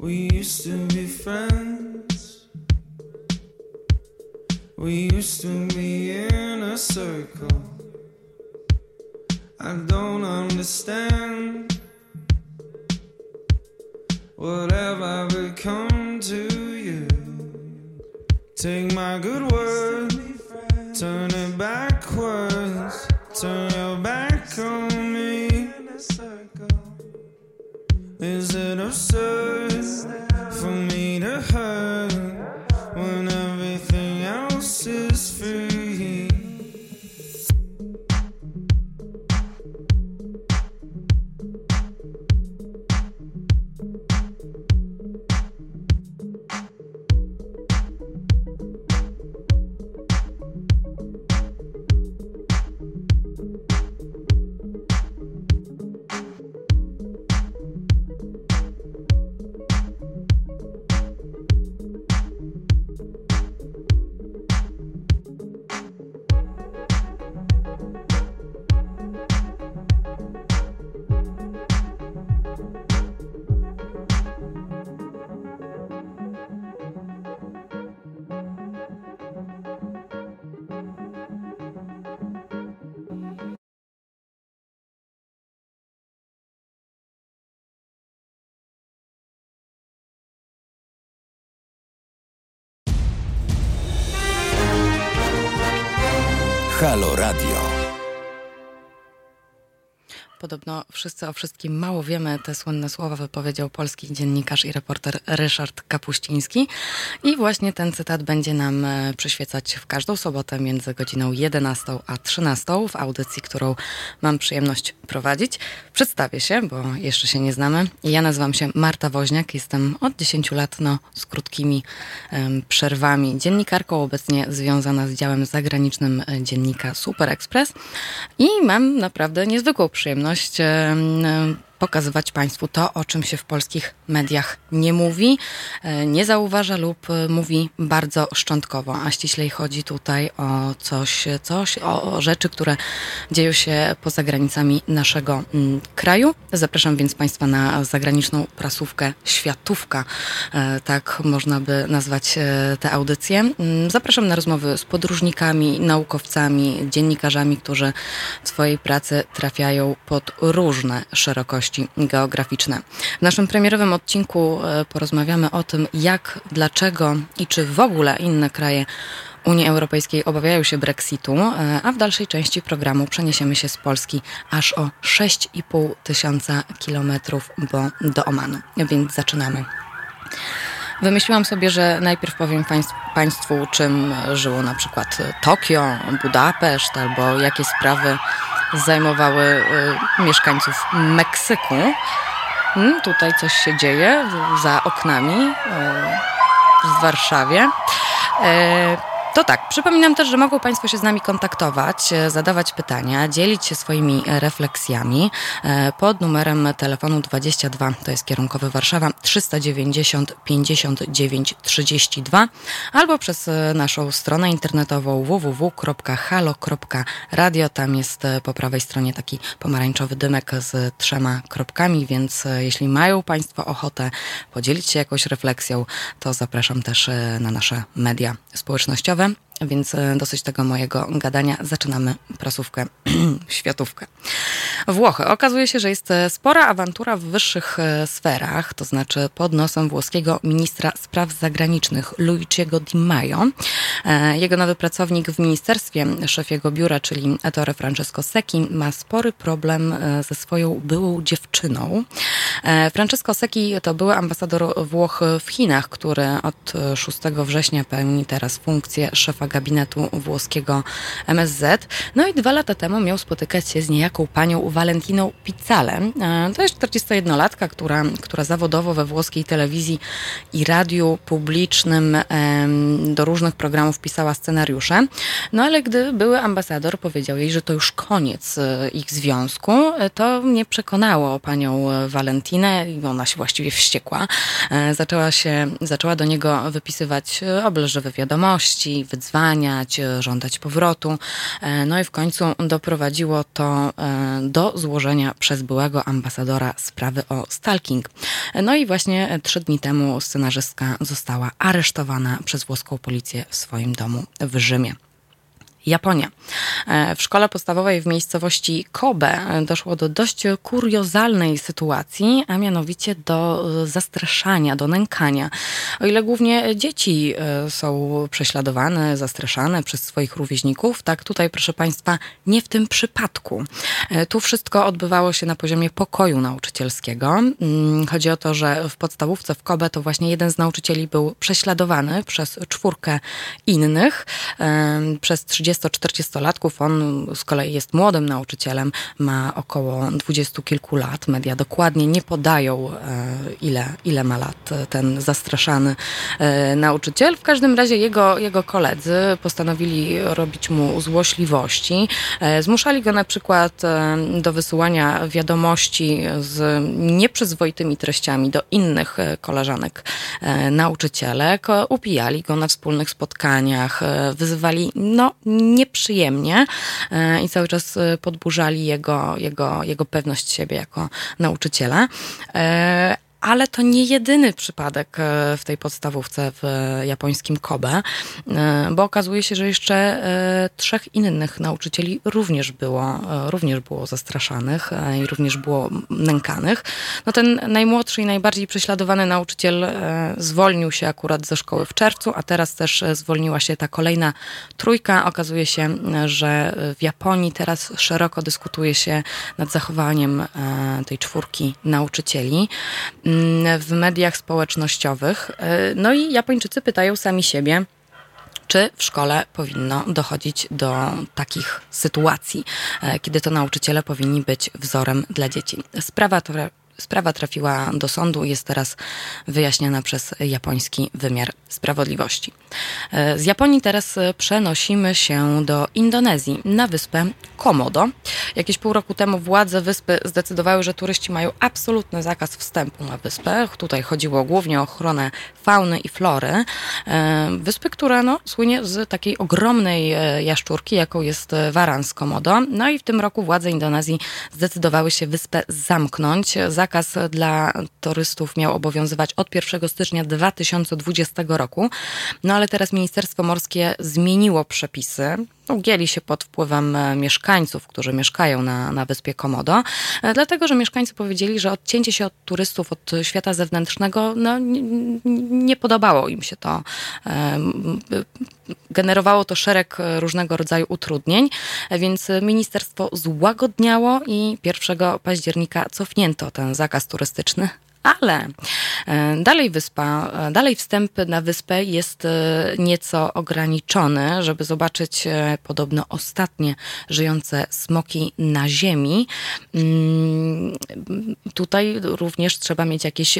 We used to be friends. We used to be in a circle. I don't understand. What have I become to you? Take my good word, turn it backwards, turn your back on me. Is it absurd Halo Radio. Podobno wszyscy o wszystkim mało wiemy. Te słynne słowa wypowiedział polski dziennikarz i reporter Ryszard Kapuściński. I właśnie ten cytat będzie nam e, przyświecać w każdą sobotę między godziną 11 a 13 w audycji, którą mam przyjemność prowadzić. Przedstawię się, bo jeszcze się nie znamy. Ja nazywam się Marta Woźniak. Jestem od 10 lat no, z krótkimi um, przerwami dziennikarką, obecnie związana z działem zagranicznym e, dziennika Super Express. I mam naprawdę niezwykłą przyjemność działalność pokazywać Państwu to, o czym się w polskich mediach nie mówi, e, nie zauważa lub e, mówi bardzo szczątkowo, a ściślej chodzi tutaj o coś, coś o rzeczy, które dzieją się poza granicami naszego mm, kraju. Zapraszam więc Państwa na zagraniczną prasówkę Światówka, e, tak można by nazwać tę audycję. Mm, zapraszam na rozmowy z podróżnikami, naukowcami, dziennikarzami, którzy w swojej pracy trafiają pod różne szerokości geograficzne. W naszym premierowym odcinku e, porozmawiamy o tym, jak, dlaczego i czy w ogóle inne kraje Unii Europejskiej obawiają się Brexitu, e, a w dalszej części programu przeniesiemy się z Polski aż o 6,5 tysiąca kilometrów do Omanu. Więc zaczynamy. Wymyśliłam sobie, że najpierw powiem Państwu, czym żyło na przykład Tokio, Budapeszt albo jakie sprawy zajmowały y, mieszkańców Meksyku. Hmm, tutaj coś się dzieje za oknami y, w Warszawie. To tak, przypominam też, że mogą Państwo się z nami kontaktować, e, zadawać pytania, dzielić się swoimi refleksjami e, pod numerem telefonu 22, to jest kierunkowy Warszawa, 390 59 32 albo przez e, naszą stronę internetową www.halo.radio. Tam jest po prawej stronie taki pomarańczowy dymek z trzema kropkami, więc jeśli mają Państwo ochotę podzielić się jakąś refleksją, to zapraszam też na nasze media społecznościowe Варшава więc e, dosyć tego mojego gadania. Zaczynamy prasówkę, światówkę. Włochy. Okazuje się, że jest e, spora awantura w wyższych e, sferach, to znaczy pod nosem włoskiego ministra spraw zagranicznych Luigiego Di Maio. Jego nowy pracownik w ministerstwie, szef jego biura, czyli Ettore Francesco Secchi, ma spory problem ze swoją byłą dziewczyną. Francesco Secchi to były ambasador Włoch w Chinach, który od 6 września pełni teraz funkcję szefa gabinetu włoskiego MSZ. No i dwa lata temu miał spotykać się z niejaką panią Valentiną Pizzale. To jest 41-latka, która, która zawodowo we włoskiej telewizji i radiu publicznym do różnych programów pisała scenariusze. No ale gdy były ambasador powiedział jej, że to już koniec e, ich związku, e, to nie przekonało panią Valentinę i ona się właściwie wściekła. E, zaczęła się, zaczęła do niego wypisywać obleżywe wiadomości, wyzwania wyzwaniać, żądać powrotu. No i w końcu doprowadziło to do złożenia przez byłego ambasadora sprawy o stalking. No i właśnie trzy dni temu scenarzystka została aresztowana przez włoską policję w swoim domu w Rzymie. Japonia. E, w szkole podstawowej w miejscowości Kobe doszło do dość kuriozalnej sytuacji, a mianowicie do zastraszania, do nękania. O ile głównie dzieci e, są prześladowane, zastraszane przez swoich rówieśników, tak tutaj, proszę Państwa, nie w tym przypadku. E, tu wszystko odbywało się na poziomie pokoju nauczycielskiego. Mm, chodzi o to, że w podstawówce w Kobe to właśnie jeden z nauczycieli był prześladowany przez czwórkę innych, przez 30 30-40-latków. On z kolei jest młodym nauczycielem, ma około dwudziestu kilku lat. Media dokładnie nie podają, e, ile, ile ma lat ten zastraszany e, nauczyciel. W każdym razie jego, jego koledzy postanowili robić mu złośliwości. E, zmuszali go na przykład do wysyłania wiadomości z nieprzyzwoitymi treściami do innych koleżanek nauczycielek. Upijali go na wspólnych spotkaniach, wyzywali no, nieprzyjemnie e, i cały czas e, podburzali jego, jego, jego pewność siebie jako nauczyciela. E, ale to nie jedyny przypadek e, w tej podstawówce w japońskim Kobe, e, bo okazuje się, że jeszcze e, trzech innych nauczycieli również było, również było zastraszanych i również było nękanych. No ten najmłodszy i najbardziej prześladowany nauczyciel zwolnił się akurat ze szkoły w czerwcu, a teraz też zwolniła się ta kolejna trójka. Okazuje się, że w Japonii teraz szeroko dyskutuje się nad zachowaniem tej czwórki nauczycieli w mediach społecznościowych. E, no i Japończycy pytają sami siebie, czy w szkole powinno dochodzić do takich sytuacji, e, kiedy to nauczyciele powinni być wzorem dla dzieci. Sprawa, Sprawa trafiła do sądu i jest teraz wyjaśniana przez japoński wymiar sprawiedliwości. E, z Japonii teraz przenosimy się do Indonezji, na wyspę Komodo. Jakieś pół roku temu władze wyspy zdecydowały, że turyści mają absolutny zakaz wstępu na wyspę. Tutaj chodziło głównie o ochronę fauny i flory. E, wyspy, która no, słynie z takiej ogromnej e, jaszczurki, jaką jest waran z Komodo. No i w tym roku władze Indonezji zdecydowały się wyspę zamknąć. Zakaz dla turystów miał obowiązywać od 1 stycznia 2020 roku. No ale teraz Ministerstwo Morskie zmieniło przepisy ugięli się pod wpływem e, mieszkańców, którzy mieszkają na, na wyspie Komodo, e, dlatego że mieszkańcy powiedzieli, że odcięcie się od turystów, od świata zewnętrznego, no, nie, nie podobało im się to. E, generowało to szereg różnego rodzaju utrudnień, więc ministerstwo złagodniało i 1 października cofnięto ten zakaz turystyczny, ale e, dalej wyspa, e, dalej wstęp na wyspę jest e, nieco ograniczony, żeby zobaczyć podobno ostatnie żyjące smoki na ziemi. Mm, tutaj również trzeba mieć jakieś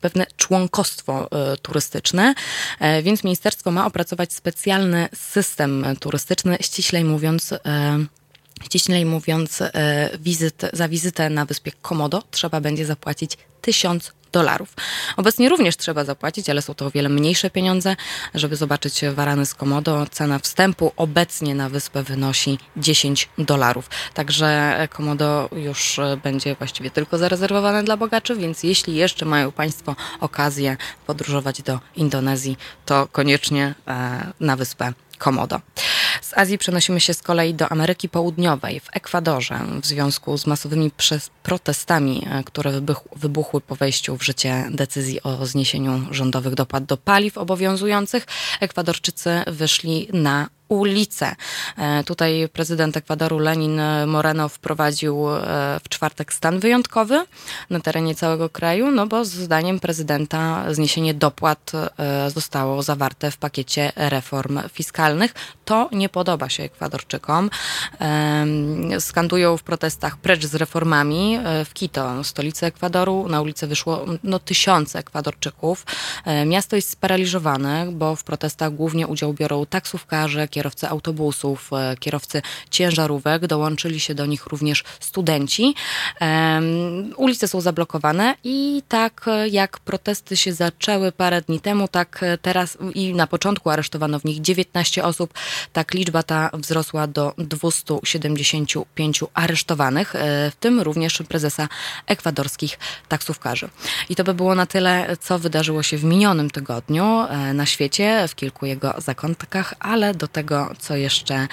pewne członkostwo turystyczne, więc ministerstwo ma opracować specjalny system turystyczny, ściślej mówiąc Ściślej mówiąc, wizyt, za wizytę na wyspie Komodo trzeba będzie zapłacić 1000 dolarów. Obecnie również trzeba zapłacić, ale są to o wiele mniejsze pieniądze. Żeby zobaczyć warany z Komodo, cena wstępu obecnie na wyspę wynosi 10 dolarów. Także Komodo już będzie właściwie tylko zarezerwowane dla bogaczy, więc jeśli jeszcze mają Państwo okazję podróżować do Indonezji, to koniecznie e, na wyspę Komodo. Z Azji przenosimy się z kolei do Ameryki Południowej, w Ekwadorze, w związku z masowymi protestami, e, które wybuchły po wejściu w życie decyzji o zniesieniu rządowych dopłat do paliw obowiązujących. Ekwadorczycy wyszli na ulice. E, tutaj prezydent Ekwadoru Lenin Moreno wprowadził e, w czwartek stan wyjątkowy na terenie całego kraju, no bo zdaniem prezydenta zniesienie dopłat e, zostało zawarte w pakiecie reform fiskalnych. To nie podoba się Ekwadorczykom. Skandują w protestach precz z reformami. W Quito, stolicy Ekwadoru, na ulicę wyszło no, tysiące Ekwadorczyków. Miasto jest sparaliżowane, bo w protestach głównie udział biorą taksówkarze, kierowcy kierowcy autobusów, e, kierowcy ciężarówek. Dołączyli się do nich również studenci. Ulice są zablokowane i tak jak protesty się zaczęły parę dni temu, tak teraz i na początku aresztowano w nich 19 osób. Tak liczba ta wzrosła do 275 aresztowanych, w tym również prezesa ekwadorskich taksówkarzy. I to by było na tyle, co wydarzyło się w minionym tygodniu na świecie, w kilku jego zakątkach, ale do tego, co jeszcze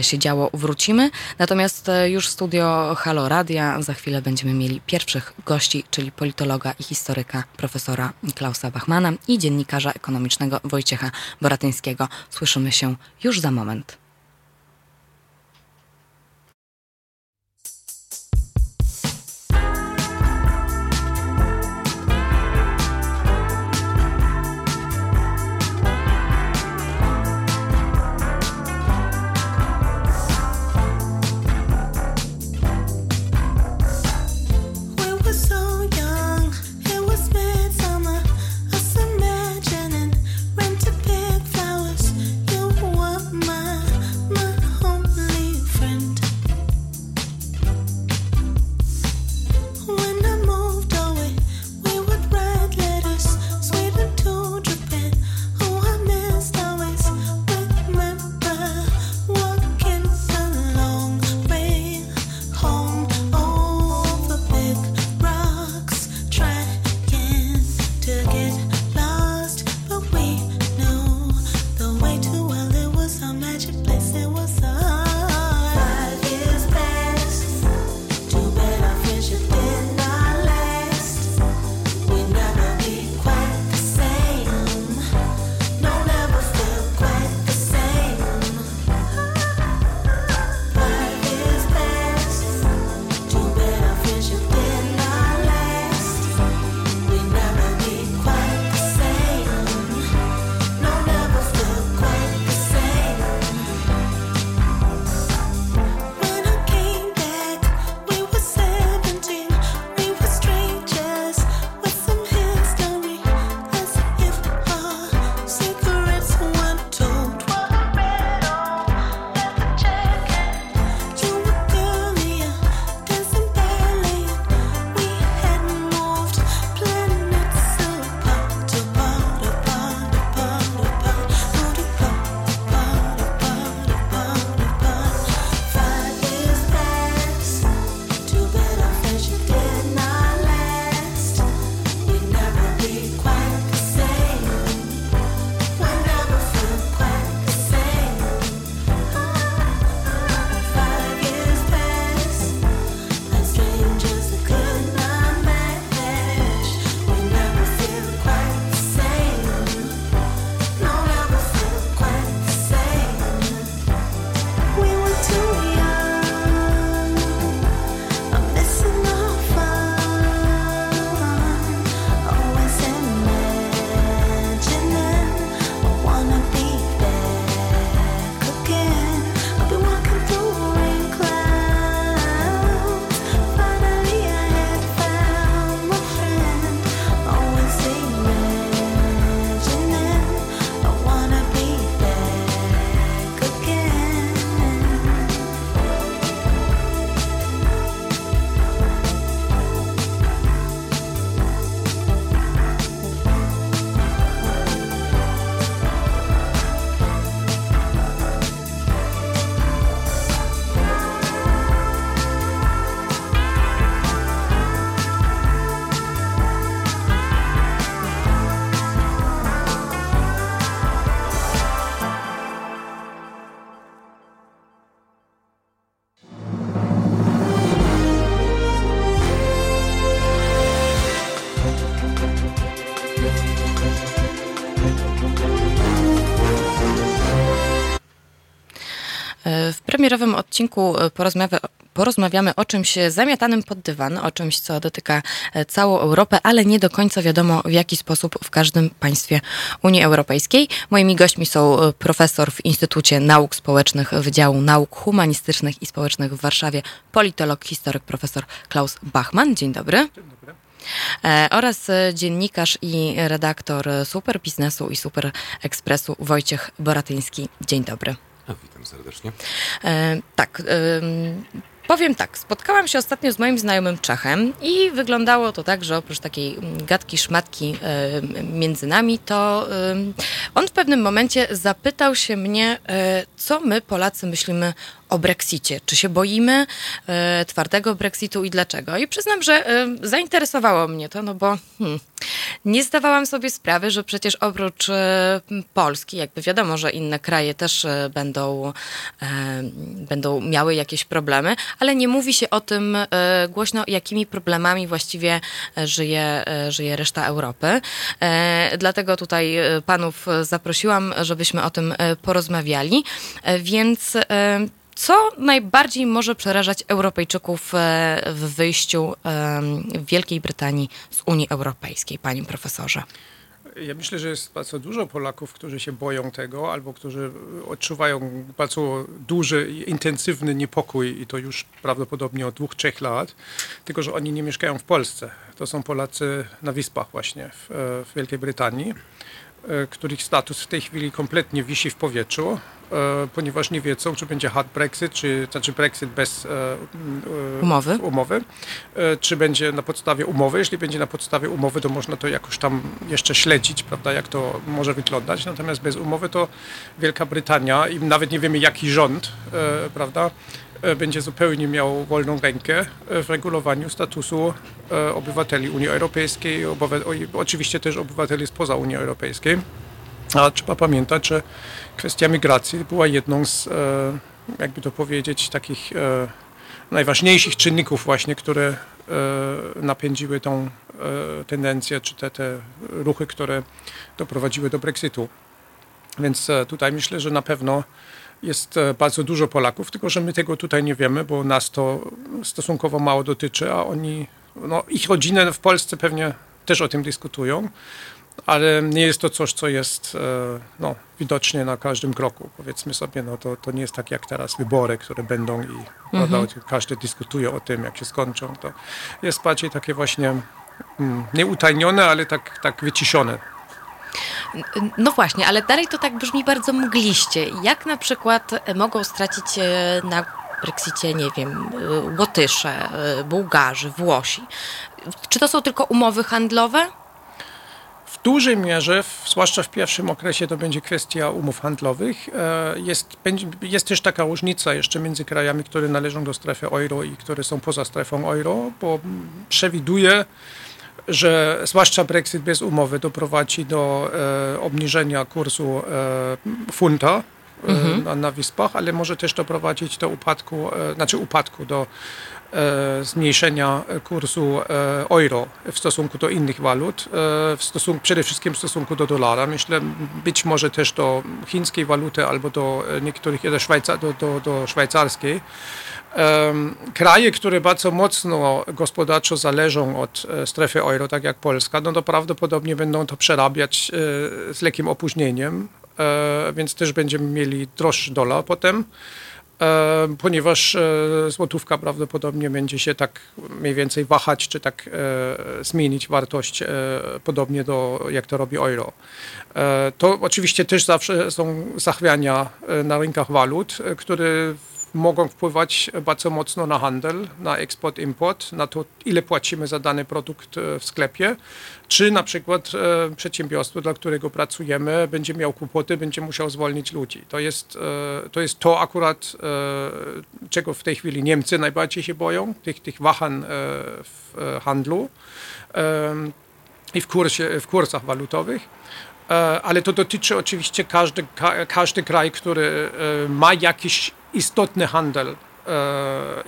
się działo, wrócimy. Natomiast już w studio Halo Radia za chwilę będziemy mieli pierwszych gości, czyli politologa i historyka profesora Klausa Bachmana i dziennikarza ekonomicznego Wojciecha Boratyńskiego. Słyszymy się już za moment. Premierowym odcinku e, porozmawia, porozmawiamy o czymś zamiatanym pod dywan, o czymś, co dotyka e, całą Europę, ale nie do końca wiadomo w jaki sposób w każdym państwie Unii Europejskiej. Moimi gośćmi są e, profesor w Instytucie Nauk Społecznych Wydziału Nauk Humanistycznych i Społecznych w Warszawie, politolog, historyk profesor Klaus Bachmann. Dzień dobry. Dzień dobry. oraz dziennikarz i redaktor Super Biznesu i Super Ekspresu Wojciech Boratyński. Dzień dobry. Serdecznie. E, tak. E, Powiem tak, spotkałam się ostatnio z moim znajomym Czechem i wyglądało to tak, że oprócz takiej gadki, szmatki y, między nami, to y, on w pewnym momencie zapytał się mnie, y, co my Polacy myślimy o Brexicie. Czy się boimy e, twardego Brexitu i dlaczego? I przyznam, że e, zainteresowało mnie to, no bo hmm, nie zdawałam sobie sprawy, że przecież oprócz e, Polski, jakby wiadomo, że inne kraje też e, będą, e, będą miały jakieś problemy, ale nie mówi się o tym głośno, jakimi problemami właściwie żyje, żyje reszta Europy. Dlatego tutaj panów zaprosiłam, żebyśmy o tym porozmawiali. Więc co najbardziej może przerażać Europejczyków e, w wyjściu Wielkiej Brytanii z Unii Europejskiej, panie profesorze? Ja myślę, że jest bardzo dużo Polaków, którzy się boją tego albo którzy odczuwają bardzo duży, intensywny niepokój i to już prawdopodobnie od dwóch, trzech lat, tylko że oni nie mieszkają w Polsce. To są Polacy na Wyspach właśnie w, w Wielkiej Brytanii, e, których status w tej chwili kompletnie wisi w powietrzu. E, ponieważ nie wiedzą, czy będzie hard Brexit, czy znaczy Brexit bez e, e, umowy. umowy, czy będzie na podstawie umowy. Jeśli będzie na podstawie umowy, to można to jakoś tam jeszcze śledzić, prawda, jak to może wyglądać. Natomiast bez umowy to Wielka Brytania i nawet nie wiemy jaki rząd, prawda, będzie zupełnie miał wolną rękę w regulowaniu statusu obywateli Unii Europejskiej, oczywiście też obywateli spoza Unii Europejskiej. A trzeba pamiętać, że kwestia migracji była jedną z, e, jakby to powiedzieć, takich e, najważniejszych czynników właśnie, które e, napędziły tą tendencję, czy te, te ruchy, które doprowadziły do Brexitu. Więc tutaj myślę, że na pewno jest bardzo dużo Polaków, tylko że my tego tutaj nie wiemy, bo nas to stosunkowo mało dotyczy, a oni, no, ich rodziny w Polsce pewnie też o tym dyskutują ale nie jest to coś, co jest e, no, widocznie na każdym kroku. Powiedzmy sobie, no to, to nie jest tak jak teraz wybory, które będą i mhm. prawda, każdy dyskutuje o tym, jak się skończą. To jest bardziej takie właśnie mm, nieutajnione, ale tak, tak wyciszone. No właśnie, ale dalej to tak brzmi bardzo mgliście. Jak na przykład mogą stracić e, na Brexicie, nie wiem, e, Łotysze, Bułgarzy, Włosi? Czy to są tylko umowy handlowe? W dużej mierze, zwłaszcza w pierwszym okresie, to będzie kwestia umów handlowych. E, jest, jest też taka różnica jeszcze między krajami, które należą do strefy euro i które są poza strefą euro, bo przewiduje, że zwłaszcza Brexit bez umowy doprowadzi do e, obniżenia kursu e, funta mhm. na, na Wyspach, ale może też doprowadzić do upadku, znaczy upadku, do E, zmniejszenia kursu e, euro w stosunku do innych walut, e, w stosunku, przede wszystkim w stosunku do dolara. Myślę być może też do chińskiej waluty albo do niektórych, do, Szwajca, do, do, do szwajcarskiej. Kraje, które bardzo mocno gospodarczo zależą od strefy euro, tak jak Polska, no to prawdopodobnie będą to przerabiać z lekkim opóźnieniem, więc też będziemy mieli droższy dolar potem. E, ponieważ e, złotówka prawdopodobnie będzie się tak mniej więcej wahać, czy tak e, zmienić wartość podobnie do jak to robi euro. To oczywiście też zawsze są zachwiania na rynkach walut, które mogą wpływać bardzo mocno na handel, na eksport, import, na to, ile płacimy za dany produkt e, w sklepie, czy na przykład e, przedsiębiorstwo, dla którego pracujemy, będzie miał kłopoty, będzie musiał zwolnić ludzi. To jest e, to, jest to akurat, czego w tej chwili Niemcy najbardziej się boją, tych, tych wahań w handlu i w, kursie, w kursach walutowych ale to dotyczy oczywiście każdy, każdy kraj, który ma jakiś istotny handel, e,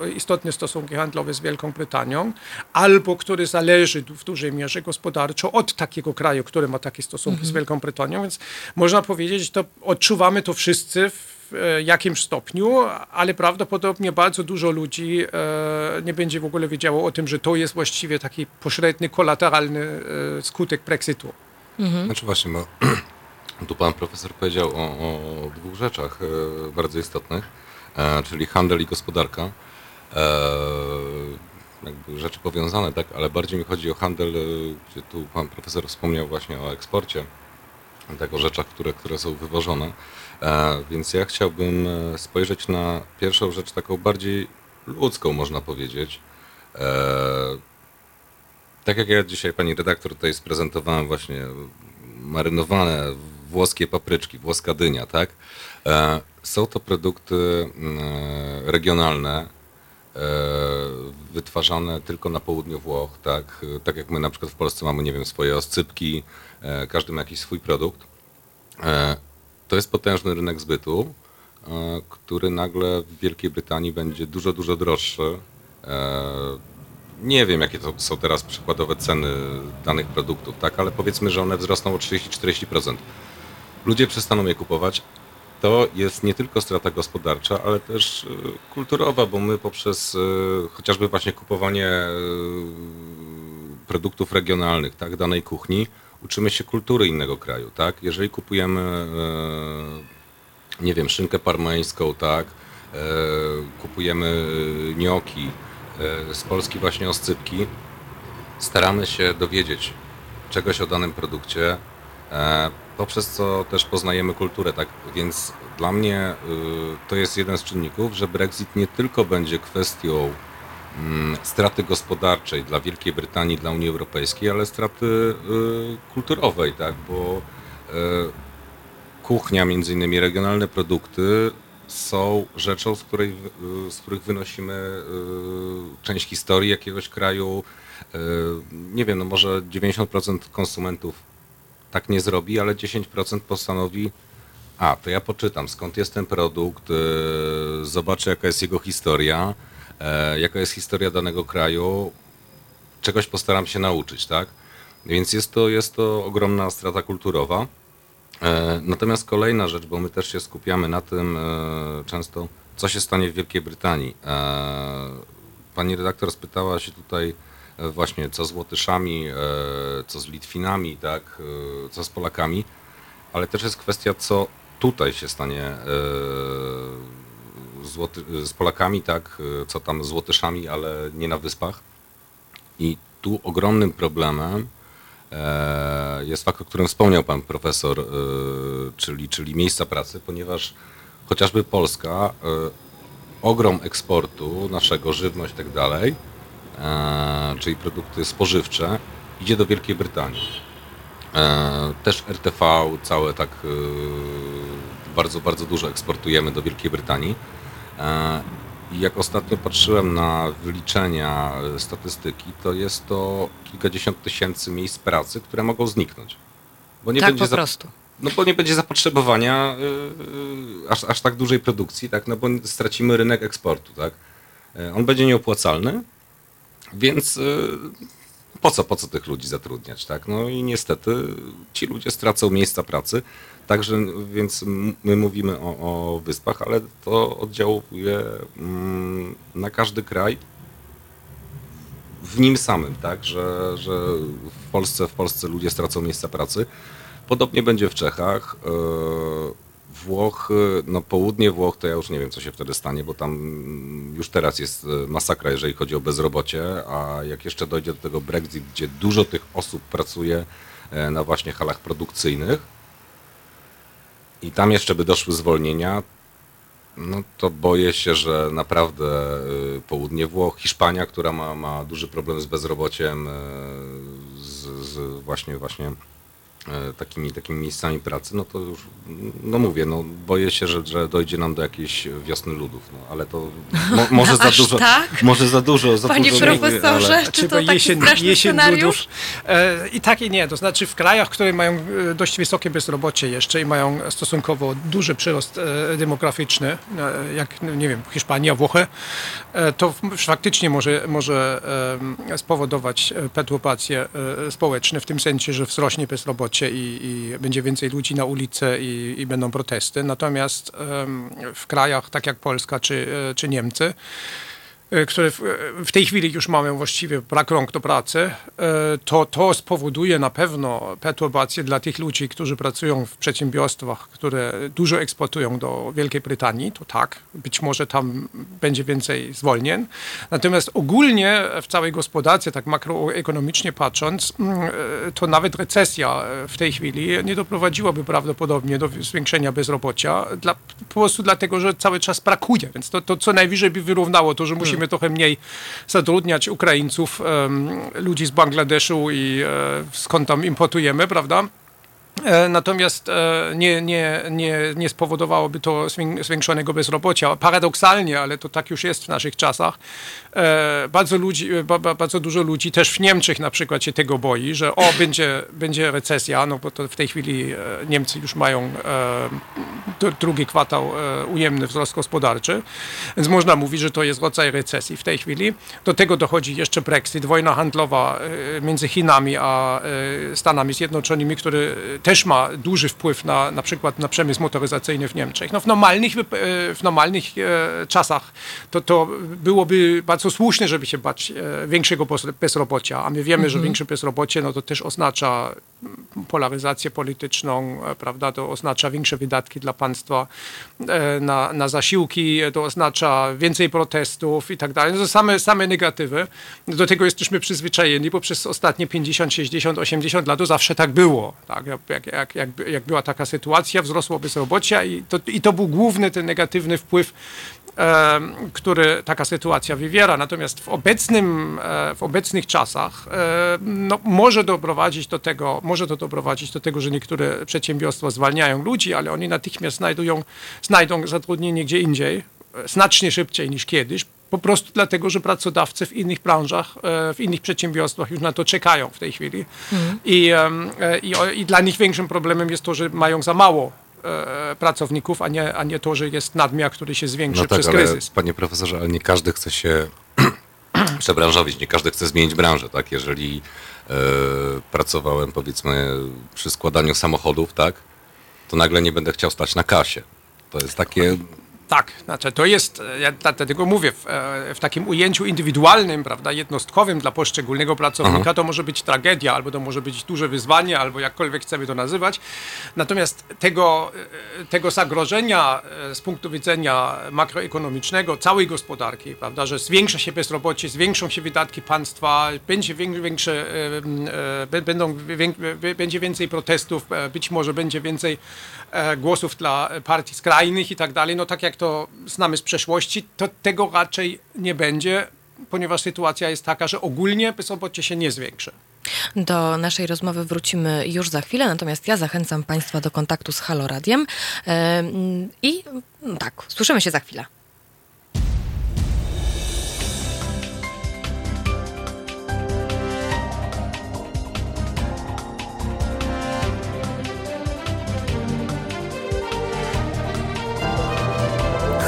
e, istotne stosunki handlowe z Wielką Brytanią, albo który zależy w dużej mierze gospodarczo od takiego kraju, który ma takie stosunki mhm. z Wielką Brytanią, więc można powiedzieć, że to odczuwamy to wszyscy w e, jakimś stopniu, ale prawdopodobnie bardzo dużo ludzi nie będzie w ogóle wiedziało o tym, że to jest właściwie taki pośredni, kolateralny skutek Brexitu. Mhm. Znaczy właśnie, bo Tu pan profesor powiedział o, o dwóch rzeczach e, bardzo istotnych, e, czyli handel i gospodarka. E, jakby rzeczy powiązane, tak, ale bardziej mi chodzi o handel, gdzie tu pan profesor wspomniał właśnie o eksporcie, tak, o rzeczach, które, które są wywożone. Więc ja chciałbym spojrzeć na pierwszą rzecz taką bardziej ludzką, można powiedzieć. Tak jak ja dzisiaj pani redaktor tutaj sprezentowałem właśnie marynowane włoskie papryczki, włoska dynia, tak? E, są to produkty mm, e, regionalne, e, wytwarzane tylko na południu Włoch, tak? Tak jak my na przykład w Polsce mamy, nie wiem, swoje oscypki, każdy ma jakiś swój produkt. To jest potężny rynek zbytu, który nagle w Wielkiej Brytanii będzie dużo, dużo droższy. Nie wiem, jakie to są teraz przykładowe ceny danych produktów, tak? Ale powiedzmy, że one wzrosną o 30-40%. Ludzie przestaną je kupować. To jest nie tylko strata gospodarcza, ale też e, kulturowa, bo my poprzez e, chociażby właśnie kupowanie e, produktów regionalnych, tak, danej kuchni, uczymy się kultury innego kraju, tak? Jeżeli kupujemy, nie wiem, szynkę parmeńską, tak, kupujemy e, z Polski właśnie oscypki, staramy się dowiedzieć czegoś o danym produkcie, poprzez co też poznajemy kulturę, tak? Więc dla mnie y, to jest jeden z czynników, że Brexit nie tylko będzie kwestią mm, straty gospodarczej dla Wielkiej Brytanii, dla Unii Europejskiej, ale straty y, kulturowej, tak? Bo y, kuchnia, między innymi regionalne produkty są rzeczą, z, której, z których wynosimy część historii jakiegoś kraju. Nie wiem, no może 90% konsumentów tak nie zrobi, ale 10% postanowi, a to ja poczytam skąd jest ten produkt, y, zobaczę jaka jest jego historia, e, jaka jest historia danego kraju, czegoś postaram się nauczyć, tak? Więc jest to, jest to ogromna strata kulturowa. E, Natomiast kolejna rzecz, bo my też się skupiamy na tym e, często, co się stanie w Wielkiej Brytanii. Pani redaktor spytała się tutaj właśnie, co z Łotyszami, e, co z Litwinami, tak, e, co z Polakami, ale też jest kwestia, co tutaj się stanie e, z, Łoty- z Polakami, tak, e, co tam z Łotyszami, ale nie na wyspach. I tu ogromnym problemem e, jest fakt, o którym wspomniał pan profesor, e, czyli, czyli miejsca pracy, ponieważ chociażby Polska, e, ogrom eksportu naszego, żywność i tak dalej, e, czyli produkty spożywcze, idzie do Wielkiej Brytanii. E, Też RTV, całe tak e, bardzo, bardzo dużo eksportujemy do Wielkiej Brytanii. E, I jak ostatnio patrzyłem na wyliczenia e, statystyki, to jest to kilkadziesiąt tysięcy miejsc pracy, które mogą zniknąć. Bo nie tak będzie po prostu. no bo nie będzie zapotrzebowania y, y, aż, aż tak dużej produkcji, tak? No bo stracimy rynek eksportu, tak? On będzie nieopłacalny, więc y, po co, po co tych ludzi zatrudniać, tak? No i niestety ci ludzie stracą miejsca pracy, także więc my mówimy o, o wyspach, ale to oddziałuje mm, na każdy kraj w nim samym, tak, że, że w Polsce, w Polsce ludzie stracą miejsca pracy. Podobnie będzie w Czechach. E, Włochy, no południe Włoch, to ja już nie wiem, co się wtedy stanie, bo tam mm, już teraz jest e, masakra, jeżeli chodzi o bezrobocie, a jak jeszcze dojdzie do tego Brexit, gdzie dużo tych osób pracuje e, na właśnie halach produkcyjnych i tam jeszcze by doszły zwolnienia, no to boję się, że naprawdę y, południe Włoch, Hiszpania, która ma, ma duży problem z bezrobociem, y, z, z właśnie właśnie y, takimi, takimi miejscami pracy, no to już, no mówię, no boję się, że, że dojdzie nam do jakiejś wiosny ludów, no ale to mo, może za Aż dużo, tak? może za dużo, za Panie dużo mówię, profesorze, ale... czy to taki straszny scenariusz? ludów. E, I tak i nie. To znaczy w krajach, które mają e, dość wysokie bezrobocie jeszcze i mają stosunkowo duży przyrost e, demograficzny, e, jak no, nie wiem, Hiszpania, Włochy, e, to faktycznie może, może spowodować e, perturbacje e, społeczne w tym sensie, że wzrośnie bezrobocie i, i będzie więcej ludzi na ulicy i, i będą protesty. Natomiast w krajach tak jak Polska czy, e, czy Niemcy, które w, w, tej chwili już mamy właściwie brak rąk do pracy, e, to, to spowoduje na pewno perturbacje dla tych ludzi, którzy pracują w przedsiębiorstwach, które dużo eksportują do Wielkiej Brytanii. To tak, być może tam będzie więcej zwolnień. Natomiast ogólnie w całej gospodarce, tak makroekonomicznie patrząc, mm, to nawet recesja w tej chwili nie doprowadziłaby prawdopodobnie do zwiększenia bezrobocia, dla, po prostu dlatego, że cały czas brakuje. Więc to, to co najwyżej by wyrównało to, że musimy hmm. trochę mniej zatrudniać Ukraińców, ludzi z Bangladeszu i um, skąd tam importujemy, prawda? E, natomiast e, nie, nie, nie, nie spowodowałoby to zwiększonego bezrobocia. Paradoksalnie, ale to tak już jest w naszych czasach, e, bardzo, ludzi, bardzo dużo ludzi też w Niemczech na przykład się tego boi, że o, będzie, będzie recesja, no bo to w tej chwili Niemcy już mają drugi kwartał ujemny wzrost gospodarczy, więc można mówić, że to jest rodzaj recesji w tej chwili. Do tego dochodzi jeszcze Brexit, wojna handlowa między Chinami a Stanami Zjednoczonymi, który też ma duży wpływ na, na przykład na przemysł motoryzacyjny w Niemczech. No w normalnych, e, w normalnych e, czasach to, to byłoby bardzo słuszne, żeby się bać e, większego bezrobocia, a my wiemy, mhm. że większe bezrobocie no to też oznacza polaryzację polityczną, prawda, to oznacza większe wydatki dla państwa na, na zasiłki, to oznacza więcej protestów i tak dalej. No to same, same negatywy. Do tego jesteśmy przyzwyczajeni, bo przez ostatnie 50, 60, 80 lat to zawsze tak było. Tak? Jak, jak, jak, jak była taka sytuacja, wzrosło bezrobocie i to, i to był główny ten negatywny wpływ który taka sytuacja wywiera. Natomiast w, obecnym, e, w obecnych czasach e, no, może doprowadzić do tego, może to doprowadzić do tego, że niektóre przedsiębiorstwa zwalniają ludzi, ale oni natychmiast znajdują, znajdą zatrudnienie gdzie indziej, e, znacznie szybciej niż kiedyś, po prostu dlatego, że pracodawcy w innych branżach, w innych przedsiębiorstwach już na to czekają w tej chwili. Mhm. I, i, I dla nich większym problemem jest to, że mają za mało pracowników, a nie, a nie to, że jest nadmiar, który się zwiększy no tak, przez kryzys. Ale, panie profesorze, ale nie każdy chce się przebranżowić, nie każdy chce zmienić branżę, tak? Jeżeli e, pracowałem powiedzmy przy składaniu samochodów, tak? To nagle nie będę chciał stać na kasie. To jest takie tak, znaczy to jest, ja dlatego mówię, w, e, w, takim ujęciu indywidualnym, prawda, jednostkowym dla poszczególnego pracownika Aha. to może być tragedia, albo to może być duże wyzwanie, albo jakkolwiek chcemy to nazywać. Natomiast tego, e, tego zagrożenia e, z punktu widzenia makroekonomicznego całej gospodarki, prawda, że zwiększa się bezrobocie, zwiększą się wydatki państwa, będzie większe, będą, będzie więcej protestów, być może będzie więcej głosów dla partii skrajnych i tak dalej, no tak jak to znamy z przeszłości, to tego raczej nie będzie, ponieważ sytuacja jest taka, że ogólnie bezrobocie się nie zwiększy. Do naszej rozmowy wrócimy już za chwilę, natomiast ja zachęcam Państwa do kontaktu z Halo Radiem i no tak, słyszymy się za chwilę.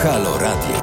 Halo Radio.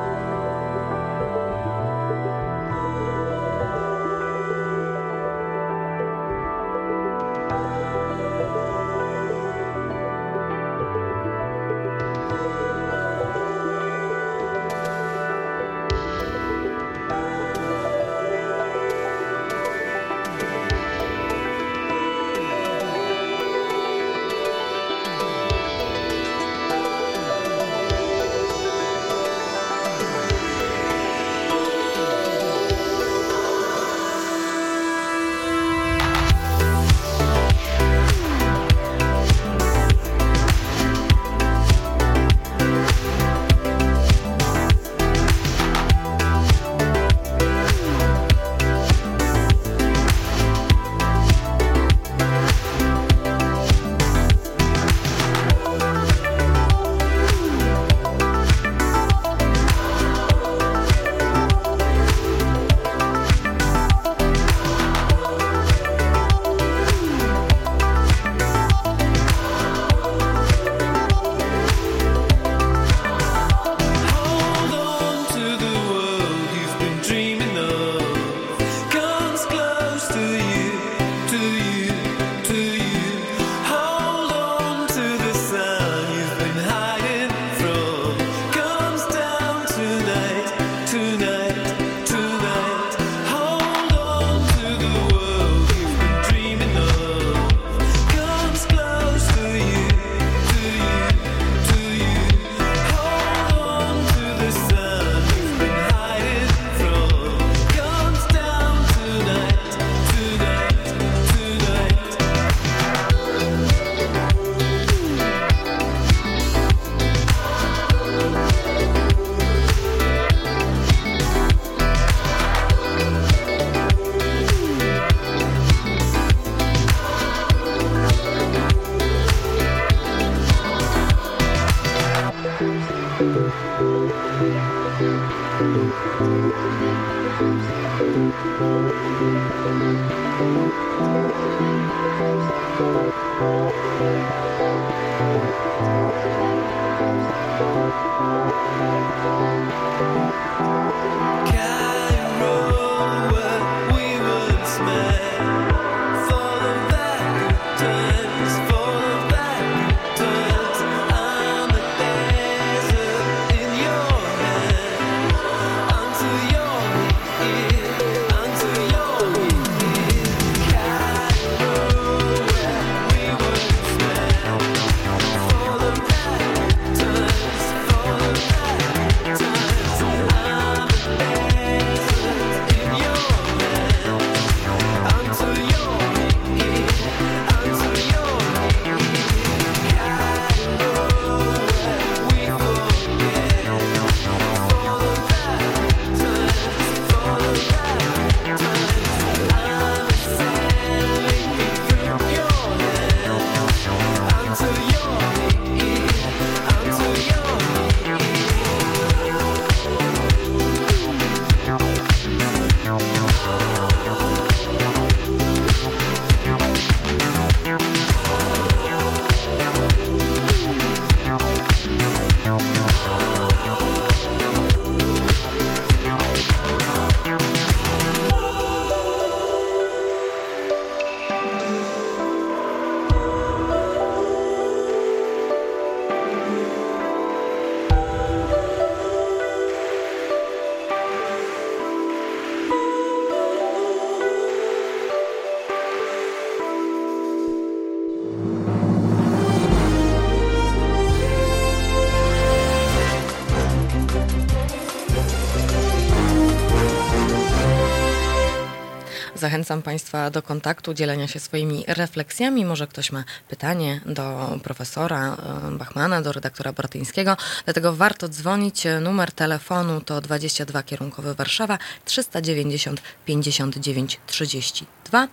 Cairo, where we once met. Zachęcam Państwa do kontaktu, dzielenia się swoimi refleksjami. Może ktoś ma pytanie do profesora e, Bachmana, do redaktora Bortyńskiego. Dlatego warto dzwonić. Numer telefonu to 22 kierunkowy Warszawa 390 59 32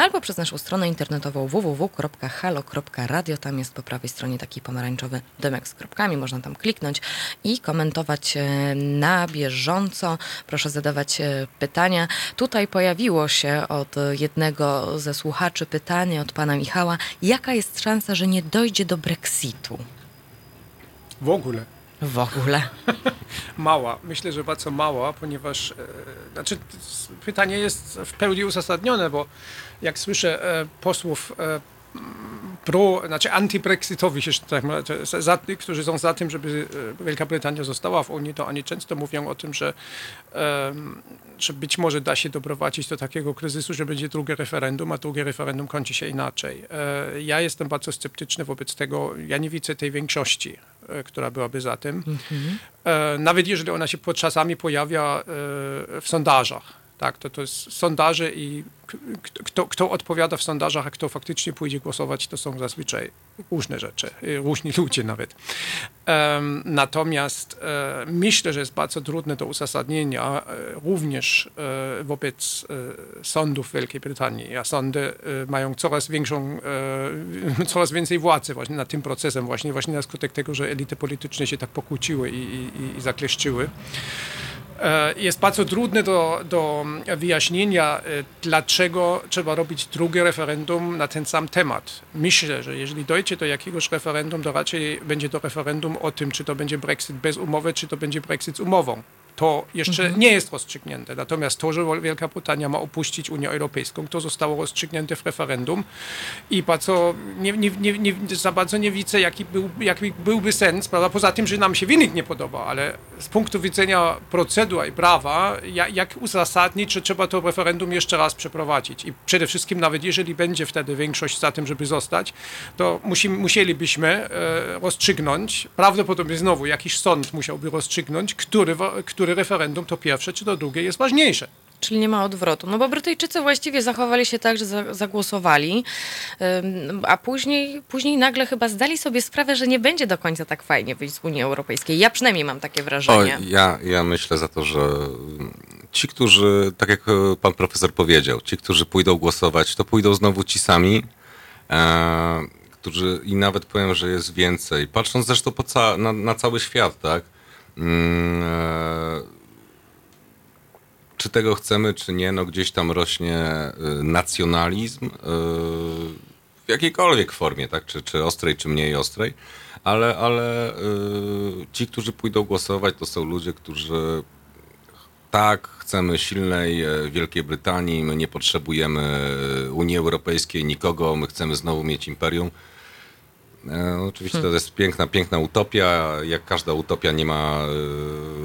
albo przez naszą stronę internetową www.halo.radio. Tam jest po prawej stronie taki pomarańczowy domek z kropkami. Można tam kliknąć i komentować e, na bieżąco. Proszę zadawać e, pytania. Tutaj pojawiło się od jednego ze słuchaczy pytanie od pana Michała, jaka jest szansa, że nie dojdzie do Brexitu? W ogóle. W ogóle. mała. Myślę, że bardzo mała, ponieważ e, znaczy, pytanie jest w pełni uzasadnione, bo jak słyszę e, posłów e, pro, znaczy antybrexitowi, tak, za, którzy są za tym, żeby e, Wielka Brytania została w Unii, to oni często mówią o tym, że, że być może da się doprowadzić do takiego kryzysu, że będzie drugie referendum, a drugie referendum kończy się inaczej. E, ja jestem bardzo sceptyczny wobec tego. Ja nie widzę tej większości, e, która byłaby za tym. Mhm. Nawet jeżeli ona się czasami pojawia w sondażach tak, to, to jest sondaże i kto, kto odpowiada w sondażach, a kto faktycznie pójdzie głosować, to są zazwyczaj różne rzeczy, y, różni ludzie nawet. Natomiast e, myślę, że jest bardzo trudne do uzasadnienia e, również e, wobec sądów Wielkiej Brytanii, a sądy mają coraz większą, coraz więcej władzy właśnie nad tym procesem, właśnie, właśnie na skutek tego, że elity polityczne się tak pokłóciły i, i, i zakleszczyły. E, jest bardzo trudne do, do wyjaśnienia, e, dlaczego trzeba robić drugie referendum na ten sam temat. Myślę, że jeżeli dojdzie do jakiegoś referendum, to raczej będzie to referendum o tym, czy to będzie Brexit bez umowy, czy to będzie Brexit z umową. To jeszcze mhm. nie jest rozstrzygnięte. Natomiast to, że Wielka Brytania ma opuścić Unię Europejską, to zostało rozstrzygnięte w referendum i bardzo nie, nie, nie, nie, za bardzo nie widzę, jaki, był, jaki byłby sens, prawda? poza tym, że nam się wynik nie podoba, ale z punktu widzenia procedur i prawa, jak, jak uzasadnić, że trzeba to referendum jeszcze raz przeprowadzić. I przede wszystkim, nawet jeżeli będzie wtedy większość za tym, żeby zostać, to musimy, musielibyśmy e, rozstrzygnąć, prawdopodobnie znowu jakiś sąd musiałby rozstrzygnąć, który, który referendum to pierwsze czy to drugie jest ważniejsze. Czyli nie ma odwrotu. No bo Brytyjczycy właściwie zachowali się tak, że zagłosowali, a później, później nagle chyba zdali sobie sprawę, że nie będzie do końca tak fajnie wyjść z Unii Europejskiej. Ja przynajmniej mam takie wrażenie. O, ja, ja myślę za to, że ci, którzy, tak jak pan profesor powiedział, ci, którzy pójdą głosować, to pójdą znowu ci sami, e, którzy i nawet powiem, że jest więcej. Patrząc zresztą ca na, na cały świat, tak? Mm, e, tego chcemy, czy nie, no gdzieś tam rośnie y, nacjonalizm y, w jakiejkolwiek formie, tak? Czy, czy ostrej, czy mniej ostrej, ale, ale ci, którzy pójdą głosować, to są ludzie, którzy tak, chcemy silnej e, Wielkiej Brytanii, my nie potrzebujemy Unii Europejskiej, nikogo, my chcemy znowu mieć imperium. E, oczywiście to jest piękna, piękna utopia. Jak każda utopia nie ma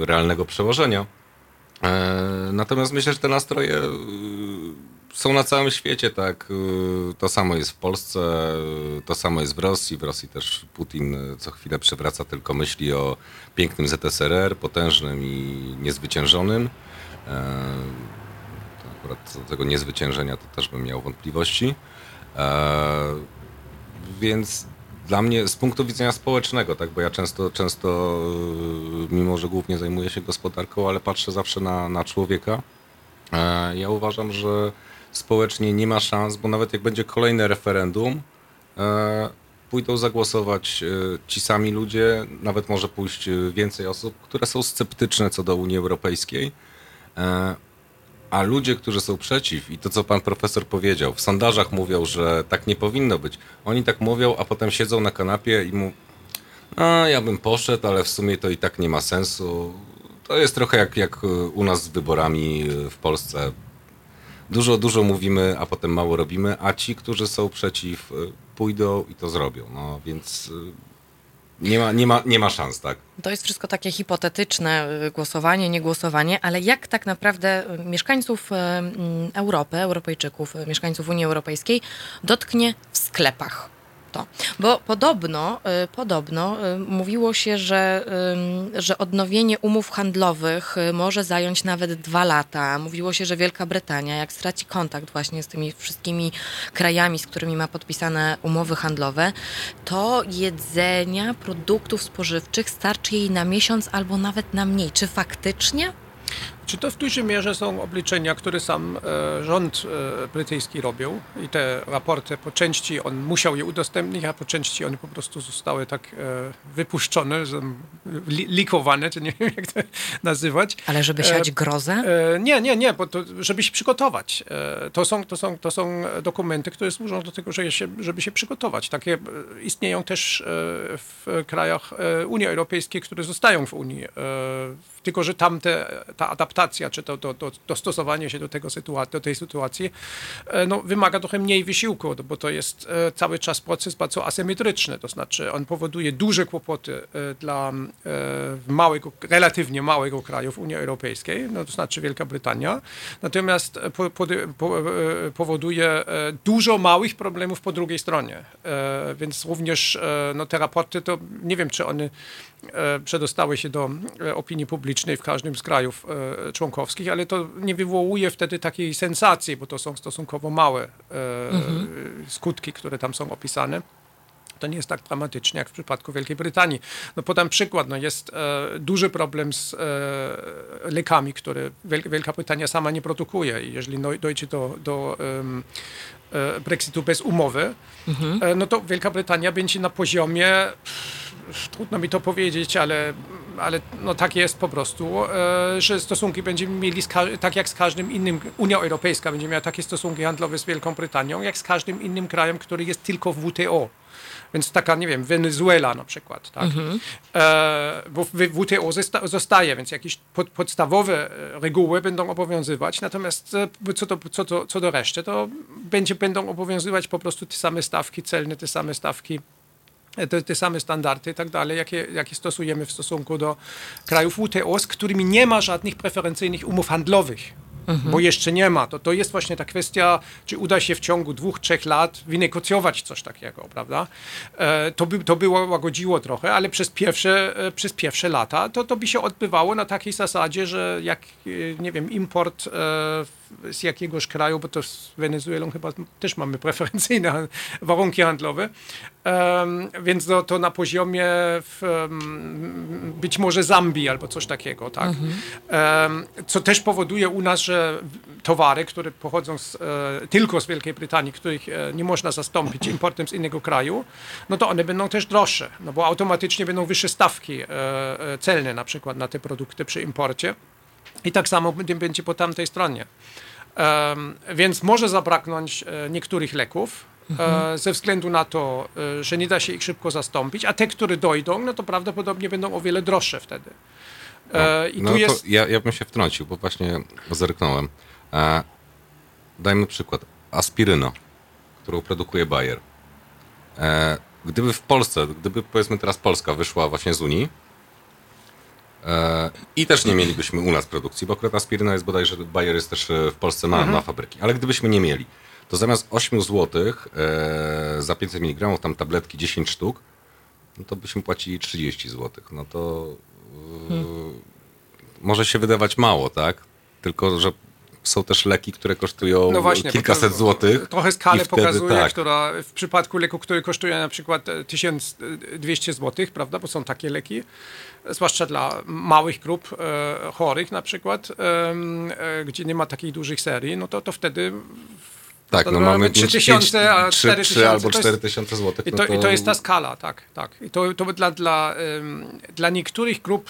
e, realnego przełożenia. E, natomiast myślę, że te nastroje są na całym świecie, tak. To samo jest w Polsce, to samo jest w Rosji. W Rosji też Putin co chwilę przewraca tylko myśli o pięknym ZSRR, potężnym i niezwyciężonym. To Akurat do tego niezwyciężenia to też bym miał wątpliwości. Więc dla mnie z punktu widzenia społecznego, tak, bo ja często, często y, mimo że głównie zajmuję się gospodarką, ale patrzę zawsze na, na człowieka, e, ja uważam, że społecznie nie ma szans, bo nawet jak będzie kolejne referendum, e, pójdą zagłosować e, ci sami ludzie, nawet może pójść więcej osób, które są sceptyczne co do Unii Europejskiej. E, a ludzie, którzy są przeciw i to, co pan profesor powiedział, w sondażach mówią, że tak nie powinno być. Oni tak mówią, a potem siedzą na kanapie i mu, a ja bym poszedł, ale w sumie to i tak nie ma sensu. To jest trochę jak, jak u nas z wyborami w Polsce. Dużo, dużo mówimy, a potem mało robimy, a ci, którzy są przeciw, pójdą i to zrobią. No więc nie ma, nie ma, nie ma szans, tak? To jest wszystko takie hipotetyczne, y, głosowanie, nie głosowanie, ale jak tak naprawdę y, mieszkańców y, mm, Europy, Europejczyków, mieszkańców Unii Europejskiej dotknie w sklepach? To. Bo podobno, y, podobno y, mówiło się, że, ym, że odnowienie umów handlowych y, może zająć nawet dwa lata. Mówiło się, że Wielka Brytania, jak straci kontakt właśnie z tymi wszystkimi krajami, z którymi ma podpisane umowy handlowe, to jedzenia, produktów spożywczych starczy jej na miesiąc albo nawet na mniej. Czy faktycznie? Czy to w dużej mierze są obliczenia, które sam e, rząd e, brytyjski robił i te raporty po części on musiał je udostępnić, a po części one po prostu zostały tak e, wypuszczone, likowane, czy nie wiem jak to nazywać. Ale żeby siać grozę? Nie, nie, nie, bo to, żeby się przygotować. To, są, to, są, to są dokumenty, które służą do tego, żeby się, żeby się przygotować. Takie istnieją też w krajach Unii Europejskiej, które zostają w Unii. Tylko, że tam te, ta adaptacja, czy to, to, to dostosowanie się do, tego sytua- do tej sytuacji e, no, wymaga trochę mniej wysiłku, bo to jest e, cały czas proces bardzo asymetryczny, to znaczy on powoduje duże kłopoty e, dla małego, relatywnie małego kraju w Unii Europejskiej, no, to znaczy Wielka Brytania, natomiast po, po, po, powoduje dużo małych problemów po drugiej stronie, więc również no, te raporty, to nie wiem, czy one przedostały się do opinii publicznej w każdym z krajów członkowskich, ale to nie wywołuje wtedy takiej sensacji, bo to są stosunkowo małe e, skutki, które tam są opisane. To nie jest tak dramatycznie jak w przypadku Wielkiej Brytanii. No podam przykład. No jest e, duży problem z e, lekami, które Wiel- Wielka Brytania sama nie produkuje. I jeżeli no, dojdzie do, do em, e, Brexitu bez umowy, e, no to Wielka Brytania będzie na poziomie, trudno mi to powiedzieć, ale, ale no tak jest po prostu, e, że stosunki będziemy mieli tak jak z każdym innym, Unia Europejska będzie miała takie stosunki handlowe z Wielką Brytanią, jak z każdym innym krajem, który jest tylko w WTO. Więc taka, nie wiem, Wenezuela na przykład, tak? E, bo WTO zosta- zostaje, więc jakieś pod, podstawowe e, reguły będą obowiązywać, natomiast e, co do, co, do, co do reszty, to będzie, będą obowiązywać po prostu te same stawki celne, te same stawki te, te same standardy i tak dalej, jakie, jakie stosujemy w stosunku do krajów WTO, z którymi nie ma żadnych preferencyjnych umów handlowych. Bo jeszcze nie ma. To, to jest właśnie ta kwestia, czy uda się w ciągu dwóch, trzech lat wynegocjować coś takiego, prawda? E, to, by, to było łagodziło trochę, ale przez pierwsze, e, przez pierwsze lata to, to by się odbywało na takiej zasadzie, że jak, e, nie wiem, import e, z jakiegoś kraju, bo to z Wenezuelą chyba też mamy preferencyjne warunki handlowe, Em, więc to, to na poziomie w, em, być może Zambii albo coś takiego, tak? Em, co też powoduje u nas, że towary, które pochodzą z, e, tylko z Wielkiej Brytanii, których e, nie można zastąpić importem z innego kraju, no to one będą też droższe, no bo automatycznie będą wyższe stawki e, e, celne na przykład na te produkty przy imporcie. I tak samo będzie po tamtej stronie. Więc może zabraknąć e, niektórych leków, mhm. ze względu na to, e, że nie da się ich szybko zastąpić, a te, które dojdą, no to prawdopodobnie będą o wiele droższe wtedy. No, I no tu jest... ja, ja bym się wtrącił, bo właśnie zerknąłem. E, dajmy przykład. Aspiryno, którą produkuje Bayer. E, gdyby w Polsce, gdyby powiedzmy teraz Polska wyszła właśnie z Unii, E, I też nie mielibyśmy u nas produkcji, bo akurat aspiryna jest bodajże, Bayer jest też e, w Polsce, ma, mhm. ma fabryki. Ale gdybyśmy nie mieli, to zamiast 8 zł e, za 500 mg, tam tabletki 10 sztuk, no to byśmy płacili 30 zł. No to hmm. może się wydawać mało, tak? Tylko, że są też leki, które kosztują no właśnie, kilkaset to, złotych. Trochę skalę wtedy, pokazuje, tak. która w przypadku leku, który kosztuje na przykład 1200 złotych, prawda, bo są takie leki, zwłaszcza dla małych grup e, chorych na przykład, e, gdzie nie ma takich dużych serii, no to, to wtedy tak, no mamy 3000, a 4000 albo 4000 zł. I to, no to... I to jest ta skala, tak, tak. I to, to dla, dla, dla niektórych grup,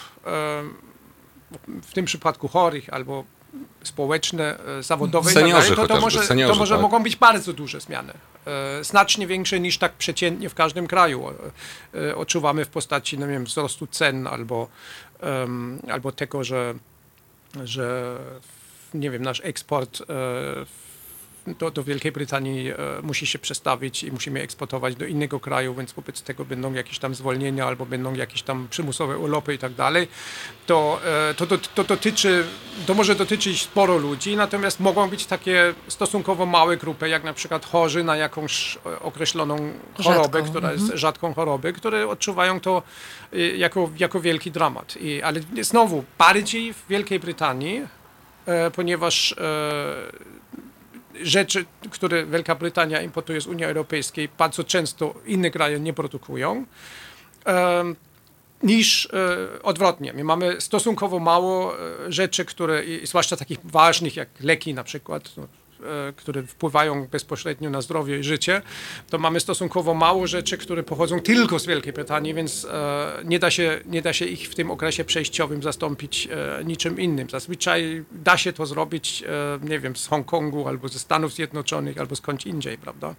w tym przypadku chorych albo społeczne, e, zawodowe, Seniorzy to, to może, seniorzy, to może tak. mogą być bardzo duże zmiany. E, znacznie większe niż tak przeciętnie w każdym kraju e, odczuwamy w postaci no wiem, wzrostu cen albo, albo tego, że, że nie wiem, nasz eksport do, do Wielkiej Brytanii e, musi się przestawić i musimy eksportować do innego kraju, więc wobec tego będą jakieś tam zwolnienia albo będą jakieś tam przymusowe urlopy i tak dalej, to, e, to, to, to dotyczy, to może dotyczyć sporo ludzi, natomiast mogą być takie stosunkowo małe grupy, jak na przykład chorzy na jakąś określoną chorobę, która jest mhm. rzadką chorobę, które odczuwają to e, jako, jako wielki dramat. I, ale znowu, bardziej w Wielkiej Brytanii, ponieważ rzeczy, które Wielka Brytania importuje z Unii Europejskiej, bardzo często inne kraje nie produkują, niż e, odwrotnie. My mamy stosunkowo mało e, rzeczy, które, zwłaszcza takich ważnych jak leki na przykład, no, które wpływają bezpośrednio na zdrowie i życie, to mamy stosunkowo mało rzeczy, które pochodzą tylko z Wielkiej Brytanii, więc e, nie da się, nie da się ich w tym okresie przejściowym zastąpić e, niczym innym. Zazwyczaj da się to zrobić, nie wiem, z Hongkongu albo ze Stanów Zjednoczonych albo skądś indziej, prawda?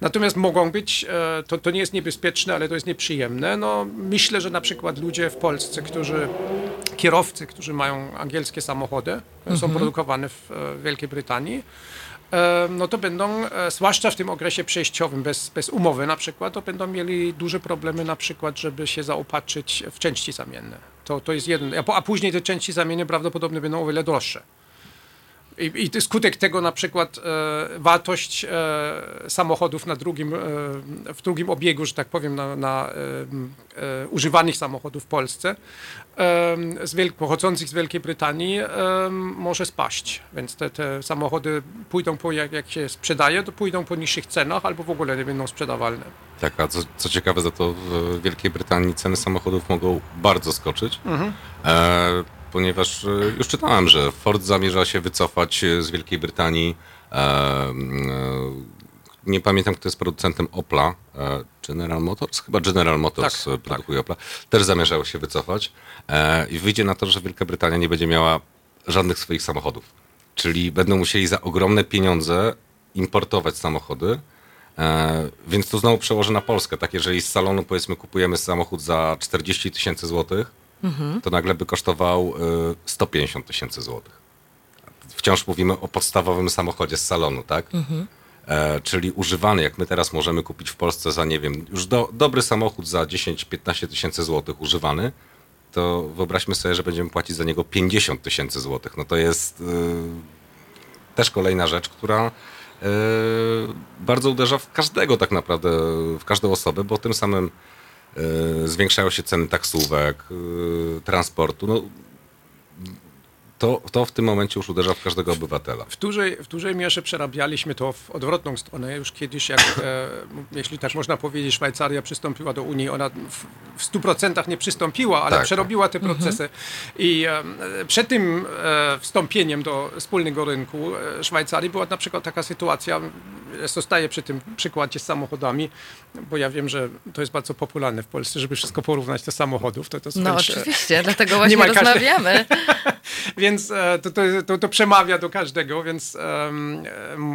Natomiast mogą być, to, to nie jest niebezpieczne, ale to jest nieprzyjemne. No, myślę, że na przykład ludzie w Polsce, którzy, kierowcy, którzy mają angielskie samochody, mhm. są produkowane w Wielkiej Brytanii, no to będą, e, zwłaszcza w tym okresie przejściowym, bez, bez umowy na przykład, to będą mieli duże problemy na przykład, żeby się zaopatrzyć w części zamienne. To, to jest jeden, a później te części zamienne prawdopodobnie będą o wiele droższe. I, I, skutek tego na przykład e, wartość e, samochodów na drugim, e, w drugim obiegu, że tak powiem, na, na e, e, używanych samochodów w Polsce, e, z wiel- pochodzących z Wielkiej Brytanii, może spaść. Więc te, te samochody pójdą po, jak, jak się sprzedaje, to pójdą po niższych cenach albo w ogóle nie będą sprzedawalne. Tak, a co, co ciekawe, za to w Wielkiej Brytanii ceny samochodów mogą bardzo skoczyć. Mhm ponieważ e, już czytałem, że Ford zamierza się wycofać e, z Wielkiej Brytanii. E, nie pamiętam, kto jest producentem Opla. General Motors? Chyba General Motors tak, produkuje tak. Opla. Też zamierzał się wycofać. I wyjdzie na to, że Wielka Brytania nie będzie miała żadnych swoich samochodów. Czyli będą musieli za ogromne pieniądze importować samochody. Więc to znowu przełoży na Polskę. Tak, jeżeli z salonu powiedzmy kupujemy samochód za 40 tysięcy złotych, mhm. to nagle by kosztował 150 y, tysięcy złotych. Wciąż mówimy o podstawowym samochodzie z salonu, tak? Mhm. E, czyli używany, jak my teraz możemy kupić w Polsce za, nie wiem, już do, dobry samochód za 10-15 tysięcy złotych używany, to wyobraźmy sobie, że będziemy płacić za niego 50 tysięcy złotych. No to jest y, też kolejna rzecz, która y, bardzo uderza w każdego tak naprawdę, w każdą osobę, bo tym samym zwiększają się ceny taksówek, e, transportu. No, to, to w tym momencie już uderza w każdego obywatela. W dużej, w dużej mierze przerabialiśmy to w odwrotną stronę. Już kiedyś, jak, e, jeśli tak można powiedzieć, Szwajcaria przystąpiła do Unii, ona w, w 100% nie przystąpiła, ale tak, przerobiła te mhm. procesy. Mhm. I e, przed tym e, wstąpieniem do wspólnego rynku e, Szwajcarii była na przykład taka sytuacja, zostaję przy tym przykładzie z samochodami, bo ja wiem, że to jest bardzo popularne w Polsce, żeby wszystko porównać do samochodów. To, to no oczywiście, dlatego właśnie rozmawiamy. więc e, to, to, to, przemawia do każdego, więc um,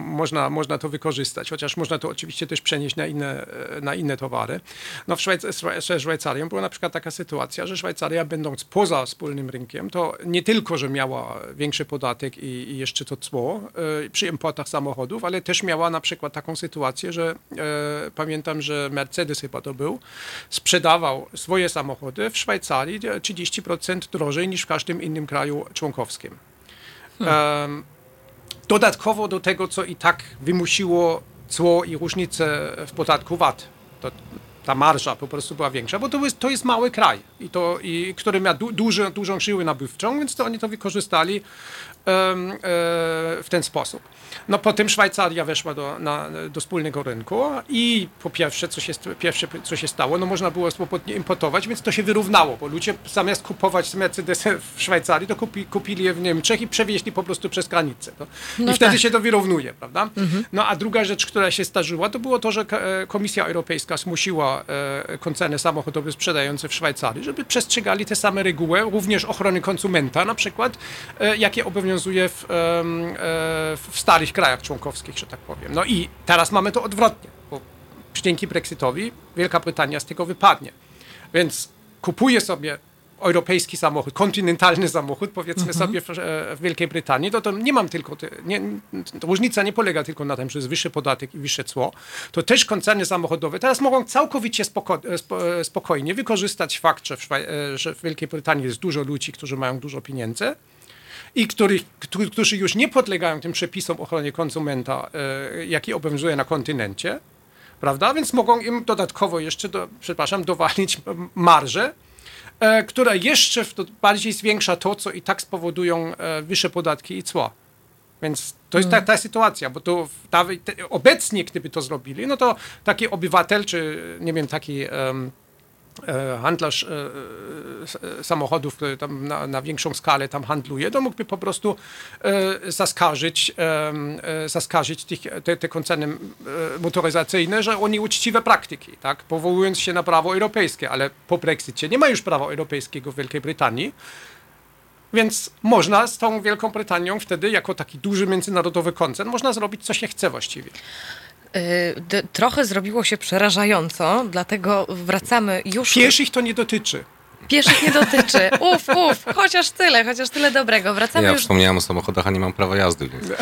można, można to wykorzystać, chociaż można to oczywiście też przenieść na inne, na inne towary. No w Szwajc- Szwajcarią była na przykład taka sytuacja, że Szwajcaria będąc poza wspólnym rynkiem, to nie tylko, że miała większy podatek i, i jeszcze to cło e, przy importach samochodów, ale też miała na przykład taką sytuację, że e, pamiętam, że Mercedes chyba to był, sprzedawał swoje samochody w Szwajcarii 30% drożej niż w każdym innym kraju członkowskim. Hmm. dodatkowo do tego, co i tak wymusiło cło i różnice w podatku VAT. To, ta marża po prostu była większa, bo to jest, to jest mały kraj, i to, i, który miał du, duży, dużą siłę nabywczą, więc to oni to wykorzystali w ten sposób. No potem Szwajcaria weszła do, na, do wspólnego rynku i po pierwsze co, się, pierwsze, co się stało, no można było swobodnie importować, więc to się wyrównało, bo ludzie zamiast kupować Mercedesy w Szwajcarii, to kupi, kupili je w Niemczech i przewieźli po prostu przez granicę. No I wtedy tak. się to wyrównuje, prawda? Mhm. No a druga rzecz, która się zdarzyła, to było to, że e, Komisja Europejska zmusiła e, koncerny samochodowe sprzedające w Szwajcarii, żeby przestrzegali te same reguły, również ochrony konsumenta na przykład, e, jakie obowiązuje w, w starych krajach członkowskich, że tak powiem. No i teraz mamy to odwrotnie, bo dzięki Brexitowi Wielka Brytania z tego wypadnie. Więc kupuje sobie europejski samochód, kontynentalny samochód, powiedzmy mhm. sobie w, w, Wielkiej Brytanii, to, to nie mam tylko, nie, różnica nie polega tylko na tym, że jest wyższy podatek i wyższe cło, to też koncerny samochodowe teraz mogą całkowicie spoko, spokojnie wykorzystać fakt, że w, że w Wielkiej Brytanii jest dużo ludzi, którzy mają dużo pieniędzy, i których, którzy już nie podlegają tym przepisom ochrony konsumenta, e, jaki obowiązuje na kontynencie, prawda? Więc mogą im dodatkowo jeszcze, do, przepraszam, dowalić marżę, e, która jeszcze bardziej zwiększa to, co i tak spowodują e, wyższe podatki i cła. Więc to jest ta, ta sytuacja, bo to ta, te, obecnie, gdyby to zrobili, no to taki obywatel, czy nie wiem, taki um, handlarz e, e, samochodów, który tam na, na, większą skalę tam handluje, to mógłby po prostu zaskarżyć, zaskarżyć tych, te, te koncerny motoryzacyjne, że oni uczciwe praktyki, tak, powołując się na prawo europejskie, ale po Brexicie nie ma już prawa europejskiego w Wielkiej Brytanii, więc można z tą Wielką Brytanią wtedy, jako taki duży międzynarodowy koncern, można zrobić co się chce właściwie. Y, trochę zrobiło się przerażająco, dlatego wracamy już. Pieszych to nie dotyczy. Pieszych nie dotyczy. Uf, uf, chociaż tyle, chociaż tyle dobrego. Wracamy ja już... wspomniałem o samochodach, a nie mam prawa jazdy. Więc...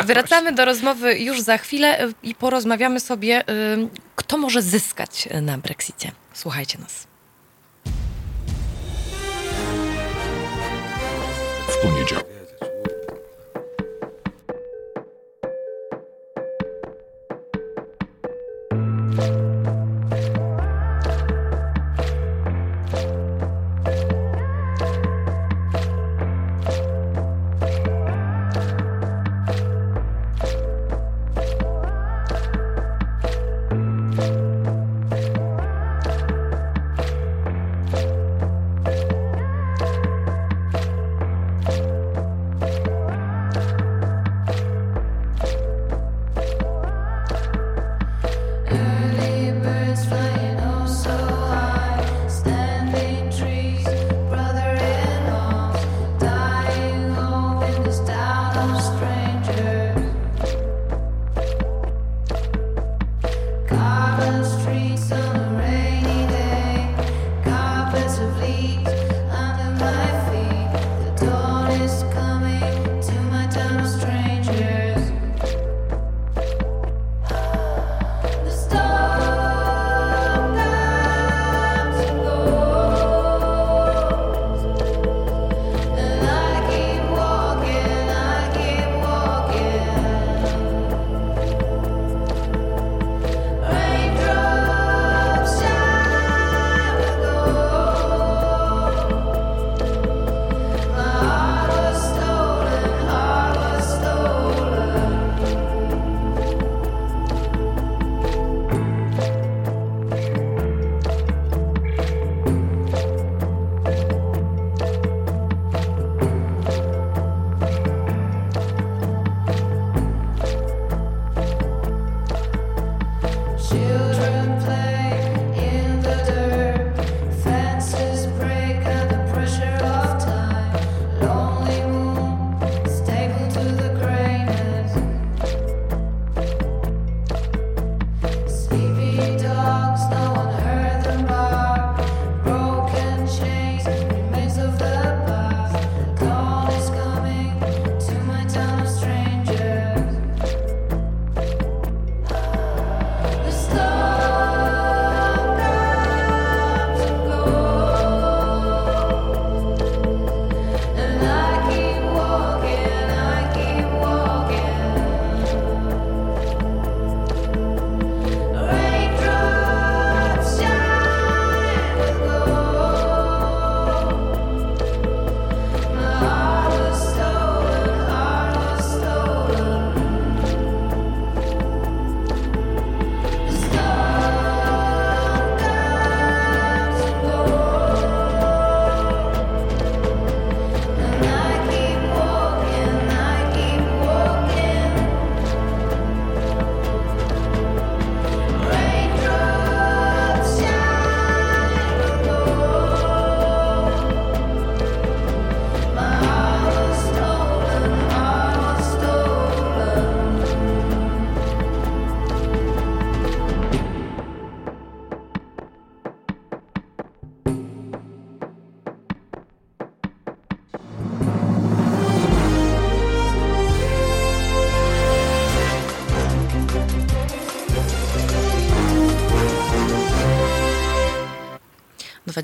Y, wracamy do rozmowy już za chwilę y, i porozmawiamy sobie, kto może zyskać na Brexicie. Słuchajcie nas. W poniedziałek.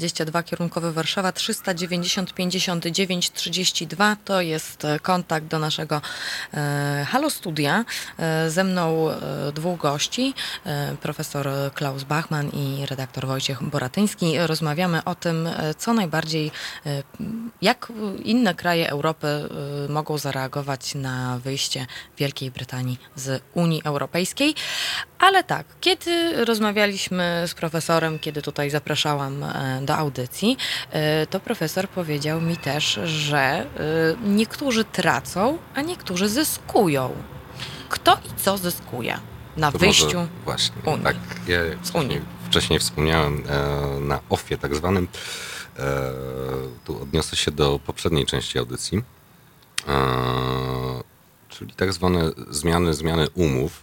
22 kierunkowy Warszawa 390 59 32 to jest e, kontakt do naszego e, Halo Studia. E, ze mną dwóch gości, profesor Klaus Bachmann i redaktor Wojciech Boratyński. Rozmawiamy o tym, co najbardziej, jak inne kraje Europy mogą zareagować na wyjście Wielkiej Brytanii z Unii Europejskiej. Ale tak, kiedy rozmawialiśmy z profesorem, kiedy tutaj zapraszałam e, do audycji, e, to profesor powiedział mi też, że e, niektórzy tracą, a niektórzy zyskują. Kto i co zyskuje na To wyjściu? właśnie, Unii. tak, ja Z Unii. wcześniej, wspomniałem na OFie tak zwanym, tu odniosę się do poprzedniej części audycji, czyli tak zwane zmiany, zmiany umów.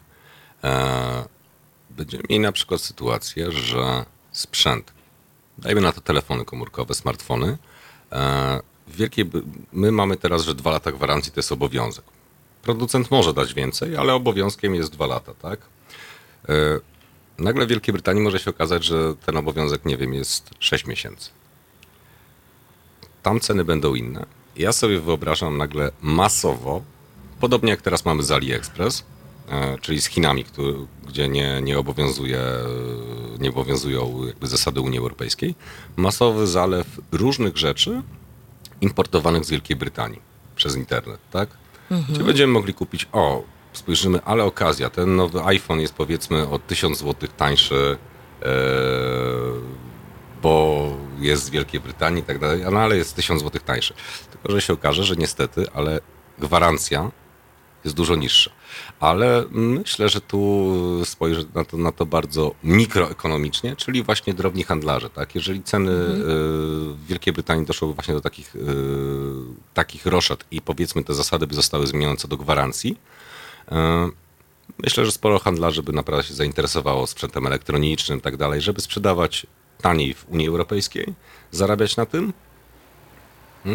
E, będziemy mieli na przykład sytuację, że sprzęt, dajmy na to telefony komórkowe, smartfony, e, w Wielkiej, my mamy teraz, że dwa lata gwarancji to jest obowiązek. Producent może dać więcej, ale obowiązkiem jest dwa lata, tak? E, Nagle w Wielkiej Brytanii może się okazać, że ten obowiązek, nie wiem, jest 6 miesięcy. Tam ceny będą inne. Ja sobie wyobrażam nagle masowo, podobnie jak teraz mamy z AliExpress, e, czyli z Chinami, który, gdzie nie, nie, obowiązuje, nie obowiązują jakby zasady Unii Europejskiej, masowy zalew różnych rzeczy importowanych z Wielkiej Brytanii przez internet, tak? Gdzie będziemy mogli kupić, o, spojrzymy, ale okazja, ten nowy iPhone jest powiedzmy o 1000 zł tańszy, e, bo jest z Wielkiej Brytanii i tak dalej, no ale jest 1000 zł tańszy. Tylko, że się okaże, że niestety, ale gwarancja jest dużo niższa. Ale myślę, że tu spojrzę na to, na to bardzo mikroekonomicznie, czyli właśnie drobni handlarze. Tak? Jeżeli ceny y, w Wielkiej Brytanii doszły właśnie do takich, y, takich roszad i powiedzmy te zasady by zostały zmienione co do gwarancji, y, myślę, że sporo handlarzy by naprawdę się zainteresowało sprzętem elektronicznym i tak dalej, żeby sprzedawać taniej w Unii Europejskiej, zarabiać na tym,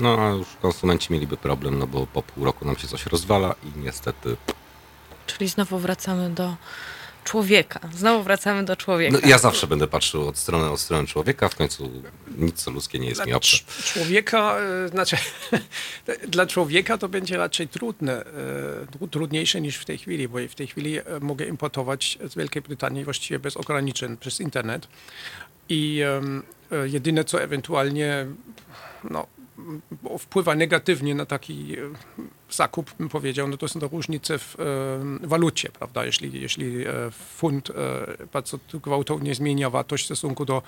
no a już konsumenci mieliby problem, no bo po pół roku nam się coś rozwala i niestety... Czyli znowu wracamy do człowieka. Znowu wracamy do człowieka. No, ja zawsze będę patrzył od strony, od strony człowieka, w końcu nic co ludzkie nie jest mi Dla obce. cz- człowieka, e, znaczy dla człowieka to będzie raczej trudne, e, tru- trudniejsze niż w tej chwili, bo w tej chwili e, mogę importować z Wielkiej Brytanii właściwie bez ograniczeń przez internet i jedyne co ewentualnie no, wpływa negatywnie na taki e, zakup, bym powiedział, no to są to różnice w e, walucie, prawda? Jeśli, jeśli e, funt bardzo gwałtownie zmienia wartość w stosunku do,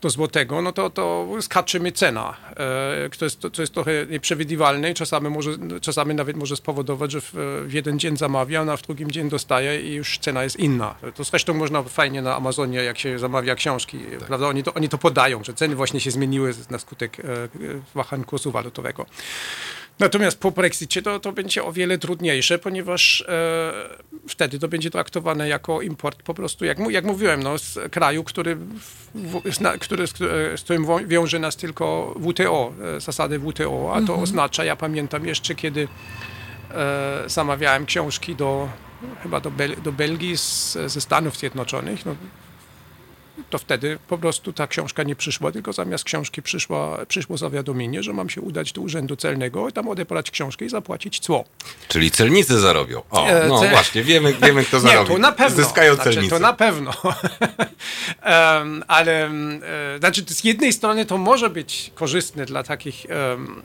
do złotego, no to, to skacze mi cena, e, to jest, to jest trochę nieprzewidywalne i czasami, może, czasami nawet może spowodować, że w, w jeden dzień zamawiam, a w drugim dzień dostaję i już cena jest inna. To zresztą można fajnie na Amazonie, jak się zamawia książki, prawda? Oni to, oni to podają, że ceny właśnie się zmieniły na skutek e, wahań kursu walutowego. Natomiast po Brexicie to, to będzie o wiele trudniejsze, ponieważ e, wtedy to będzie traktowane jako import po prostu, jak, jak mówiłem, no, z kraju, który, w, zna, który, z, z którym wiąże nas tylko WTO, e, zasady WTO, a to oznacza, ja pamiętam jeszcze, kiedy e, zamawiałem książki do, chyba do, Bel, do Belgii z, ze Stanów Zjednoczonych, no, to wtedy po prostu ta książka nie przyszła, tylko zamiast książki przyszła, przyszło zawiadomienie, że mam się udać do urzędu celnego i tam odebrać książkę i zapłacić cło. Czyli celnicy zarobią. O, E, no właśnie, wiemy, wiemy kto zarobi. Nie, to na pewno. Zyskają znaczy, celnicy. To na pewno. Em, ale e, znaczy, z jednej strony to może być korzystne dla takich em,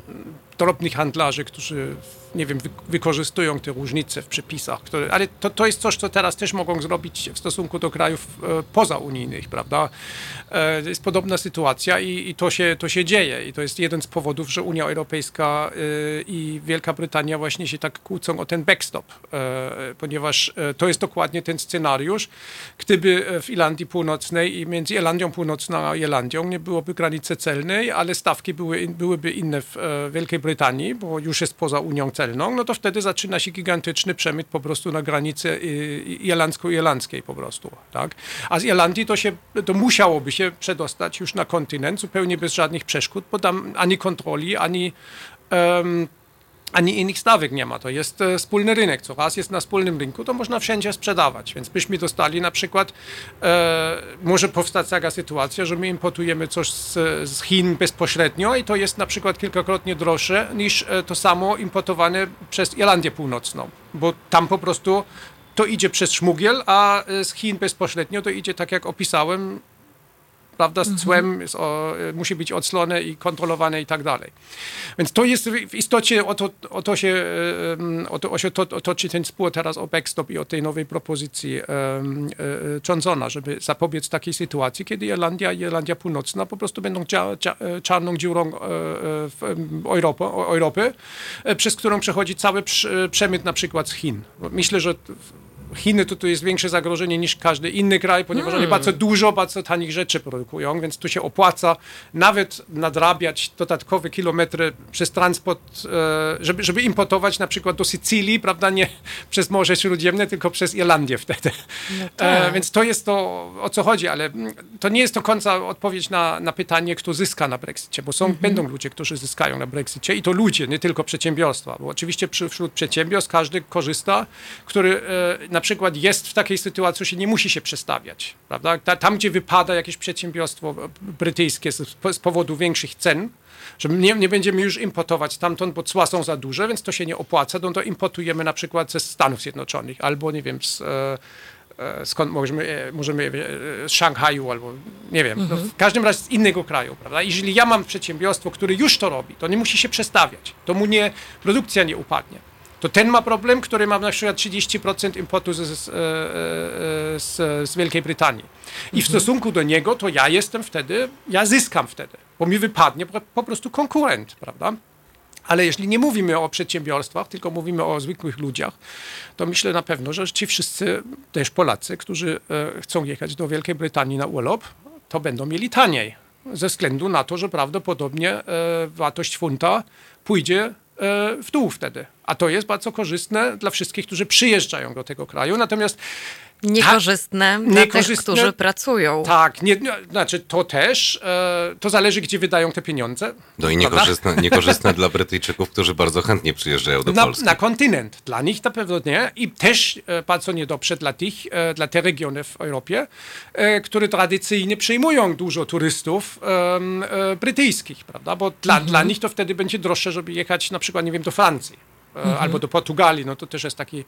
drobnych handlarzy, którzy, nie wiem, wy, wykorzystują te różnice w przepisach, które, ale to, to jest coś, co teraz też mogą zrobić w stosunku do krajów e, pozaunijnych, prawda? E, jest podobna sytuacja i, i to, się, to się dzieje i to jest jeden z powodów, że Unia Europejska e, i Wielka Brytania właśnie się tak kłócą o ten backstop, e, ponieważ e, to jest dokładnie ten scenariusz, gdyby w Irlandii Północnej i między Irlandią Północną a Irlandią nie byłoby granicy celnej, ale stawki były, byłyby inne w Wielkiej Brytanii, bo już jest poza Unią Celną, no to wtedy zaczyna się gigantyczny przemyt po prostu na granicy y, irlandzko-irlandzkiej po prostu, tak? A z Irlandii to się, to musiałoby się przedostać już na kontynent zupełnie bez żadnych przeszkód, bo tam ani kontroli, ani em, ani innych stawek nie ma. To jest e, wspólny rynek. Co raz jest na wspólnym rynku, to można wszędzie sprzedawać. Więc byśmy dostali na przykład, e, może powstać taka sytuacja, że my importujemy coś z, z Chin bezpośrednio i to jest na przykład kilkakrotnie droższe niż e, to samo importowane przez Irlandię Północną, bo tam po prostu to idzie przez szmugiel, a e, z Chin bezpośrednio to idzie tak jak opisałem, prawda, z cłem jest, o, y, musi być odslone i kontrolowane i tak dalej. Więc to jest w istocie, o to, o to się, o to, o się to, toczy ten spór teraz o backstop i o tej nowej propozycji um, Johnsona, żeby zapobiec takiej sytuacji, kiedy Irlandia i Irlandia Północna po prostu będą dzia, dzia, czarną dziurą e, e, Europy, Europy, e, przez którą przechodzi cały prz- przemyt na przykład z Chin. Myślę, że Chiny to tu jest większe zagrożenie niż każdy inny kraj, ponieważ oni bardzo dużo, bardzo tanich rzeczy produkują, więc tu się opłaca nawet nadrabiać dodatkowe kilometry przez transport, e, żeby, żeby importować na przykład do Sycylii, prawda, nie przez Morze Śródziemne, tylko przez Irlandię wtedy. E, więc to jest to, o co chodzi, ale to nie jest do końca odpowiedź na, na pytanie, kto zyska na Brexicie, bo są, będą ludzie, którzy zyskają na Brexicie i to ludzie, nie tylko przedsiębiorstwa, bo oczywiście przy, wśród przedsiębiorstw każdy korzysta, który e, na przykład jest w takiej sytuacji, że nie musi się przestawiać, prawda? Ta, tam, gdzie wypada jakieś przedsiębiorstwo brytyjskie z, powodu większych cen, że nie, nie będziemy już importować stamtąd, bo cła są za duże, więc to się nie opłaca, no to importujemy na przykład ze Stanów Zjednoczonych albo, nie wiem, z, e, e, skąd możemy, e, możemy z Szanghaju albo, nie wiem, no, w każdym razie z innego kraju, prawda? Jeżeli ja mam przedsiębiorstwo, które już to robi, to nie musi się przestawiać, to mu nie, produkcja nie upadnie. To ten ma problem, który ma na przykład 30% importu z, z, e, e, z, z Wielkiej Brytanii. I w stosunku do niego to ja jestem wtedy, ja zyskam wtedy, bo mi wypadnie po, po prostu konkurent, prawda? Ale jeśli nie mówimy o przedsiębiorstwach, tylko mówimy o zwykłych ludziach, to myślę na pewno, że ci wszyscy, też Polacy, którzy e, chcą jechać do Wielkiej Brytanii na urlop, to będą mieli taniej. Ze względu na to, że prawdopodobnie wartość funta pójdzie w dół wtedy. A to jest bardzo korzystne dla wszystkich, którzy przyjeżdżają do tego kraju. Natomiast Niekorzystne dla tych, Niekorzystne- którzy pracują. tak, nie, nie, znaczy to też, e, to zależy, gdzie wydają te pieniądze. No i niekorzystne, niekorzystne dla Brytyjczyków, którzy bardzo chętnie przyjeżdżają do na, Polski. na kontynent. Dla nich na pewno nie. I też e, bardzo niedobrze dla tych, e, dla tych regionów w Europie, e, które tradycyjnie przyjmują dużo turystów e, brytyjskich, prawda? Bo dla, dla nich to wtedy będzie droższe, żeby jechać na przykład, nie wiem, do Francji. E, Albo do Portugalii, no to też jest taki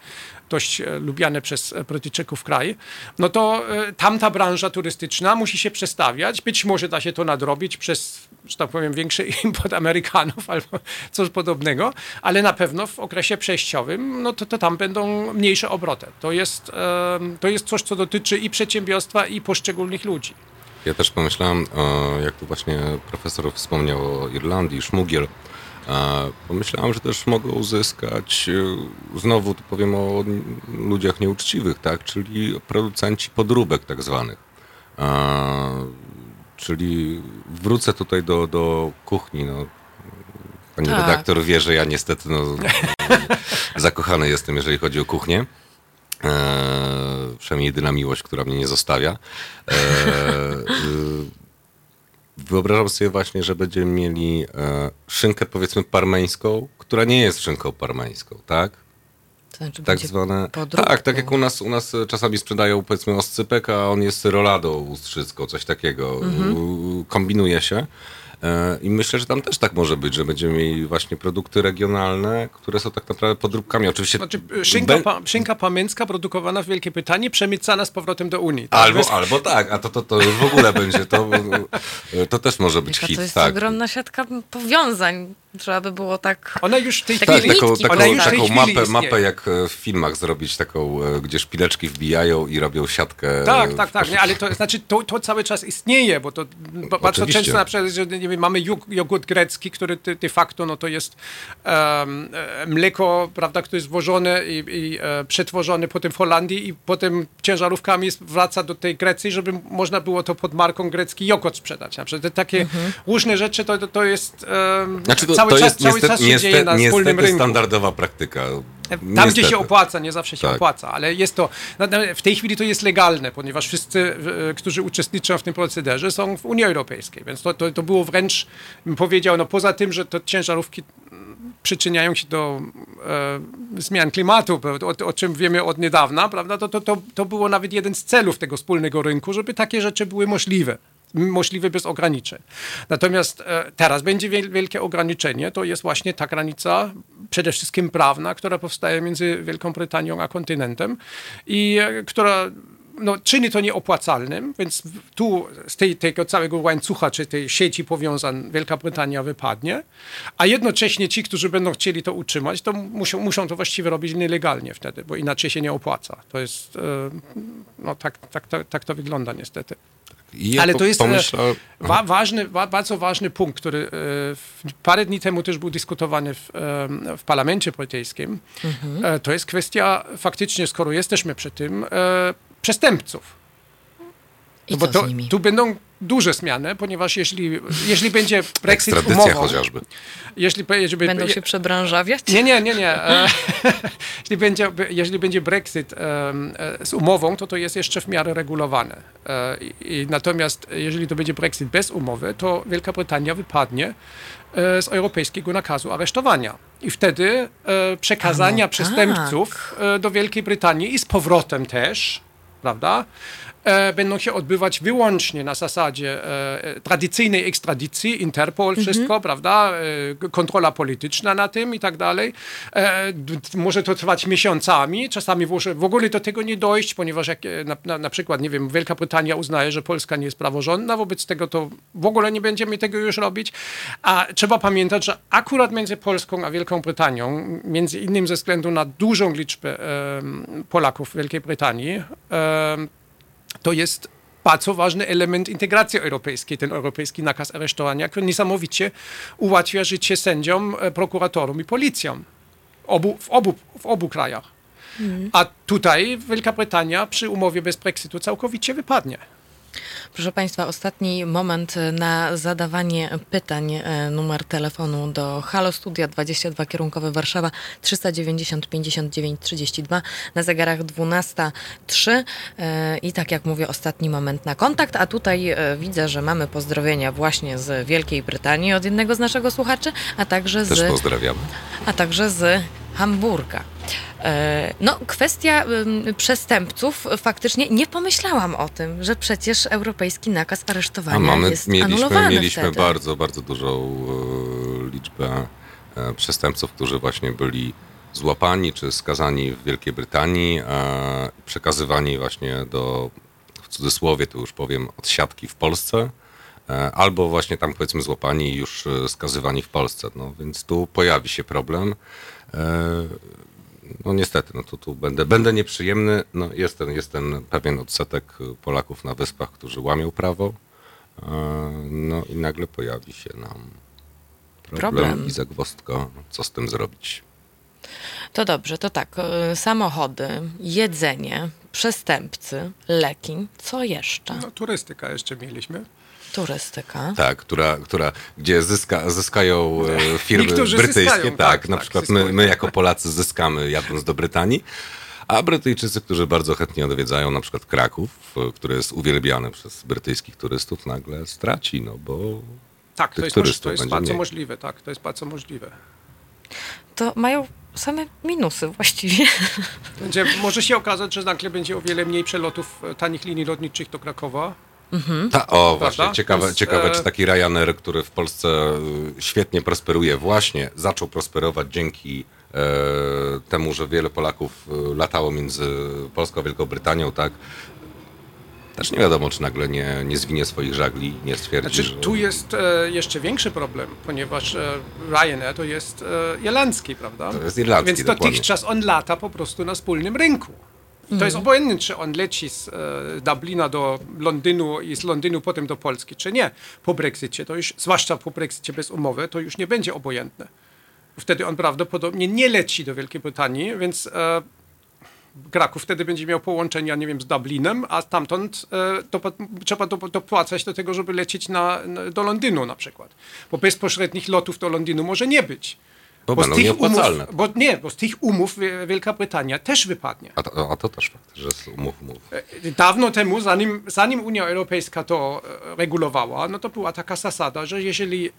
dość e, lubiany przez Brytyjczyków kraj. No to e, tamta branża turystyczna musi się przestawiać. Być może da się to nadrobić przez, że tak powiem, większy import Amerykanów albo coś podobnego, ale na pewno w okresie przejściowym, no to, to tam będą mniejsze obroty. To jest, to jest coś, co dotyczy i przedsiębiorstwa, i poszczególnych ludzi. Ja też pomyślałem, jak tu właśnie profesor wspomniał o Irlandii, szmugiel, pomyślałem, że też mogą uzyskać, e, znowu tu powiem o ludziach nieuczciwych, tak, czyli producenci podróbek tak zwanych. E, Czyli wrócę tutaj do, do kuchni, no. Pani Tak. redaktor wie, że ja niestety no, zakochany jestem, jeżeli chodzi o kuchnię. E, przynajmniej jedyna miłość, która mnie nie zostawia. E, y, wyobrażam sobie właśnie, że będziemy mieli e, szynkę powiedzmy parmeńską, która nie jest szynką parmeńską, tak? To znaczy Tak zwane. podróbką. Tak, tak jak u nas, u nas czasami sprzedają powiedzmy oscypek, a on jest roladą ustrzycką, coś takiego. U- Kombinuje się. E, I myślę, że tam też tak może być, że będziemy mieli właśnie produkty regionalne, które są tak naprawdę podróbkami. Oczywiście. Znaczy, szynka, Bę- pa, szynka pamięcka produkowana w Wielkiej Brytanii, przemycana z powrotem do Unii. tak? Albo, Bez- albo tak, a to, to, to już w ogóle będzie, to, to też może być Jaka hit, to jest tak. ogromna siatka powiązań. Trzeba by było tak... Ona już w tej Takie Tak, chwili, taką, taką, ona już tej taką chwili mapę, istnieje. mapę jak e, w filmach zrobić, taką, e, gdzie szpileczki wbijają i robią siatkę. Tak, e, tak, tak, nie, ale to znaczy to, to cały czas istnieje, bo to bardzo często na przykład, że nie wiem, mamy jog- jogurt grecki, który de, de facto no to jest e, mleko, prawda, które jest włożone i, i e, przetworzone potem w Holandii i potem ciężarówkami jest- wraca do tej Grecji, żeby można było to pod marką grecki jogurt sprzedać. Na przykład te takie różne rzeczy, to, to, to jest em, Znaczy to, cały to czas, jest cały niestety, czas się dzieje na niestety, wspólnym niestety rynku. standardowa praktyka. Tam, Niestety. gdzie się opłaca, nie zawsze się Tak. opłaca, ale jest to, no, w tej chwili to jest legalne, ponieważ wszyscy, e, którzy uczestniczą w tym procederze są w Unii Europejskiej, więc to, to, to było wręcz, bym powiedział, no poza tym, że to ciężarówki przyczyniają się do e, zmian klimatu, o, o czym wiemy od niedawna, prawda, to, to, to, to było nawet jeden z celów tego wspólnego rynku, żeby takie rzeczy były możliwe możliwe bez ograniczeń. Natomiast e, teraz będzie wiel- wielkie ograniczenie, to jest właśnie ta granica przede wszystkim prawna, która powstaje między Wielką Brytanią a kontynentem i e, która no, czyni to nieopłacalnym, więc tu z tej, tego całego łańcucha, czy tej sieci powiązań Wielka Brytania wypadnie, a jednocześnie ci, którzy będą chcieli to utrzymać, to muszą, muszą to właściwie robić nielegalnie wtedy, bo inaczej się nie opłaca. To jest, e, no tak, tak, tak, tak to wygląda niestety. I ja Ale to jest e, wa, ważny, wa, bardzo ważny punkt, który e, parę dni temu też był dyskutowany w, em, w parlamencie brytyjskim. E, To jest kwestia faktycznie, skoro jesteśmy przy tym, e, przestępców. I No bo co to, z nimi? tu będą duże zmiany, ponieważ jeśli, jeśli będzie Brexit Ekstradycja umową, chociażby. jeśli, jeśli Będą się przebranżawiać? nie, nie, nie, nie. E, jeśli, będzie, jeśli będzie Brexit e, z umową, to to jest jeszcze w miarę regulowane. E, i, i natomiast jeżeli to będzie Brexit bez umowy, to Wielka Brytania wypadnie z europejskiego nakazu aresztowania. I wtedy e, przekazania A no przestępców e, do Wielkiej Brytanii i z powrotem też, prawda? E, będą się odbywać wyłącznie na zasadzie e, tradycyjnej ekstradycji, Interpol, wszystko, prawda, e, kontrola polityczna na tym i tak dalej. Może to trwać miesiącami, czasami może w ogóle do tego nie dojść, ponieważ jak na, na, na przykład, nie wiem, Wielka Brytania uznaje, że Polska nie jest praworządna, wobec tego to w ogóle nie będziemy tego już robić, a trzeba pamiętać, że akurat między Polską a Wielką Brytanią, między innymi ze względu na dużą liczbę Polaków w Wielkiej Brytanii, to jest bardzo ważny element integracji europejskiej, ten europejski nakaz aresztowania, który niesamowicie ułatwia życie sędziom, e, prokuratorom i policjom obu, w, obu, w obu krajach. A tutaj Wielka Brytania przy umowie bez Brexitu całkowicie wypadnie. Proszę Państwa, ostatni moment na zadawanie pytań. E, Numer telefonu do Halo Studia 22 kierunkowy Warszawa 390 59 32 na zegarach 12.03 E, i tak jak mówię, ostatni moment na kontakt, a tutaj e, widzę, że mamy pozdrowienia właśnie z Wielkiej Brytanii od jednego z naszych słuchaczy, a także Też z pozdrawiamy. a także z Hamburga. E, No, kwestia przestępców, faktycznie nie pomyślałam o tym, że przecież europejski nakaz A aresztowania mamy, jest mieliśmy, anulowany mieliśmy wtedy. bardzo, bardzo dużą e, liczbę e, przestępców, którzy właśnie byli złapani czy skazani w Wielkiej Brytanii, przekazywani właśnie do, w cudzysłowie to już powiem, odsiadki w Polsce, albo właśnie tam powiedzmy złapani i już skazywani w Polsce. No więc tu pojawi się problem. E, no niestety, no to tu będę, będę nieprzyjemny. No jest ten, jest ten pewien odsetek Polaków na wyspach, którzy łamią prawo. E, No i nagle pojawi się nam problem, Problem. i zagwozdka, co z tym zrobić. To dobrze, to tak. e, Samochody, jedzenie, przestępcy, leki, co jeszcze? No, turystyka jeszcze mieliśmy. Turystyka. Tak, która, która, gdzie zyska, zyskają e, firmy Niektórzy brytyjskie. zyskają, tak, tak, na tak, przykład my, my jako Polacy zyskamy jadąc do Brytanii. A Brytyjczycy, którzy bardzo chętnie odwiedzają na przykład Kraków, e, który jest uwielbiany przez brytyjskich turystów, nagle straci, no bo Tak, to jest, turystów to jest bardzo mniej. możliwe, tak, to jest bardzo możliwe. To mają same minusy właściwie. Będzie, może się okazać, że nagle będzie o wiele mniej przelotów e, tanich linii lotniczych do Krakowa. Ta, o, właśnie, Prawda? ciekawe, jest, ciekawe, e, czy taki Ryanair, który w Polsce y, świetnie prosperuje, właśnie zaczął prosperować dzięki e, temu, że wiele Polaków y, latało między Polską a Wielką Brytanią, tak? Też nie wiadomo, czy nagle nie, nie zwinie swoich żagli, nie stwierdzi, Znaczy, że... tu jest e, jeszcze większy problem, ponieważ e, Ryanair to jest e, irlandzki, prawda? To jest irlandzki, Więc dokładnie. dotychczas on lata po prostu na wspólnym rynku. To Mhm. jest obojętne, czy on leci z e, Dublina do Londynu i z Londynu potem do Polski, czy nie. Po Brexicie, to już, zwłaszcza po Brexicie bez umowy, to już nie będzie obojętne. Wtedy on prawdopodobnie nie leci do Wielkiej Brytanii, więc e, Kraków wtedy będzie miał połączenia, nie wiem, z Dublinem, a stamtąd e, trzeba do, dopłacać do tego, żeby lecieć na, na, do Londynu na przykład. Bo bezpośrednich lotów do Londynu może nie być. Bo będą z tych nieopłacalne. umów, bo nie, bo z tych umów Wie- Wielka Brytania też wypadnie. A to, a to też fakt, że z umów, umów. Dawno temu, zanim, zanim Unia Europejska to e, regulowała, no to była taka zasada, że jeżeli e,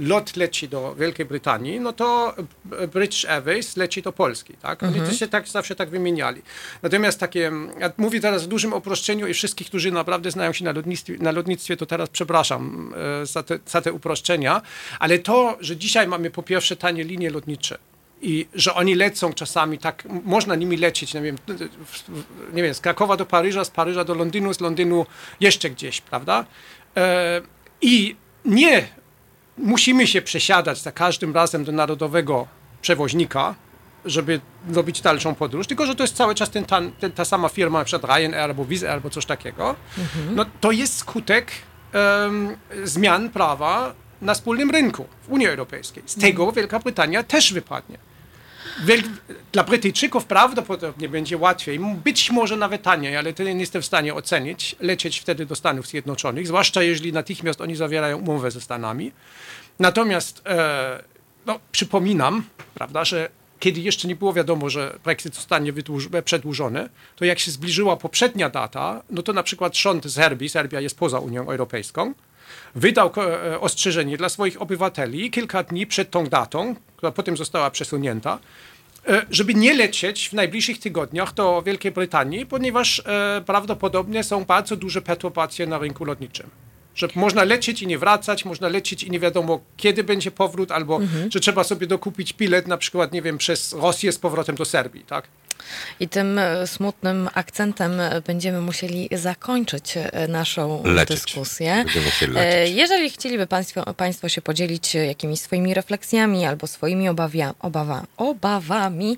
lot leci do Wielkiej Brytanii, no to e, British Airways leci do Polski, tak? Oni to się tak, zawsze tak wymieniali. Natomiast takie, ja mówię teraz w dużym uproszczeniu i wszystkich, którzy naprawdę znają się na lotnictwie, na lotnictwie to teraz przepraszam e, za te, za te uproszczenia, ale to, że dzisiaj mamy po pierwsze tanie linie lotnicze, i że oni lecą czasami tak, można nimi lecieć, nie wiem, w- nie wiem, z Krakowa do Paryża, z Paryża do Londynu, z Londynu jeszcze gdzieś, prawda? E, I nie musimy się przesiadać za każdym razem do narodowego przewoźnika, żeby robić dalszą podróż, tylko że to jest cały czas ten, ta, ten, ta sama firma, na przykład Ryanair albo Wizz albo coś takiego, no to jest skutek em, zmian prawa na wspólnym rynku w Unii Europejskiej. Z tego Wielka Brytania też wypadnie. Wiel- Dla Brytyjczyków prawdopodobnie będzie łatwiej, być może nawet taniej, ale to nie jestem w stanie ocenić, lecieć wtedy do Stanów Zjednoczonych, zwłaszcza jeżeli natychmiast oni zawierają umowę ze Stanami. Natomiast e, no, przypominam, prawda, że kiedy jeszcze nie było wiadomo, że Brexit zostanie przedłużony, to jak się zbliżyła poprzednia data, no to na przykład rząd Serbii, Serbia jest poza Unią Europejską, wydał e, ostrzeżenie dla swoich obywateli kilka dni przed tą datą, która potem została przesunięta, e, żeby nie lecieć w najbliższych tygodniach do Wielkiej Brytanii, ponieważ e, prawdopodobnie są bardzo duże perturbacje na rynku lotniczym. Że można lecieć i nie wracać, można lecieć i nie wiadomo kiedy będzie powrót, albo że trzeba sobie dokupić bilet na przykład, nie wiem, przez Rosję z powrotem do Serbii, tak? I tym e, smutnym akcentem e, będziemy musieli zakończyć e, naszą Lecieć. dyskusję. Jeżeli chcieliby państwo, państwo się podzielić jakimiś swoimi refleksjami albo swoimi obawia, obawa, obawami,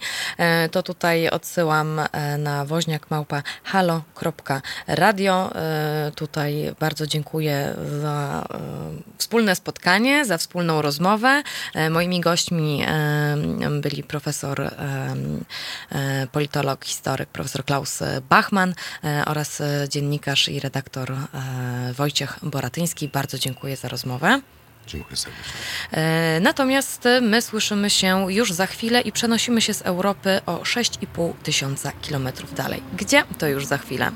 to tutaj odsyłam na woźniak małpa halo.radio. E, Tutaj bardzo dziękuję za wspólne spotkanie, za wspólną rozmowę. Moimi gośćmi byli profesor politolog, historyk, profesor Klaus Bachmann e, oraz e, dziennikarz i redaktor e, Wojciech Boratyński. Bardzo dziękuję za rozmowę. Dziękuję serdecznie. E, Natomiast e, my słyszymy się już za chwilę i przenosimy się z Europy o 6,5 tysiąca kilometrów dalej. Gdzie? To już za chwilę.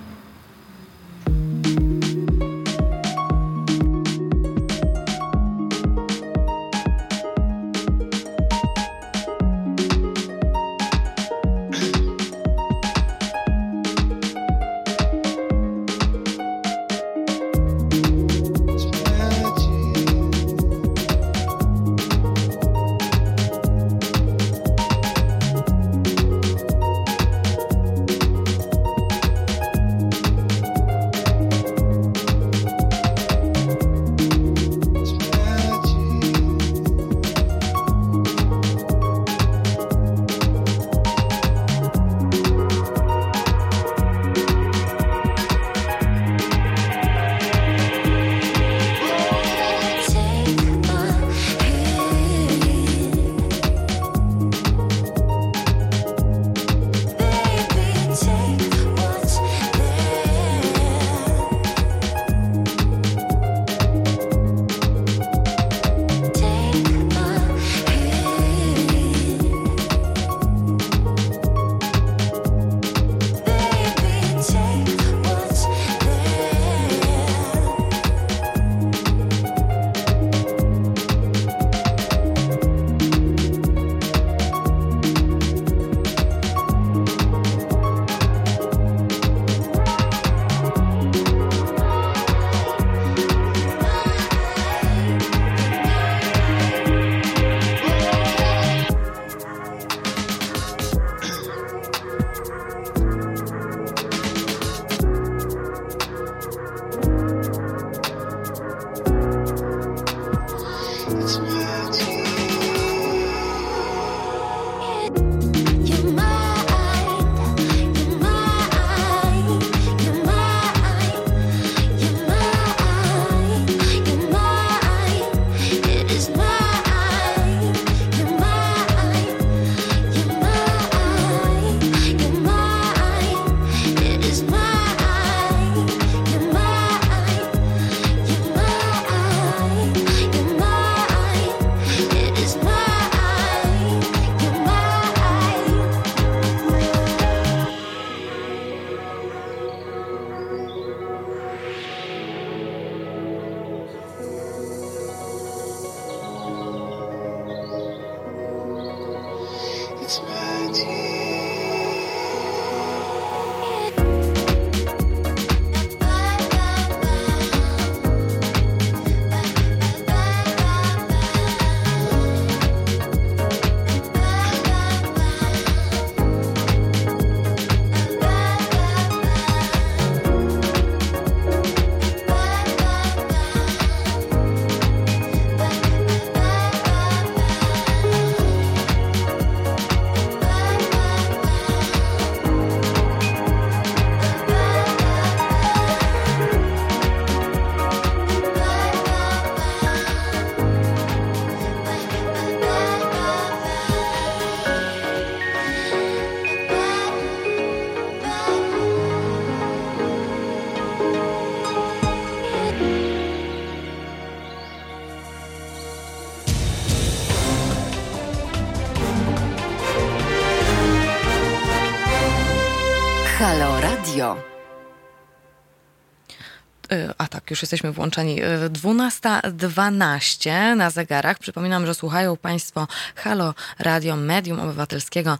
Tak, już jesteśmy włączeni. 12.12 na zegarach. Przypominam, że słuchają Państwo Halo Radio Medium Obywatelskiego,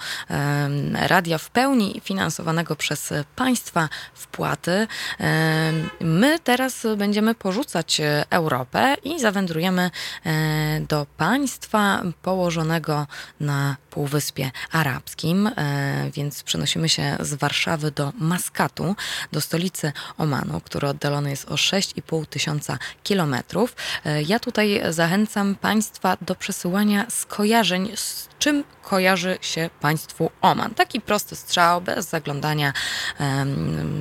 radia w pełni finansowanego przez Państwa wpłaty. My teraz będziemy porzucać Europę i zawędrujemy e, do państwa położonego na Półwyspie Arabskim, e, więc przenosimy się z Warszawy do Maskatu, do stolicy Omanu, który oddalony jest o 6,5 tysiąca kilometrów. E, ja tutaj zachęcam Państwa do przesyłania skojarzeń z czym kojarzy się Państwu Oman. Taki prosty strzał, bez zaglądania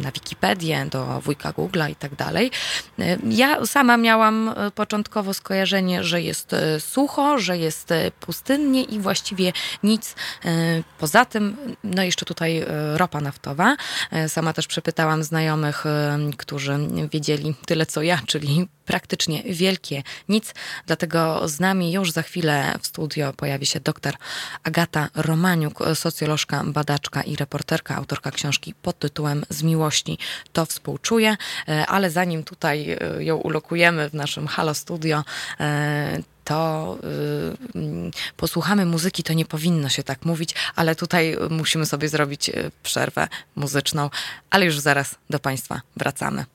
na Wikipedię, do wujka Google'a i tak dalej. E, ja sama miałam e, początkowo skojarzenie, że jest e, sucho, że jest pustynnie i właściwie nic poza tym. No jeszcze tutaj ropa naftowa. Sama też przepytałam znajomych, którzy wiedzieli tyle co ja, czyli praktycznie wielkie nic. Dlatego z nami już za chwilę w studio pojawi się doktor Agata Romaniuk, socjolożka, badaczka i reporterka, autorka książki pod tytułem Z miłości to współczuję. E, ale zanim tutaj e, ją ulokujemy w naszym Halo Studio, e, to y, posłuchamy muzyki, to nie powinno się tak mówić, ale tutaj musimy sobie zrobić przerwę muzyczną, ale już zaraz do Państwa wracamy.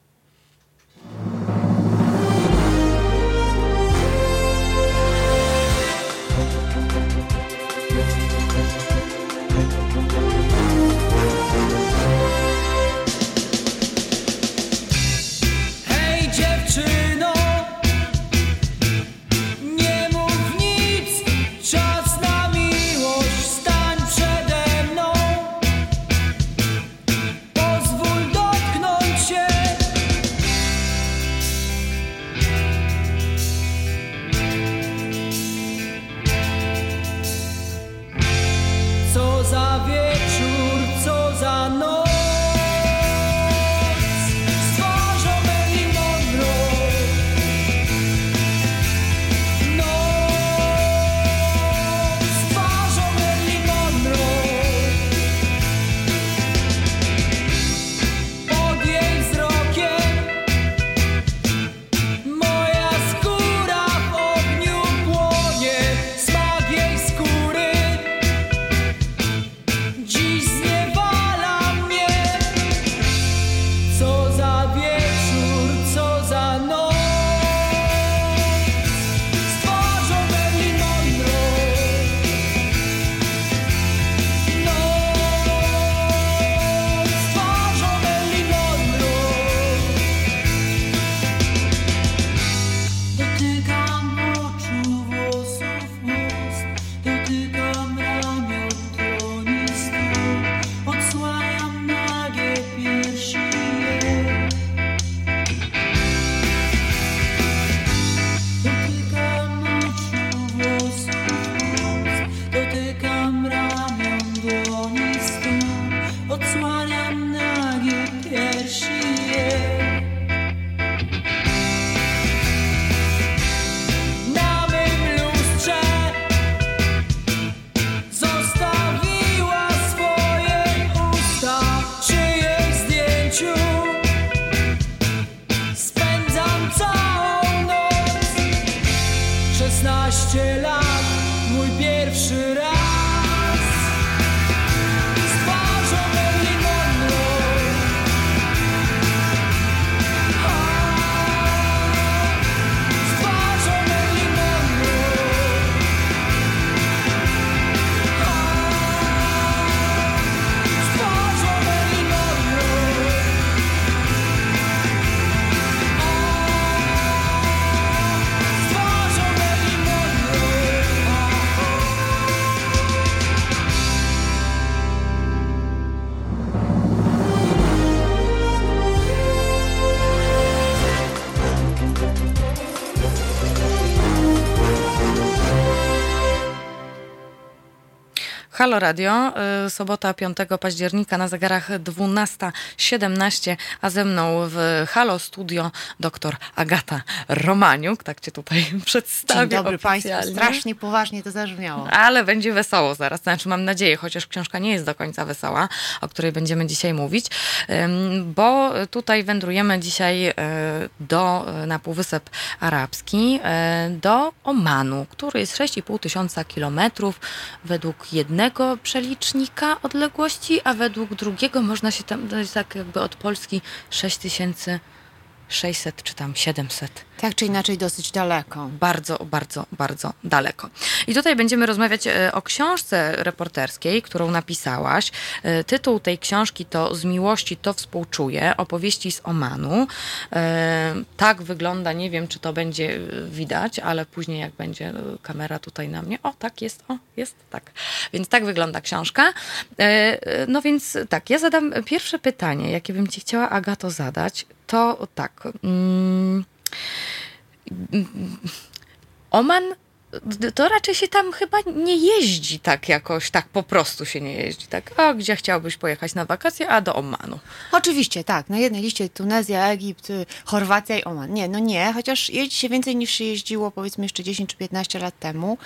Halo Radio, y, sobota 5 października na zegarach 12.17, a ze mną w Halo Studio doktor Agata Romaniuk, tak cię tutaj przedstawię Dzień dobry Państwu, oficjalnie. strasznie poważnie to zabrzmiało. Ale będzie wesoło zaraz, znaczy mam nadzieję, chociaż książka nie jest do końca wesoła, o której będziemy dzisiaj mówić, bo tutaj wędrujemy dzisiaj e, do, na Półwysep Arabski, do Omanu, który jest 6,5 tysiąca kilometrów według jednego przelicznika odległości, a według drugiego można się tam, jest tak jakby od Polski 6600 czy tam 700 Tak czy inaczej dosyć daleko. bardzo, bardzo, bardzo daleko. I tutaj będziemy rozmawiać e, o książce reporterskiej, którą napisałaś. E, Tytuł tej książki to Z miłości to współczuję, opowieści z Omanu. E, Tak wygląda, nie wiem czy to będzie widać, ale później jak będzie kamera tutaj na mnie, o tak jest, o jest, tak. Więc tak wygląda książka. No więc tak, ja zadam pierwsze pytanie, jakie bym ci chciała Agato zadać, to tak. Mm, Oman to raczej się tam chyba nie jeździ tak jakoś, tak po prostu się nie jeździ. Tak, a gdzie chciałbyś pojechać na wakacje? A do Omanu. Oczywiście, tak. Na jednej liście Tunezja, Egipt, y, Chorwacja i Oman. Nie, no nie, chociaż jeździ się więcej niż się jeździło powiedzmy jeszcze 10 czy 15 lat temu.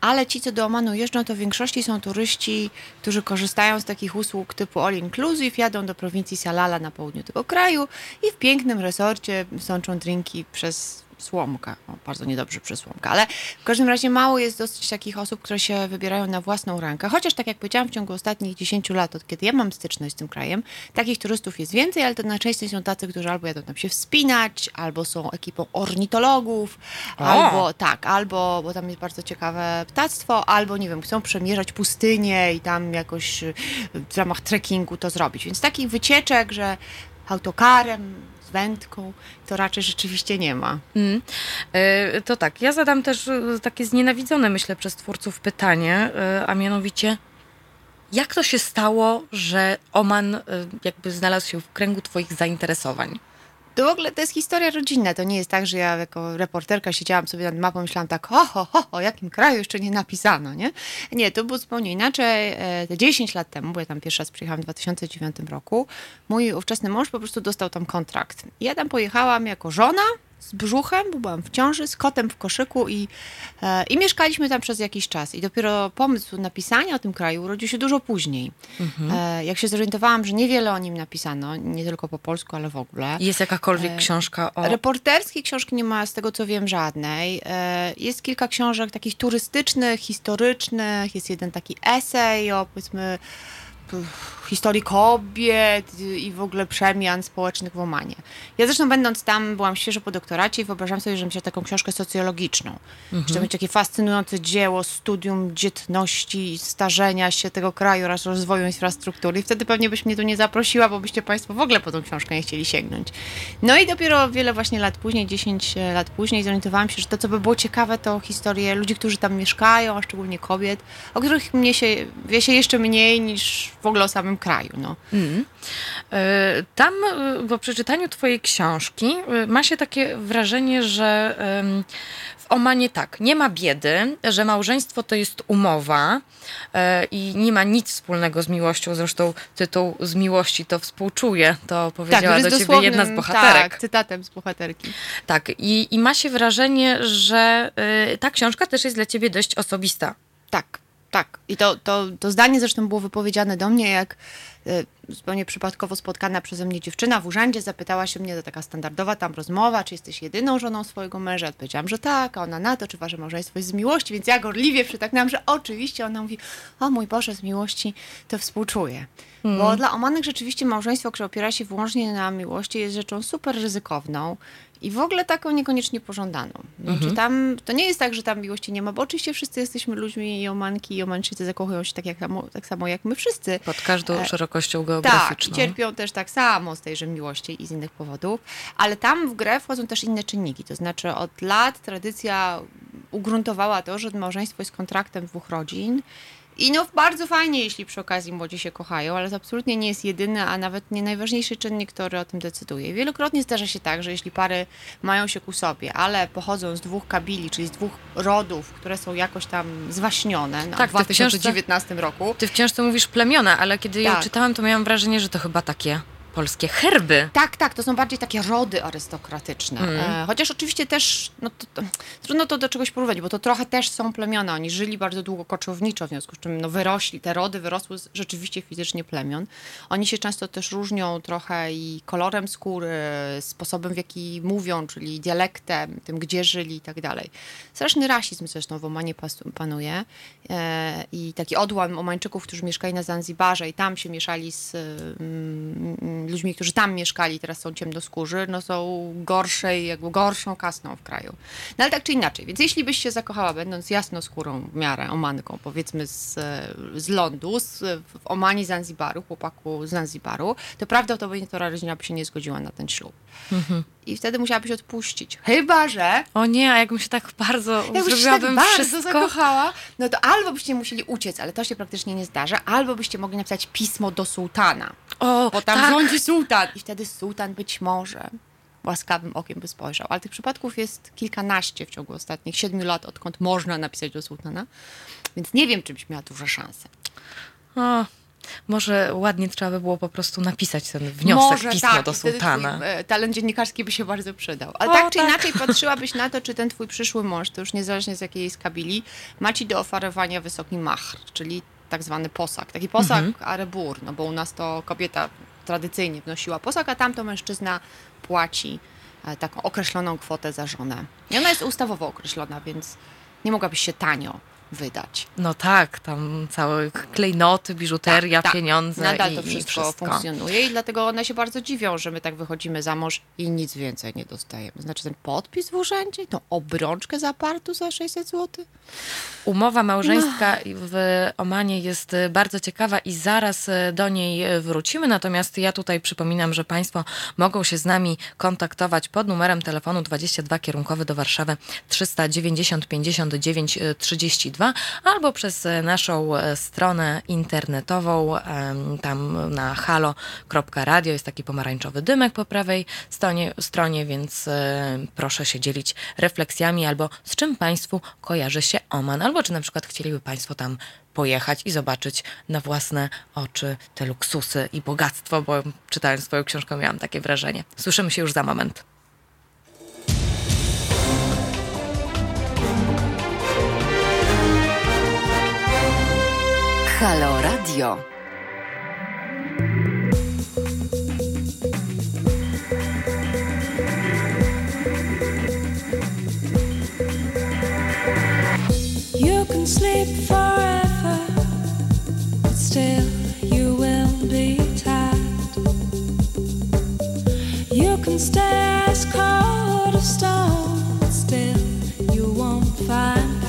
Ale ci, co do Omanu jeżdżą, to w większości są turyści, którzy korzystają z takich usług typu all inclusive, jadą do prowincji Salala na południu tego kraju i w pięknym resorcie sączą drinki przez słomka. O, bardzo niedobrze przez słomka, ale w każdym razie mało jest dosyć takich osób, które się wybierają na własną rękę. Chociaż tak jak powiedziałam, w ciągu ostatnich 10 lat, od kiedy ja mam styczność z tym krajem, takich turystów jest więcej, ale to najczęściej są tacy, którzy albo jadą tam się wspinać, albo są ekipą ornitologów, O! albo tak, albo, bo tam jest bardzo ciekawe ptactwo, albo nie wiem, chcą przemierzać pustynię i tam jakoś y, w ramach trekkingu to zrobić. Więc takich wycieczek, że autokarem, z wędką, to raczej rzeczywiście nie ma. Mm. E, To tak, ja zadam też e, takie znienawidzone, myślę, przez twórców pytanie, e, a mianowicie, jak to się stało, że Oman jakby znalazł się w kręgu twoich zainteresowań? To w ogóle to jest historia rodzinna. To nie jest tak, że ja jako reporterka siedziałam sobie nad mapą i myślałam tak, ho, ho, ho, o jakim kraju jeszcze nie napisano, nie? Nie, to było zupełnie inaczej. E, Te 10 lat temu, bo ja tam pierwszy raz przyjechałam w 2009 roku, mój ówczesny mąż po prostu dostał tam kontrakt. Ja tam pojechałam jako żona z brzuchem, bo byłam w ciąży, z kotem w koszyku i, e, i mieszkaliśmy tam przez jakiś czas. I dopiero pomysł napisania o tym kraju urodził się dużo później. E, Jak się zorientowałam, że niewiele o nim napisano, nie tylko po polsku, ale w ogóle. Jest jakakolwiek książka o... Reporterskiej książki nie ma, z tego co wiem, żadnej. E, Jest kilka książek takich turystycznych, historycznych, jest jeden taki esej o powiedzmy historii kobiet i w ogóle przemian społecznych w Omanie. Ja zresztą będąc tam byłam świeżo po doktoracie i wyobrażam sobie, że myślę taką książkę socjologiczną. Że to będzie takie fascynujące dzieło, studium dzietności, starzenia się tego kraju oraz rozwoju infrastruktury. I wtedy pewnie byś mnie tu nie zaprosiła, bo byście Państwo w ogóle po tą książkę nie chcieli sięgnąć. No i dopiero wiele właśnie lat później, 10 lat później, zorientowałam się, że to, co by było ciekawe, to historie ludzi, którzy tam mieszkają, a szczególnie kobiet, o których mnie się, wie się jeszcze mniej niż w ogóle o samym kraju. No. Mm. E, Tam e, po przeczytaniu twojej książki e, ma się takie wrażenie, że w Omanie tak, nie ma biedy, że małżeństwo to jest umowa i nie ma nic wspólnego z miłością. Zresztą tytuł z miłości to współczuję, to powiedziała jest do ciebie jedna z bohaterek. Tak, cytatem z bohaterki. Tak, i, i ma się wrażenie, że ta książka też jest dla ciebie dość osobista. Tak, tak. I to, to, to zdanie zresztą było wypowiedziane do mnie, jak e, zupełnie przypadkowo spotkana przeze mnie dziewczyna w urzędzie zapytała się mnie, to taka standardowa tam rozmowa, czy jesteś jedyną żoną swojego męża. Odpowiedziałam, że tak, a ona na to, czy wasze małżeństwo jest z miłości, więc ja gorliwie przytaknęłam, że oczywiście. Ona mówi, o mój Boże, z miłości to współczuję. Bo dla Omanek rzeczywiście małżeństwo, które opiera się wyłącznie na miłości, jest rzeczą super ryzykowną i w ogóle taką niekoniecznie pożądaną. Znaczy tam, to nie jest tak, że tam miłości nie ma, bo oczywiście wszyscy jesteśmy ludźmi i Omanki i Omanczycy zakochują się tak, jak, tak samo jak my wszyscy. Pod każdą E, szerokością Tak, geograficzną. i cierpią też tak samo z tejże miłości i z innych powodów, ale tam w grę wchodzą też inne czynniki. To znaczy od lat tradycja ugruntowała to, że małżeństwo jest kontraktem dwóch rodzin I no bardzo fajnie, jeśli przy okazji młodzi się kochają, ale to absolutnie nie jest jedyny, a nawet nie najważniejszy czynnik, który o tym decyduje. Wielokrotnie zdarza się tak, że jeśli pary mają się ku sobie, ale pochodzą z dwóch kabili, czyli z dwóch rodów, które są jakoś tam zwaśnione no, Tak, w ty w książce- 2019 roku. Ty w książce mówisz plemiona, ale kiedy ją Tak. czytałam, to miałam wrażenie, że to chyba takie polskie herby. Tak, tak, to są bardziej takie rody arystokratyczne. Mhm. E, chociaż oczywiście też, no to, to, trudno to do czegoś porównać, bo to trochę też są plemiona. Oni żyli bardzo długo koczowniczo, w związku z czym no, wyrośli, te rody wyrosły z rzeczywiście fizycznie plemion. Oni się często też różnią trochę i kolorem skóry, sposobem w jaki mówią, czyli dialektem, tym gdzie żyli i tak dalej. Straszny rasizm zresztą w Omanie panuje e, i taki odłam Omańczyków, którzy mieszkali na Zanzibarze i tam się mieszali z mm, mm, ludźmi, którzy tam mieszkali, teraz są ciemnoskórzy, no są gorszej, jakby gorszą kasną w kraju. No ale tak czy inaczej, więc jeśli byś się zakochała, będąc jasnoskórą w miarę Omanką, powiedzmy z, z lądu, z, w Omanie Zanzibaru, chłopaku z Zanzibaru, to prawdopodobnie to rodzina by się nie zgodziła na ten ślub. I wtedy musiałabyś odpuścić. Chyba, że O nie, a jakbym się tak bardzo jakbyś się tak zrobiłabym bardzo wszystko. zakochała, no to albo byście musieli uciec, ale to się praktycznie nie zdarza, albo byście mogli napisać pismo do sułtana, O, bo tam tak. rządzi sułtan i wtedy sułtan być może łaskawym okiem by spojrzał. Ale tych przypadków jest kilkanaście w ciągu ostatnich siedmiu lat, odkąd można napisać do sułtana, więc nie wiem, czy byś miała duże szanse. O, może ładnie trzeba by było po prostu napisać ten wniosek, Może pismo tak, do sułtana. Twój, e, talent dziennikarski by się bardzo przydał. Ale O, tak czy tak. inaczej patrzyłabyś na to, czy ten twój przyszły mąż, to już niezależnie z jakiej jest kabili, ma ci do oferowania wysoki machr, czyli tak zwany posag. Taki posag Mhm. arebur, no bo u nas to kobieta tradycyjnie wnosiła posag, a tam to mężczyzna płaci e, taką określoną kwotę za żonę. I ona jest ustawowo określona, więc nie mogłabyś się tanio wydać. No tak, tam całe klejnoty, biżuteria, tak, tak. pieniądze. Tak. Nadal i, to wszystko, wszystko, funkcjonuje i dlatego one się bardzo dziwią, że my tak wychodzimy za mąż i nic więcej nie dostajemy. Znaczy ten podpis w urzędzie, tą obrączkę zapartu za 600 zł. Umowa małżeńska no. w Omanie jest e, bardzo ciekawa i zaraz e, do niej e, wrócimy. Natomiast ja tutaj przypominam, że Państwo mogą się z nami kontaktować pod numerem telefonu 22 kierunkowy do Warszawy 390 59 2 albo przez e, naszą e, stronę internetową. Tam na halo.radio jest taki pomarańczowy dymek po prawej stronie, stronie więc e, proszę się dzielić refleksjami albo z czym Państwu kojarzy się Oman, albo czy na przykład chcieliby Państwo tam pojechać i zobaczyć na własne oczy te luksusy i bogactwo, bo czytając swoją książkę miałam takie wrażenie. Słyszymy się już za moment. Halo Radio. You can sleep forever, but still you will be tired. You can stay as cold as stone, but still you won't find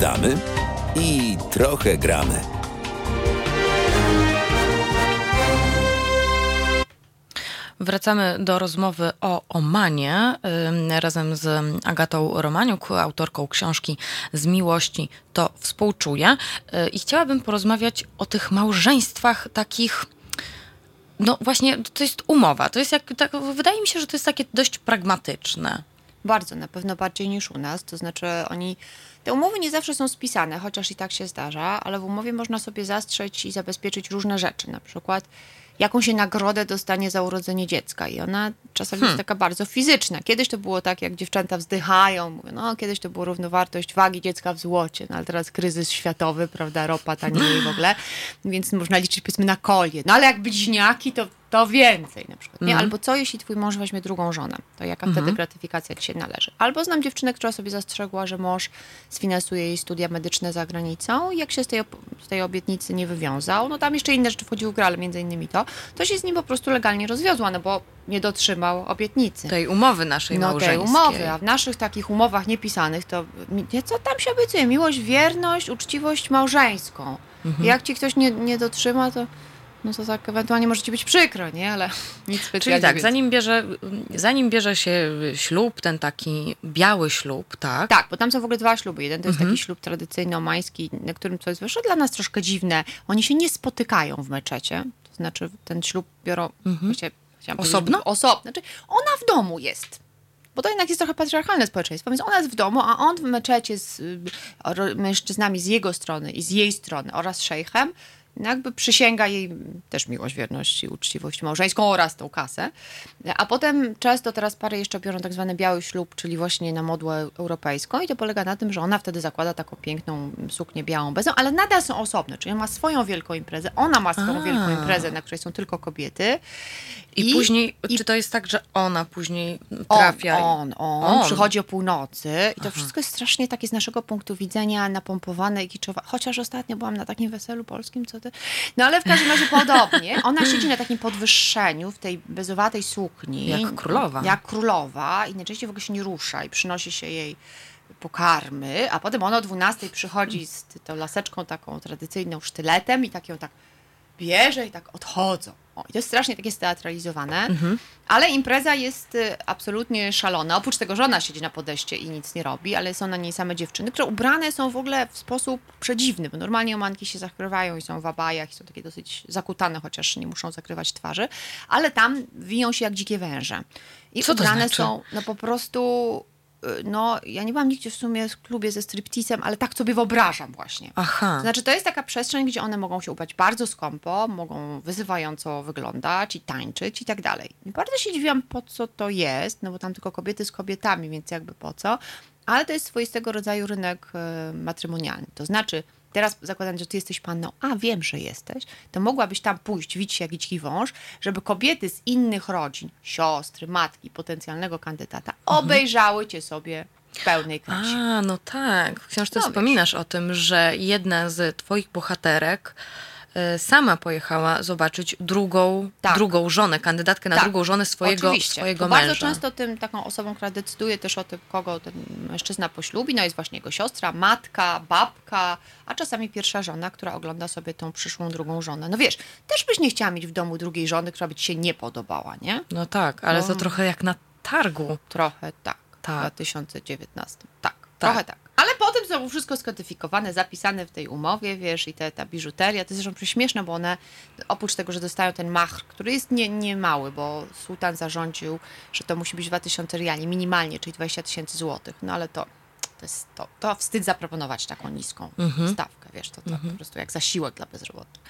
Gadamy i trochę gramy. Wracamy do rozmowy o Omanie razem z Agatą Romaniuk, autorką książki Z miłości to współczuję. Y, I chciałabym porozmawiać o tych małżeństwach takich. No właśnie, to jest umowa. To jest jak, tak, wydaje mi się, że to jest takie dość pragmatyczne. Bardzo, na pewno bardziej niż u nas. To znaczy oni, te umowy nie zawsze są spisane, chociaż i tak się zdarza, ale w umowie można sobie zastrzec i zabezpieczyć różne rzeczy. Na przykład jaką się nagrodę dostanie za urodzenie dziecka i ona czasami jest taka bardzo fizyczna. Kiedyś to było tak, jak dziewczęta wzdychają, mówią, no kiedyś to było równowartość wagi dziecka w złocie, no ale teraz kryzys światowy, prawda, ropa tanieje w ogóle, więc można liczyć powiedzmy na kolie. No ale jak bliźniaki, to to więcej na przykład. Nie? Albo co, jeśli twój mąż weźmie drugą żonę? To jaka wtedy gratyfikacja ci się należy? Albo znam dziewczynę, która sobie zastrzegła, że mąż sfinansuje jej studia medyczne za granicą i jak się z tej, z tej obietnicy nie wywiązał, no tam jeszcze inne rzeczy wchodziły w grę, ale między innymi to, to się z nim po prostu legalnie rozwiozła, no bo nie dotrzymał obietnicy. Tej umowy naszej No tej umowy, a w naszych takich umowach niepisanych to co tam się obiecuje? Miłość, wierność, uczciwość małżeńską. Jak ci ktoś nie, nie dotrzyma, to no to tak ewentualnie może ci być przykro, nie? Ale nic specjalnie Czyli tak, zanim bierze, zanim bierze się ślub, ten taki biały ślub, tak? Tak, bo tam są w ogóle dwa śluby. Jeden to jest taki ślub tradycyjny omański, na którym co jest wyszło dla nas troszkę dziwne. Oni się nie spotykają w meczecie. To znaczy ten ślub biorą właściwie, chciałam Osobno? Osobno. Znaczy ona w domu jest. Bo to jednak jest trochę patriarchalne społeczeństwo, więc ona jest w domu, a on w meczecie z y, mężczyznami z jego strony i z jej strony oraz szejchem no jakby przysięga jej też miłość, wierność i uczciwość małżeńską oraz tą kasę. A potem często teraz pary jeszcze biorą tak zwany biały ślub, czyli właśnie na modłę europejską i to polega na tym, że ona wtedy zakłada taką piękną suknię białą bezą, ale nadal są osobne, czyli on ma swoją wielką imprezę, ona ma swoją A. wielką imprezę, na której są tylko kobiety. I, później, i czy to jest tak, że ona później trafia? i- on, on, on, przychodzi o północy i to wszystko jest strasznie takie z naszego punktu widzenia napompowane i kiczowe. Chociaż ostatnio byłam na takim weselu polskim, co ty... No ale w każdym razie podobnie. Ona siedzi na takim podwyższeniu w tej bezowatej sukni. Jak królowa. Jak królowa i najczęściej w ogóle się nie rusza i przynosi się jej pokarmy, a potem ona o 12 przychodzi z tą laseczką taką tradycyjną, sztyletem i tak ją tak bierze i tak odchodzą. O, I to jest strasznie takie steatralizowane, ale impreza jest y, absolutnie szalona. Oprócz tego, że ona siedzi na podejście i nic nie robi, ale są na niej same dziewczyny, które ubrane są w ogóle w sposób przedziwny, bo normalnie omanki się zakrywają i są w abajach i są takie dosyć zakutane, chociaż nie muszą zakrywać twarzy, ale tam wiją się jak dzikie węże. I Co to ubrane znaczy? są no po prostu... y, No, ja nie byłam nigdzie w sumie w klubie ze striptizem, ale tak sobie wyobrażam właśnie. Aha. To znaczy, to jest taka przestrzeń, gdzie one mogą się ubrać bardzo skąpo, mogą wyzywająco wyglądać i tańczyć i tak dalej. I bardzo się dziwiłam, po co to jest, no bo tam tylko kobiety z kobietami, więc jakby po co. Ale to jest swoistego rodzaju rynek e, matrymonialny. To znaczy, teraz zakładając, że ty jesteś panną, a wiem, że jesteś, to mogłabyś tam pójść, się jak dziki wąż, żeby kobiety z innych rodzin, siostry, matki potencjalnego kandydata, obejrzały cię sobie w pełnej krasie. A, no tak. W książce No, wspominasz o tym, że jedna z twoich bohaterek sama pojechała zobaczyć drugą, Tak. drugą żonę, kandydatkę na Tak, drugą żonę swojego, Oczywiście. swojego To męża. Bardzo często tym taką osobą, która decyduje też o tym, kogo ten mężczyzna poślubi, no jest właśnie jego siostra, matka, babka, a czasami pierwsza żona, która ogląda sobie tą przyszłą drugą żonę. No wiesz, też byś nie chciała mieć w domu drugiej żony, która by ci się nie podobała, nie? No tak, ale No. to trochę jak na targu. Trochę tak. Tak. W 2019. Tak, trochę tak. Ale potem znowu wszystko skodyfikowane, zapisane w tej umowie, wiesz, i te, ta biżuteria. To jest zresztą śmieszne, bo one, oprócz tego, że dostają ten machr, który jest nie, nie mały, bo sułtan zarządził, że to musi być 2000 riali minimalnie, czyli 20 tysięcy złotych. No ale to, to jest to, to wstyd zaproponować taką niską stawkę, wiesz, to, to po prostu jak zasiłek dla bezrobotnych.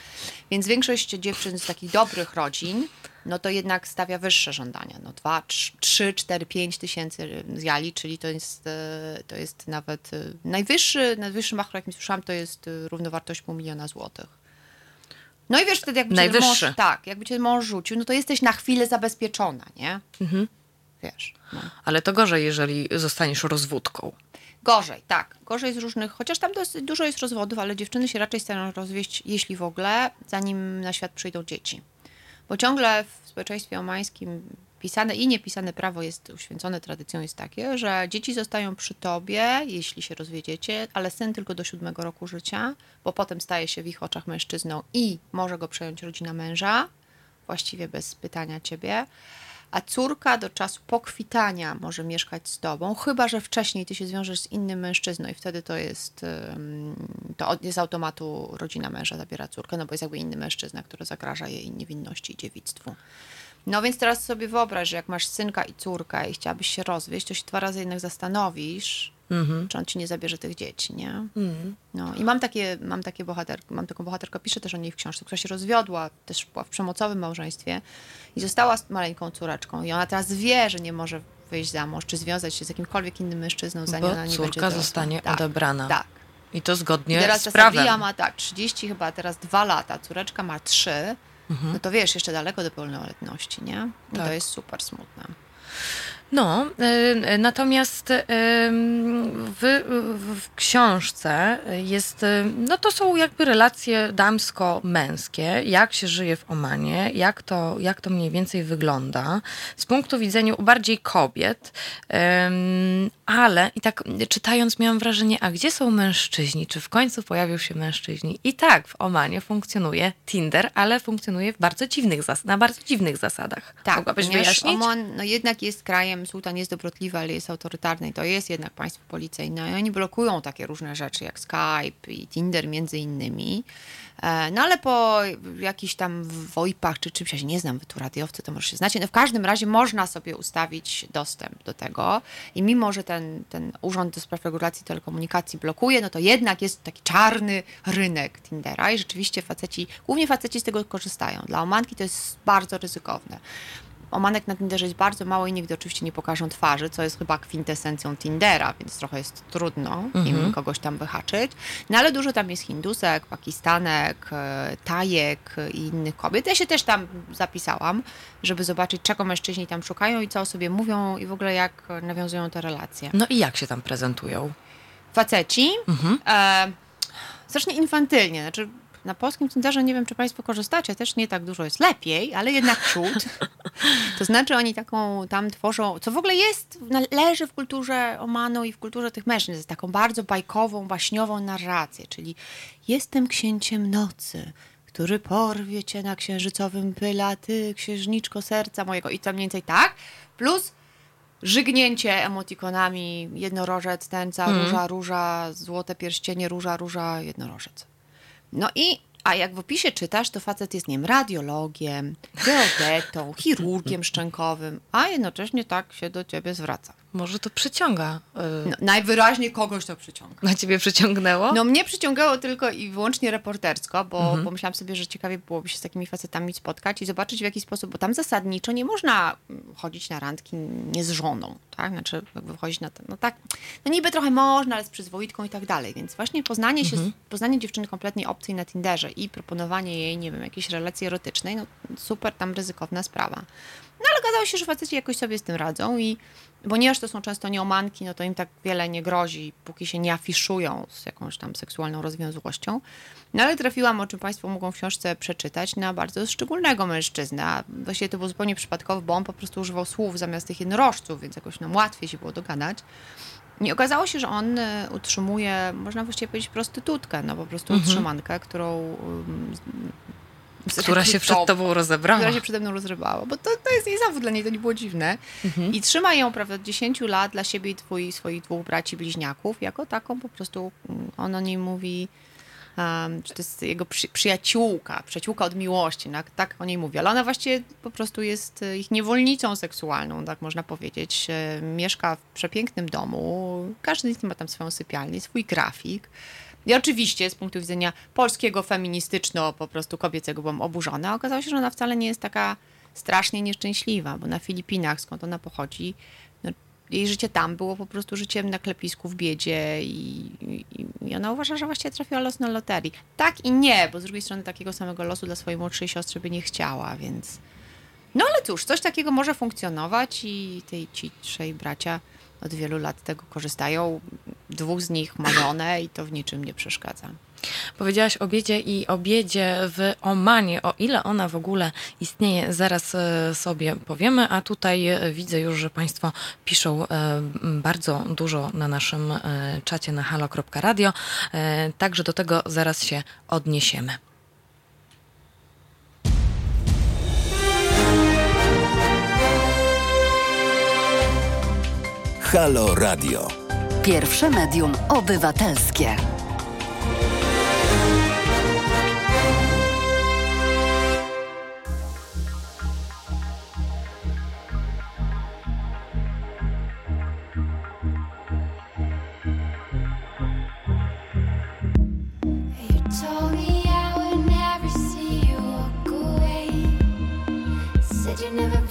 Więc większość dziewczyn z takich dobrych rodzin, no to jednak stawia wyższe żądania, no 2, 3, 4, 5 tysięcy riali, czyli to jest, e, to jest nawet e, najwyższy, najwyższy machr, jaki słyszałam, to jest e, równowartość pół miliona złotych. No i wiesz, wtedy jakby cię mąż, tak, jakby cię mąż rzucił, no to jesteś na chwilę zabezpieczona, nie? Mhm. Wiesz, no. Ale to gorzej, jeżeli zostaniesz rozwódką. Gorzej, tak. Gorzej z różnych, chociaż tam dosyć dużo jest rozwodów, ale dziewczyny się raczej starają rozwieść, jeśli w ogóle, zanim na świat przyjdą dzieci. Bo ciągle w społeczeństwie omańskim pisane i niepisane prawo jest uświęcone tradycją jest takie, że dzieci zostają przy tobie, jeśli się rozwiedziecie, ale syn tylko do siódmego roku życia, bo potem staje się w ich oczach mężczyzną i może go przejąć rodzina męża, właściwie bez pytania ciebie. A córka do czasu pokwitania może mieszkać z tobą, chyba że wcześniej ty się zwiążesz z innym mężczyzną i wtedy to jest, to z automatu rodzina męża zabiera córkę, no bo jest jakby inny mężczyzna, który zagraża jej niewinności i dziewictwu. No więc teraz sobie wyobraź, że jak masz synka i córkę i chciałabyś się rozwieść, to się dwa razy jednak zastanowisz, czy on ci nie zabierze tych dzieci, nie? No i mam takie, mam takie bohaterki, mam taką bohaterkę, piszę też o niej w książce, która się rozwiodła, też była w przemocowym małżeństwie i została z maleńką córeczką i ona teraz wie, że nie może wyjść za mąż, czy związać się z jakimkolwiek innym mężczyzną, zanim Bo ona nie będzie córka dorosła. zostanie tak, odebrana. Tak. I to I zgodnie teraz z prawem. Sabija ma tak, 30 chyba teraz dwa lata, córeczka ma trzy, Mhm. no to wiesz, jeszcze daleko do pełnoletności, nie? I Tak. to jest super smutne. No, y, natomiast y, w, w, książce jest, y, no to są jakby relacje damsko-męskie, jak się żyje w Omanie, jak to, jak to mniej więcej wygląda, z punktu widzenia bardziej kobiet, ale i tak czytając miałam wrażenie, a gdzie są mężczyźni, czy w końcu pojawią się mężczyźni? I tak, w Omanie funkcjonuje Tinder, ale funkcjonuje w bardzo dziwnych zas- na bardzo dziwnych zasadach. Tak, Mogłabyś wyjaśnić? Oman no jednak jest krajem, sułtan jest dobrotliwy, ale jest autorytarny i to jest jednak państwo policyjne i oni blokują takie różne rzeczy jak Skype i Tinder między innymi. E, No ale po jakichś tam WOIP-ach czy czymś, ja się nie znam, wy tu radiowcy, to może się znacie, no w każdym razie można sobie ustawić dostęp do tego i mimo, że ten, ten Urząd do Spraw Regulacji Telekomunikacji blokuje, no to jednak jest taki czarny rynek Tindera i rzeczywiście faceci, głównie faceci z tego korzystają. Dla Omanki to jest bardzo ryzykowne. Omanek na Tinderze jest bardzo mało i nigdy oczywiście nie pokażą twarzy, co jest chyba kwintesencją Tindera, więc trochę jest trudno im kogoś tam wyhaczyć. No ale dużo tam jest Hindusek, Pakistanek, e, Tajek i innych kobiet. Ja się też tam zapisałam, żeby zobaczyć, czego mężczyźni tam szukają i co o sobie mówią i w ogóle jak nawiązują te relacje. No i jak się tam prezentują? Faceci, e, strasznie infantylnie, znaczy na polskim Tinderze nie wiem, czy Państwo korzystacie, też nie tak dużo jest lepiej, ale jednak ciut. To znaczy oni taką tam tworzą, co w ogóle jest, leży w kulturze Omanu i w kulturze tych mężczyzn, taką bardzo bajkową, baśniową narrację, czyli jestem księciem nocy, który porwie cię na księżycowym pyla, ty księżniczko serca mojego i tam mniej więcej tak, plus żygnięcie emotikonami, jednorożec, tęca, róża, róża, złote pierścienie, róża, róża, jednorożec. No i, a jak w opisie czytasz, to facet jest, nie wiem, radiologiem, geodetą, chirurgiem szczękowym, a jednocześnie tak się do ciebie zwraca. Może to przyciąga. y, No, najwyraźniej kogoś to przyciąga. Na ciebie przyciągnęło? No mnie przyciągało tylko i wyłącznie reportersko, bo pomyślałam sobie, że ciekawie byłoby się z takimi facetami spotkać i zobaczyć w jaki sposób, bo tam zasadniczo nie można mm, chodzić na randki nie z żoną, tak? Znaczy jakby chodzić na to, no tak, no niby trochę można, ale z przyzwoitką i tak dalej, więc właśnie poznanie się, z- poznanie dziewczyny kompletnie obcej na Tinderze i proponowanie jej, nie wiem, jakiejś relacji erotycznej, no super tam ryzykowna sprawa. No ale ale okazało się, że faceci jakoś sobie z tym radzą i ponieważ to są często nieomanki, no to im tak wiele nie grozi, póki się nie afiszują z jakąś tam seksualną rozwiązłością. No ale trafiłam, o czym Państwo mogą w książce przeczytać, na bardzo szczególnego mężczyznę. Właściwie to było zupełnie przypadkowo, bo on po prostu używał słów zamiast tych jednorożców, więc jakoś nam łatwiej się było dogadać. I okazało się, że on y, utrzymuje, można właściwie powiedzieć, prostytutkę, no po prostu Mhm. utrzymankę, którą... Która się przed tobą rozebrała. która się przede mną rozrywała, bo to, to jest jej zawód, dla niej to nie było dziwne. Mhm. I trzyma ją, prawda, od 10 lat dla siebie i twój, swoich dwóch braci bliźniaków, jako taką po prostu, mm, on o niej mówi, um, że to jest jego przy, przyjaciółka, przyjaciółka od miłości, tak, tak o niej mówi, ale ona właściwie po prostu jest e, ich niewolnicą seksualną, tak można powiedzieć. E, Mieszka w przepięknym domu, każdy z nich ma tam swoją sypialnię, swój grafik. I oczywiście z punktu widzenia polskiego, feministyczno, po prostu kobiecego byłam oburzona. Okazało się, że ona wcale nie jest taka strasznie nieszczęśliwa, bo na Filipinach, skąd ona pochodzi, no, jej życie tam było po prostu życiem na klepisku w biedzie i, i, i ona uważa, że właściwie trafiła los na loterii. Tak i nie, bo z drugiej strony takiego samego losu dla swojej młodszej siostry by nie chciała, więc... No ale cóż, coś takiego może funkcjonować i tej, ci trzej bracia od wielu lat tego korzystają. Dwóch z nich ma żonę i to w niczym nie przeszkadza. Powiedziałaś o biedzie i o biedzie w Omanie. O ile ona w ogóle istnieje, zaraz e, sobie powiemy. A tutaj e, widzę już, że Państwo piszą e, bardzo dużo na naszym czacie na halo.radio. Także do tego zaraz się odniesiemy. Halo Radio. Pierwsze medium obywatelskie. You never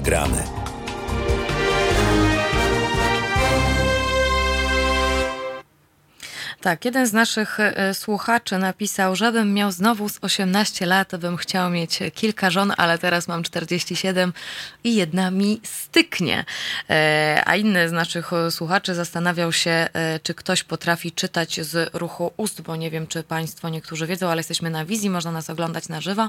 trochę Tak, jeden z naszych e, słuchaczy napisał, żebym miał znowu z 18 lat, bym chciał mieć kilka żon, ale teraz mam 47 i jedna mi styknie. E, A inny z naszych e, słuchaczy zastanawiał się, czy ktoś potrafi czytać z ruchu ust, bo nie wiem, czy Państwo niektórzy wiedzą, ale jesteśmy na wizji, można nas oglądać na żywo.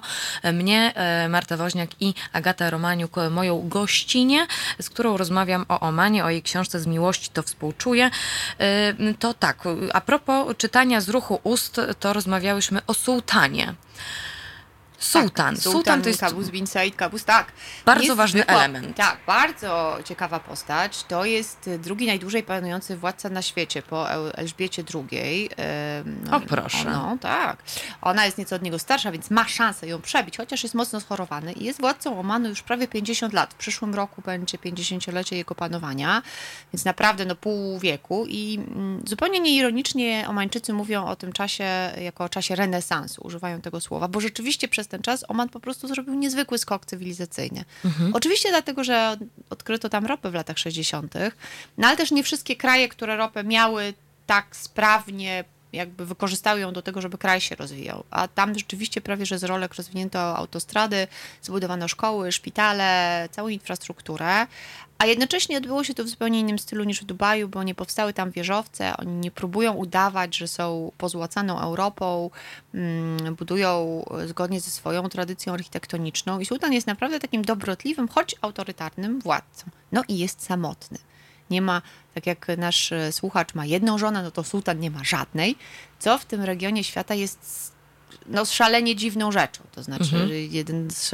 Mnie, Marta Woźniak i Agata Romaniuk, moją gościnię, z którą rozmawiam o Omanie, o jej książce Z miłości to współczuję. To tak, a propos czytania z ruchu ust, to rozmawiałyśmy o sułtanie. Sułtan. Tak, Sułtan to jest Kabus bin Said Kabus, tak. Bardzo ważny element. Tak, bardzo ciekawa postać. To jest drugi najdłużej panujący władca na świecie po El- Elżbiecie II. Em, O, proszę. No, tak. Ona jest nieco od niego starsza, więc ma szansę ją przebić, chociaż jest mocno schorowany i jest władcą Omanu już prawie 50 lat. W przyszłym roku będzie 50-lecie jego panowania, więc naprawdę no pół wieku i mm, zupełnie nieironicznie Omańczycy mówią o tym czasie jako o czasie renesansu, używają tego słowa, bo rzeczywiście przez ten czas Oman po prostu zrobił niezwykły skok cywilizacyjny. Oczywiście dlatego, że odkryto tam ropę w latach 60., no ale też nie wszystkie kraje, które ropę miały tak sprawnie jakby wykorzystały ją do tego, żeby kraj się rozwijał. A tam rzeczywiście prawie, że z rolek rozwinięto autostrady, zbudowano szkoły, szpitale, całą infrastrukturę, a jednocześnie odbyło się to w zupełnie innym stylu niż w Dubaju, bo nie powstały tam wieżowce, oni nie próbują udawać, że są pozłacaną Europą, mm, budują zgodnie ze swoją tradycją architektoniczną i sułtan jest naprawdę takim dobrotliwym, choć autorytarnym władcą. No i jest samotny. Nie ma, tak jak nasz e, słuchacz ma jedną żonę, no to sułtan nie ma żadnej, co w tym regionie świata jest no, szalenie dziwną rzeczą. To znaczy, jeden z,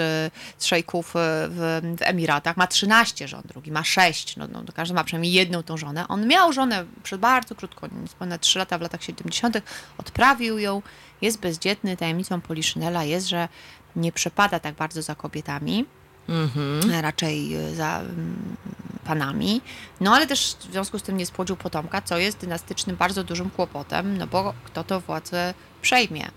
z szejków e, w, w Emiratach ma 13 żon, drugi ma 6. No, no, każdy ma przynajmniej jedną tą żonę. On miał żonę przez bardzo krótko, ponad 3 lata w latach 70., odprawił ją, jest bezdzietny. Tajemnicą Poliszynela jest, że nie przepada tak bardzo za kobietami raczej y, za mm, panami. No ale też w związku z tym nie spłodził potomka, co jest dynastycznym bardzo dużym kłopotem, no bo kto to władzę przejmie.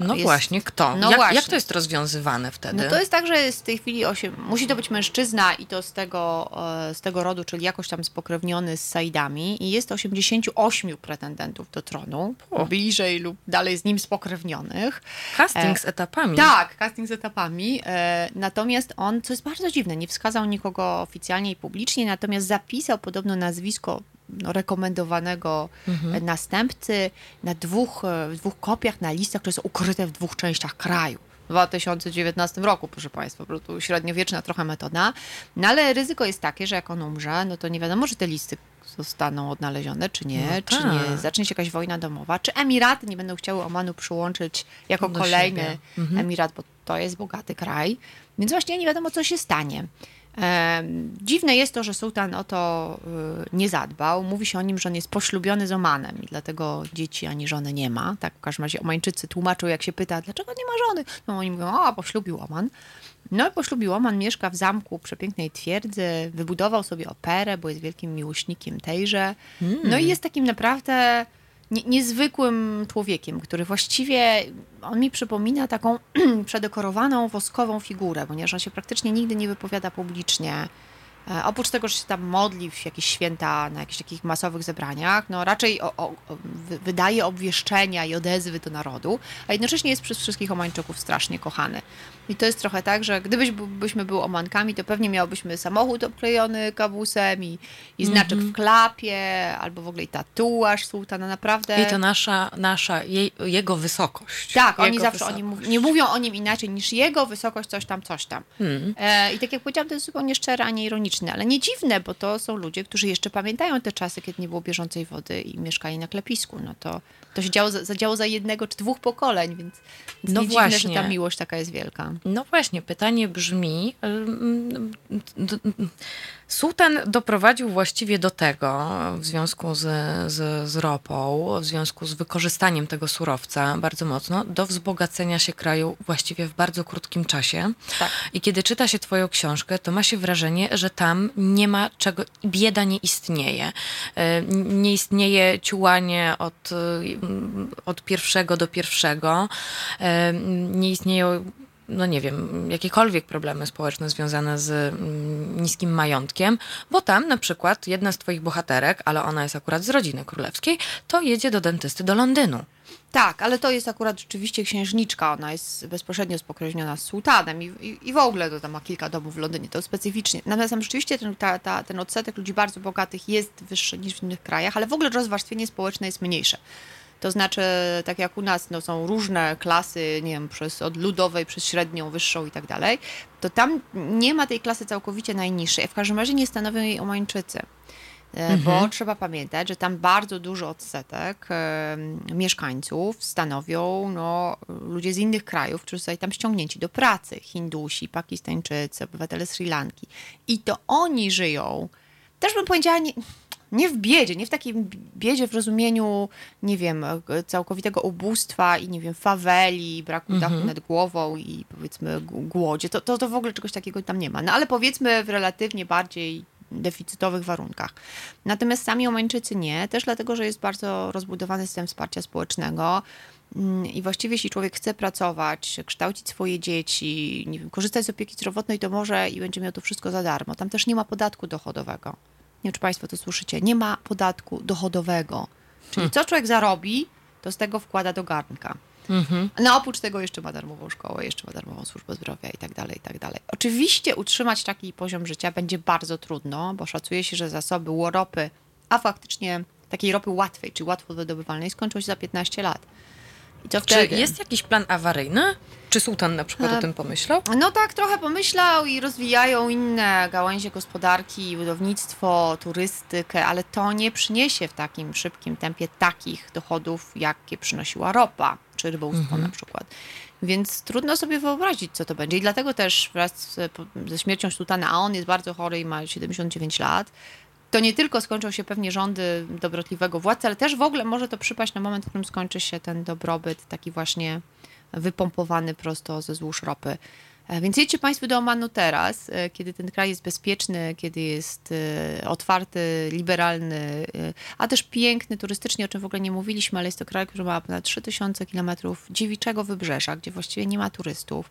No Jest- właśnie, kto? No jak, właśnie. jak to jest rozwiązywane wtedy? No to jest tak, że jest w tej chwili musi to być mężczyzna i to z tego, e, z tego rodu, czyli jakoś tam spokrewniony z Saidami i jest 88 pretendentów do tronu, bliżej lub dalej z nim spokrewnionych. Casting E, z etapami. Tak, casting z etapami. E, natomiast on, co jest bardzo dziwne, nie wskazał nikogo oficjalnie i publicznie, natomiast zapisał podobno nazwisko no, rekomendowanego e, następcy na dwóch, e, w dwóch kopiach na listach, które są ukryte w dwóch częściach kraju. W 2019 roku, proszę Państwa, po prostu średniowieczna trochę metoda. No ale ryzyko jest takie, że jak on umrze, no to nie wiadomo, czy te listy zostaną odnalezione, czy nie, No czy tak. nie zacznie się jakaś wojna domowa, czy Emiraty nie będą chciały Omanu przyłączyć jako Do kolejny. Mhm. Emirat, bo to jest bogaty kraj. Więc właśnie nie wiadomo, co się stanie. Dziwne jest to, że sułtan o to y, nie zadbał. Mówi się o nim, że on jest poślubiony z Omanem i dlatego dzieci ani żony nie ma. Tak w każdym razie Omańczycy tłumaczą, jak się pyta, dlaczego nie ma żony? No oni mówią, a poślubił Oman. No i poślubił Oman, mieszka w zamku przepięknej twierdzy, wybudował sobie operę, bo jest wielkim miłośnikiem tejże. No i jest takim naprawdę nie, niezwykłym człowiekiem, który właściwie, on mi przypomina taką przedekorowaną woskową figurę, ponieważ on się praktycznie nigdy nie wypowiada publicznie. E, oprócz tego, że się tam modli w jakieś święta, na jakichś takich masowych zebraniach, no raczej o, o, o, wy- wydaje obwieszczenia i odezwy do narodu, a jednocześnie jest przez wszystkich Omańczyków strasznie kochany. I to jest trochę tak, że gdybyśmy były Omankami, to pewnie miałbyśmy samochód obklejony kabusem i, i znaczek w klapie, albo w ogóle i tatuaż sułtana, naprawdę. I to nasza, nasza jej, jego wysokość. Tak, oni Jego zawsze oni mów, nie mówią o nim inaczej niż jego wysokość, coś tam, coś tam. Hmm. E, I tak jak powiedziałam, to jest zupełnie szczere, a nie ironiczne, ale nie dziwne, bo to są ludzie, którzy jeszcze pamiętają te czasy, kiedy nie było bieżącej wody i mieszkali na klepisku. No to, to się działo za, zadziało za jednego czy dwóch pokoleń, więc, No nie dziwne, że właśnie. ta miłość taka jest wielka. No właśnie, pytanie brzmi. ym, d- d- Sułtan doprowadził właściwie do tego, w związku z, z, z ropą, w związku z wykorzystaniem tego surowca bardzo mocno, do wzbogacenia się kraju właściwie w bardzo krótkim czasie. Tak. I kiedy czyta się Twoją książkę, to ma się wrażenie, że tam nie ma czego, bieda nie istnieje. E, Nie istnieje ciułanie od, y, od pierwszego do pierwszego. E, Nie istnieją no nie wiem, jakiekolwiek problemy społeczne związane z mm, niskim majątkiem, bo tam na przykład jedna z twoich bohaterek, ale ona jest akurat z rodziny królewskiej, to jedzie do dentysty do Londynu. Tak, ale to jest akurat rzeczywiście księżniczka, ona jest bezpośrednio spokrewniona z sułtanem i, i, i w ogóle to tam ma kilka domów w Londynie, to specyficznie. Natomiast rzeczywiście ten, ta, ta, ten odsetek ludzi bardzo bogatych jest wyższy niż w innych krajach, ale w ogóle rozwarstwienie społeczne jest mniejsze. To znaczy, tak jak u nas no, są różne klasy, nie wiem, przez, od ludowej przez średnią, wyższą i tak dalej, to tam nie ma tej klasy całkowicie najniższej. W każdym razie nie stanowią jej Omańczycy. E, Bo trzeba pamiętać, że tam bardzo duży odsetek e, mieszkańców stanowią no, ludzie z innych krajów, którzy są tam ściągnięci do pracy. Hindusi, Pakistańczycy, obywatele Sri Lanki. I to oni żyją, też bym powiedziała, nie, nie w biedzie, nie w takiej biedzie w rozumieniu, nie wiem, całkowitego ubóstwa i nie wiem, faweli, braku dachu nad głową i powiedzmy głodzie. To, to, to w ogóle czegoś takiego tam nie ma. No ale powiedzmy w relatywnie bardziej deficytowych warunkach. Natomiast sami Omańczycy nie, też dlatego, że jest bardzo rozbudowany system wsparcia społecznego. Mm, I właściwie, jeśli człowiek chce pracować, kształcić swoje dzieci, wiem, korzystać z opieki zdrowotnej, to może i będzie miał to wszystko za darmo. Tam też nie ma podatku dochodowego. Nie wiem, czy Państwo to słyszycie. Nie ma podatku dochodowego. Czyli co człowiek zarobi, to z tego wkłada do garnka. No oprócz tego jeszcze ma darmową szkołę, jeszcze ma darmową służbę zdrowia i tak dalej, i tak dalej. Oczywiście utrzymać taki poziom życia będzie bardzo trudno, bo szacuje się, że zasoby ropy, a faktycznie takiej ropy łatwej, czy łatwo wydobywalnej, skończą się za 15 lat. Czy wtedy? jest jakiś plan awaryjny? Czy sułtan na przykład E, o tym pomyślał? No tak, trochę pomyślał i rozwijają inne gałęzie gospodarki, budownictwo, turystykę, ale to nie przyniesie w takim szybkim tempie takich dochodów, jakie przynosiła ropa, czy rybołówstwo na przykład. Więc trudno sobie wyobrazić, co to będzie. I dlatego też wraz ze śmiercią sultana, a on jest bardzo chory i ma 79 lat, to nie tylko skończą się pewnie rządy dobrotliwego władcy, ale też w ogóle może to przypaść na moment, w którym skończy się ten dobrobyt, taki właśnie wypompowany prosto ze złóż ropy. E, Więc jedźcie Państwo do Omanu teraz, e, kiedy ten kraj jest bezpieczny, kiedy jest e, otwarty, liberalny, a też piękny turystycznie, o czym w ogóle nie mówiliśmy, ale jest to kraj, który ma ponad 3000 kilometrów dziewiczego wybrzeża, gdzie właściwie nie ma turystów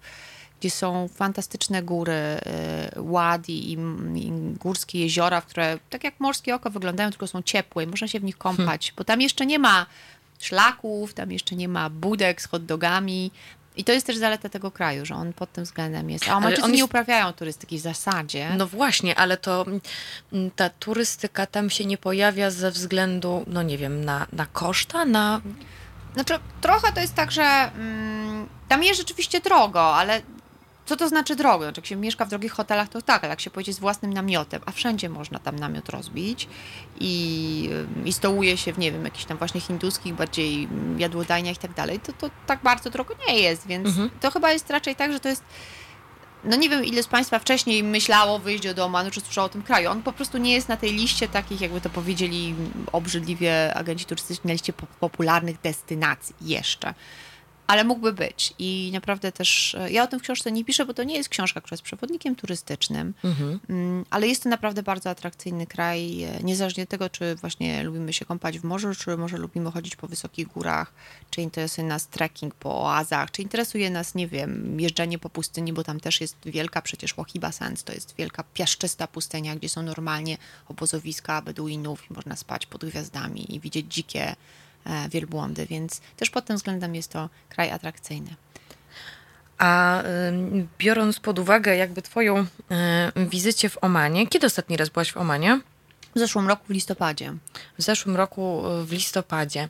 gdzie są fantastyczne góry, e, ładi i, i górskie jeziora, które tak jak morskie oko wyglądają, tylko są ciepłe i można się w nich kąpać, bo tam jeszcze nie ma szlaków, tam jeszcze nie ma budek z hot dogami. I to jest też zaleta tego kraju, że on pod tym względem jest. A Omańczycy on nie jest- uprawiają turystyki w zasadzie. No właśnie, ale to mm, ta turystyka tam się nie pojawia ze względu, no nie wiem, na, na koszta, na... Znaczy, trochę to jest tak, że mm, tam jest rzeczywiście drogo, ale co to znaczy drogo? Znaczy, jak się mieszka w drogich hotelach, to tak, ale jak się pojedzie z własnym namiotem, a wszędzie można tam namiot rozbić i, ym, i stołuje się w, nie wiem, jakichś tam właśnie hinduskich bardziej jadłodajniach i tak dalej, to, to tak bardzo drogo nie jest, więc to chyba jest raczej tak, że to jest no nie wiem, ile z Państwa wcześniej myślało o wyjeździe do Omanu, czy słyszało o tym kraju. On po prostu nie jest na tej liście takich, jakby to powiedzieli obrzydliwie agenci turystyczni, na liście po- popularnych destynacji jeszcze. Ale mógłby być. I naprawdę też, e, ja o tym w książce nie piszę, bo to nie jest książka, która jest przewodnikiem turystycznym, Mm, ale jest to naprawdę bardzo atrakcyjny kraj, e, niezależnie od tego, czy właśnie lubimy się kąpać w morzu, czy może lubimy chodzić po wysokich górach, czy interesuje nas trekking po oazach, czy interesuje nas, nie wiem, jeżdżenie po pustyni, bo tam też jest wielka przecież Wahiba Sands, to jest wielka piaszczysta pustynia, gdzie są normalnie obozowiska Beduinów i można spać pod gwiazdami i widzieć dzikie wielbłądy, więc też pod tym względem jest to kraj atrakcyjny. A biorąc pod uwagę jakby twoją y, wizycie w Omanie, kiedy ostatni raz byłaś w Omanie? W zeszłym roku w listopadzie. W zeszłym roku w listopadzie.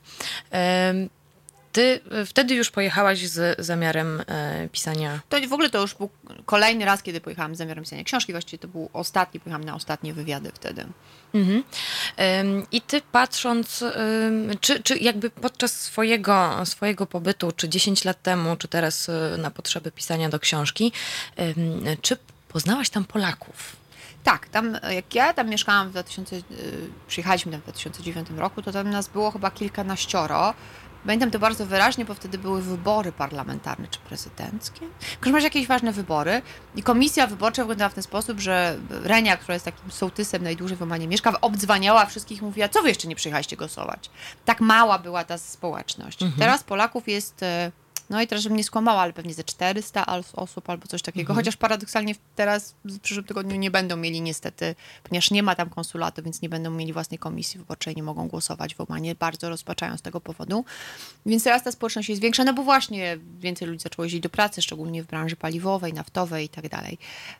Ty y, wtedy już pojechałaś z zamiarem pisania To w ogóle to już był kolejny raz, kiedy pojechałam z zamiarem pisania książki. Właściwie to był ostatni, pojechałam na ostatnie wywiady wtedy. Mhm. I ty patrząc, czy, czy jakby podczas swojego, swojego pobytu, czy 10 lat temu, czy teraz y, na potrzeby pisania do książki, czy poznałaś tam Polaków? Tak, tam jak ja tam mieszkałam w 2000, y, przyjechaliśmy tam w 2009 roku, to tam nas było chyba kilkanaścioro. Pamiętam to bardzo wyraźnie, bo wtedy były wybory parlamentarne czy prezydenckie. W każdym razie jakieś ważne wybory. I komisja wyborcza wyglądała w ten sposób, że Renia, która jest takim sołtysem najdłużej w Omanie mieszka, obdzwaniała wszystkich i mówiła, co wy jeszcze nie przyjechaliście głosować. Tak mała była ta społeczność. Teraz Polaków jest e, No i teraz, żebym nie skłamała, ale pewnie ze 400 al- osób albo coś takiego. Chociaż paradoksalnie teraz w przyszłym tygodniu nie będą mieli niestety, ponieważ nie ma tam konsulatu, więc nie będą mieli własnej komisji wyborczej, nie mogą głosować w Omanie. Bardzo rozpaczają z tego powodu. Więc teraz ta społeczność jest większa, no bo właśnie więcej ludzi zaczęło jeździć do pracy, szczególnie w branży paliwowej, naftowej i tak dalej.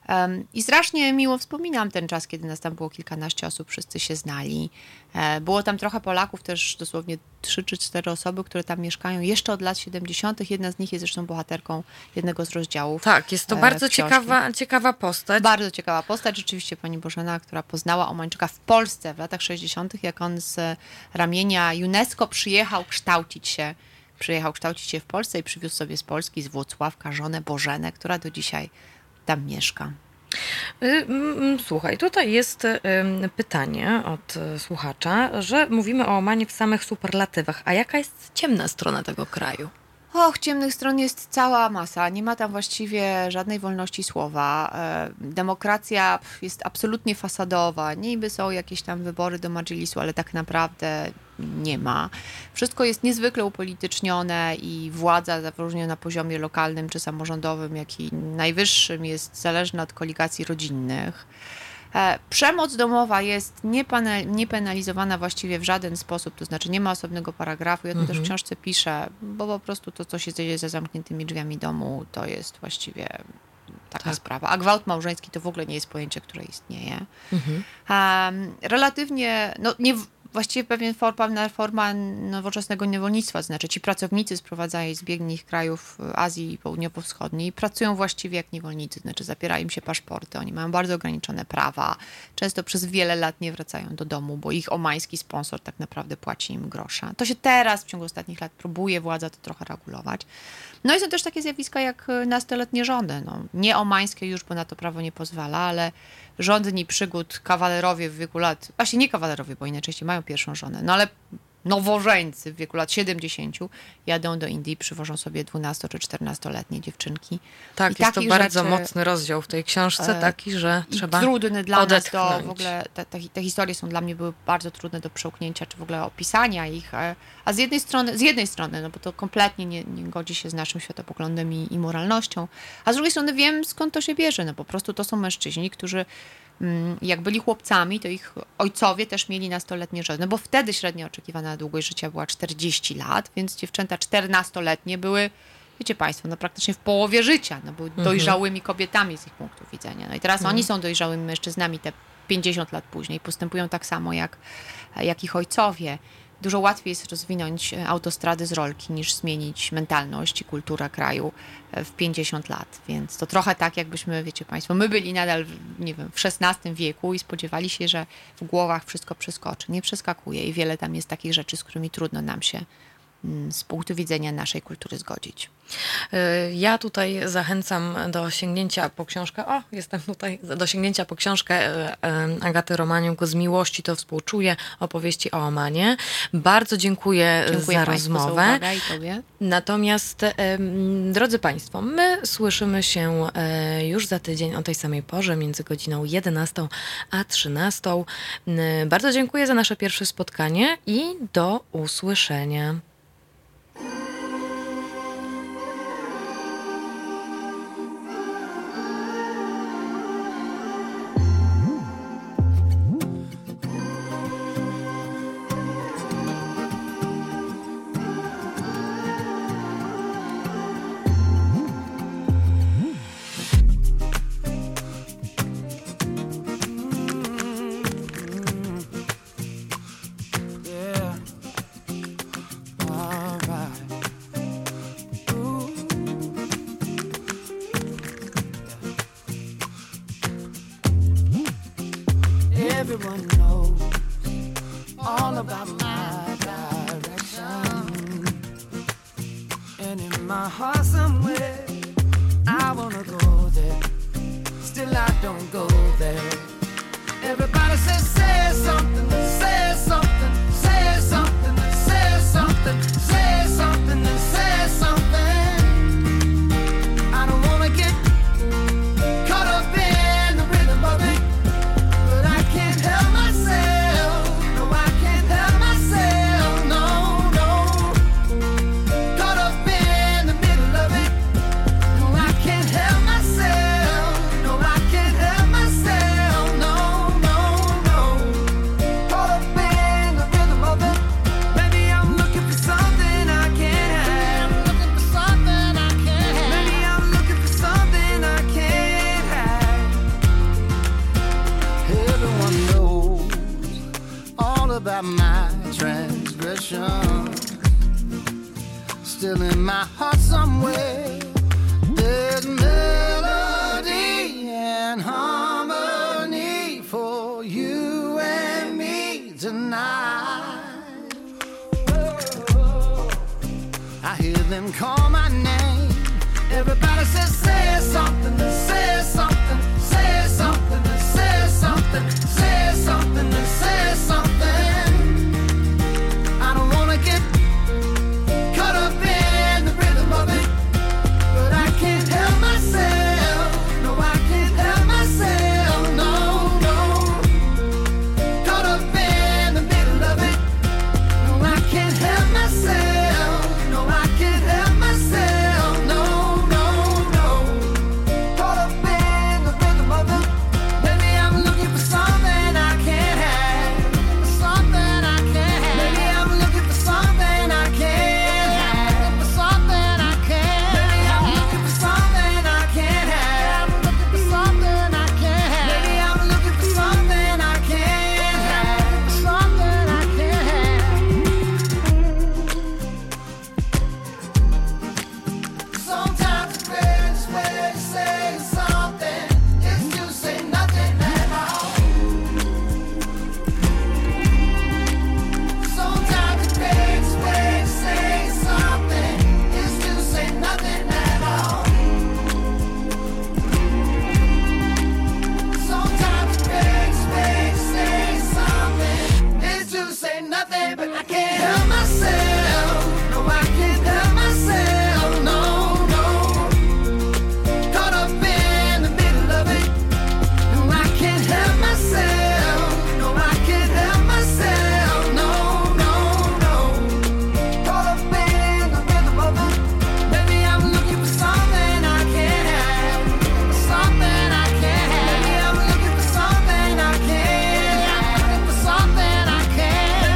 Em, I strasznie miło wspominam ten czas, kiedy nas tam było kilkanaście osób, wszyscy się znali. E, Było tam trochę Polaków, też dosłownie trzy czy cztery osoby, które tam mieszkają jeszcze od lat 70. Jedna z nich jest zresztą bohaterką jednego z rozdziałów. Tak, jest to e, bardzo książki. ciekawa, ciekawa postać. Bardzo ciekawa postać, rzeczywiście pani Bożena, która poznała Omańczyka w Polsce w latach 60., jak on z ramienia UNESCO przyjechał kształcić się, przyjechał kształcić się w Polsce i przywiózł sobie z Polski, z Włocławka, żonę Bożenę, która do dzisiaj tam mieszka. Y, Słuchaj, tutaj jest ym, pytanie od y, słuchacza, że mówimy o Omanie w samych superlatywach. A jaka jest ciemna strona tego kraju? Och, ciemnych stron jest cała masa. Nie ma tam właściwie żadnej wolności słowa. E, Demokracja jest absolutnie fasadowa. Niby są jakieś tam wybory do Madżilisu, ale tak naprawdę nie ma. Wszystko jest niezwykle upolitycznione i władza zarówno na poziomie lokalnym czy samorządowym, jak i najwyższym jest zależna od koligacji rodzinnych. E, Przemoc domowa jest niepenalizowana właściwie w żaden sposób, to znaczy nie ma osobnego paragrafu. Ja to też w książce piszę, bo po prostu to, co się dzieje za zamkniętymi drzwiami domu, to jest właściwie taka Tak. sprawa. A gwałt małżeński to w ogóle nie jest pojęcie, które istnieje. Um, relatywnie, no nie, właściwie pewien forma, forma nowoczesnego niewolnictwa, to znaczy ci pracownicy sprowadzają z biednych krajów Azji Południowo-Wschodniej, pracują właściwie jak niewolnicy, znaczy zapierają im się paszporty, oni mają bardzo ograniczone prawa, często przez wiele lat nie wracają do domu, bo ich omański sponsor tak naprawdę płaci im grosza. To się teraz w ciągu ostatnich lat próbuje władza to trochę regulować. No i są też takie zjawiska jak y, nastoletnie żony. No, nie omańskie już, bo na to prawo nie pozwala, ale rządni przygód kawalerowie w wieku lat, właśnie nie kawalerowie, bo inaczej mają pierwszą żonę, no ale nowożeńcy w wieku lat 70 jadą do Indii, przywożą sobie 12 czy 14-letnie dziewczynki. Tak, I jest to bardzo rzeczy- mocny rozdział w tej książce, E, taki, że trzeba trudny dla nas odetchnąć. to w ogóle, te, te, historie są dla mnie były bardzo trudne do przełknięcia, czy w ogóle opisania ich, e, a z jednej strony, z jednej strony, no bo to kompletnie nie, nie godzi się z naszym światopoglądem i, i moralnością, a z drugiej strony wiem skąd to się bierze, no po prostu to są mężczyźni, którzy jak byli chłopcami, to ich ojcowie też mieli nastoletnie żony, bo wtedy średnia oczekiwana długość życia była 40 lat, więc dziewczęta 14-letnie były wiecie Państwo, no praktycznie w połowie życia, no były dojrzałymi kobietami z ich punktu widzenia. No i teraz oni są dojrzałymi mężczyznami te 50 lat później, postępują tak samo jak, jak ich ojcowie. Dużo łatwiej jest rozwinąć e, autostrady z rolki niż zmienić mentalność i kulturę kraju e, w 50 lat. Więc to trochę tak, jakbyśmy, wiecie Państwo, my byli nadal, nie wiem, w XVI wieku i spodziewali się, że w głowach wszystko przeskoczy. Nie przeskakuje i wiele tam jest takich rzeczy, z którymi trudno nam się z punktu widzenia naszej kultury zgodzić. Y, Ja tutaj zachęcam do sięgnięcia po książkę, o, jestem tutaj, do sięgnięcia po książkę y, y, Agaty Romaniuk z Miłości to współczuję, opowieści o Omanie. Bardzo dziękuję, Dziękuję za rozmowę. za. Natomiast, drodzy Państwo, my słyszymy się już za tydzień o tej samej porze, między godziną 11 a 13. N- Bardzo dziękuję za nasze pierwsze spotkanie i do usłyszenia. Thank you.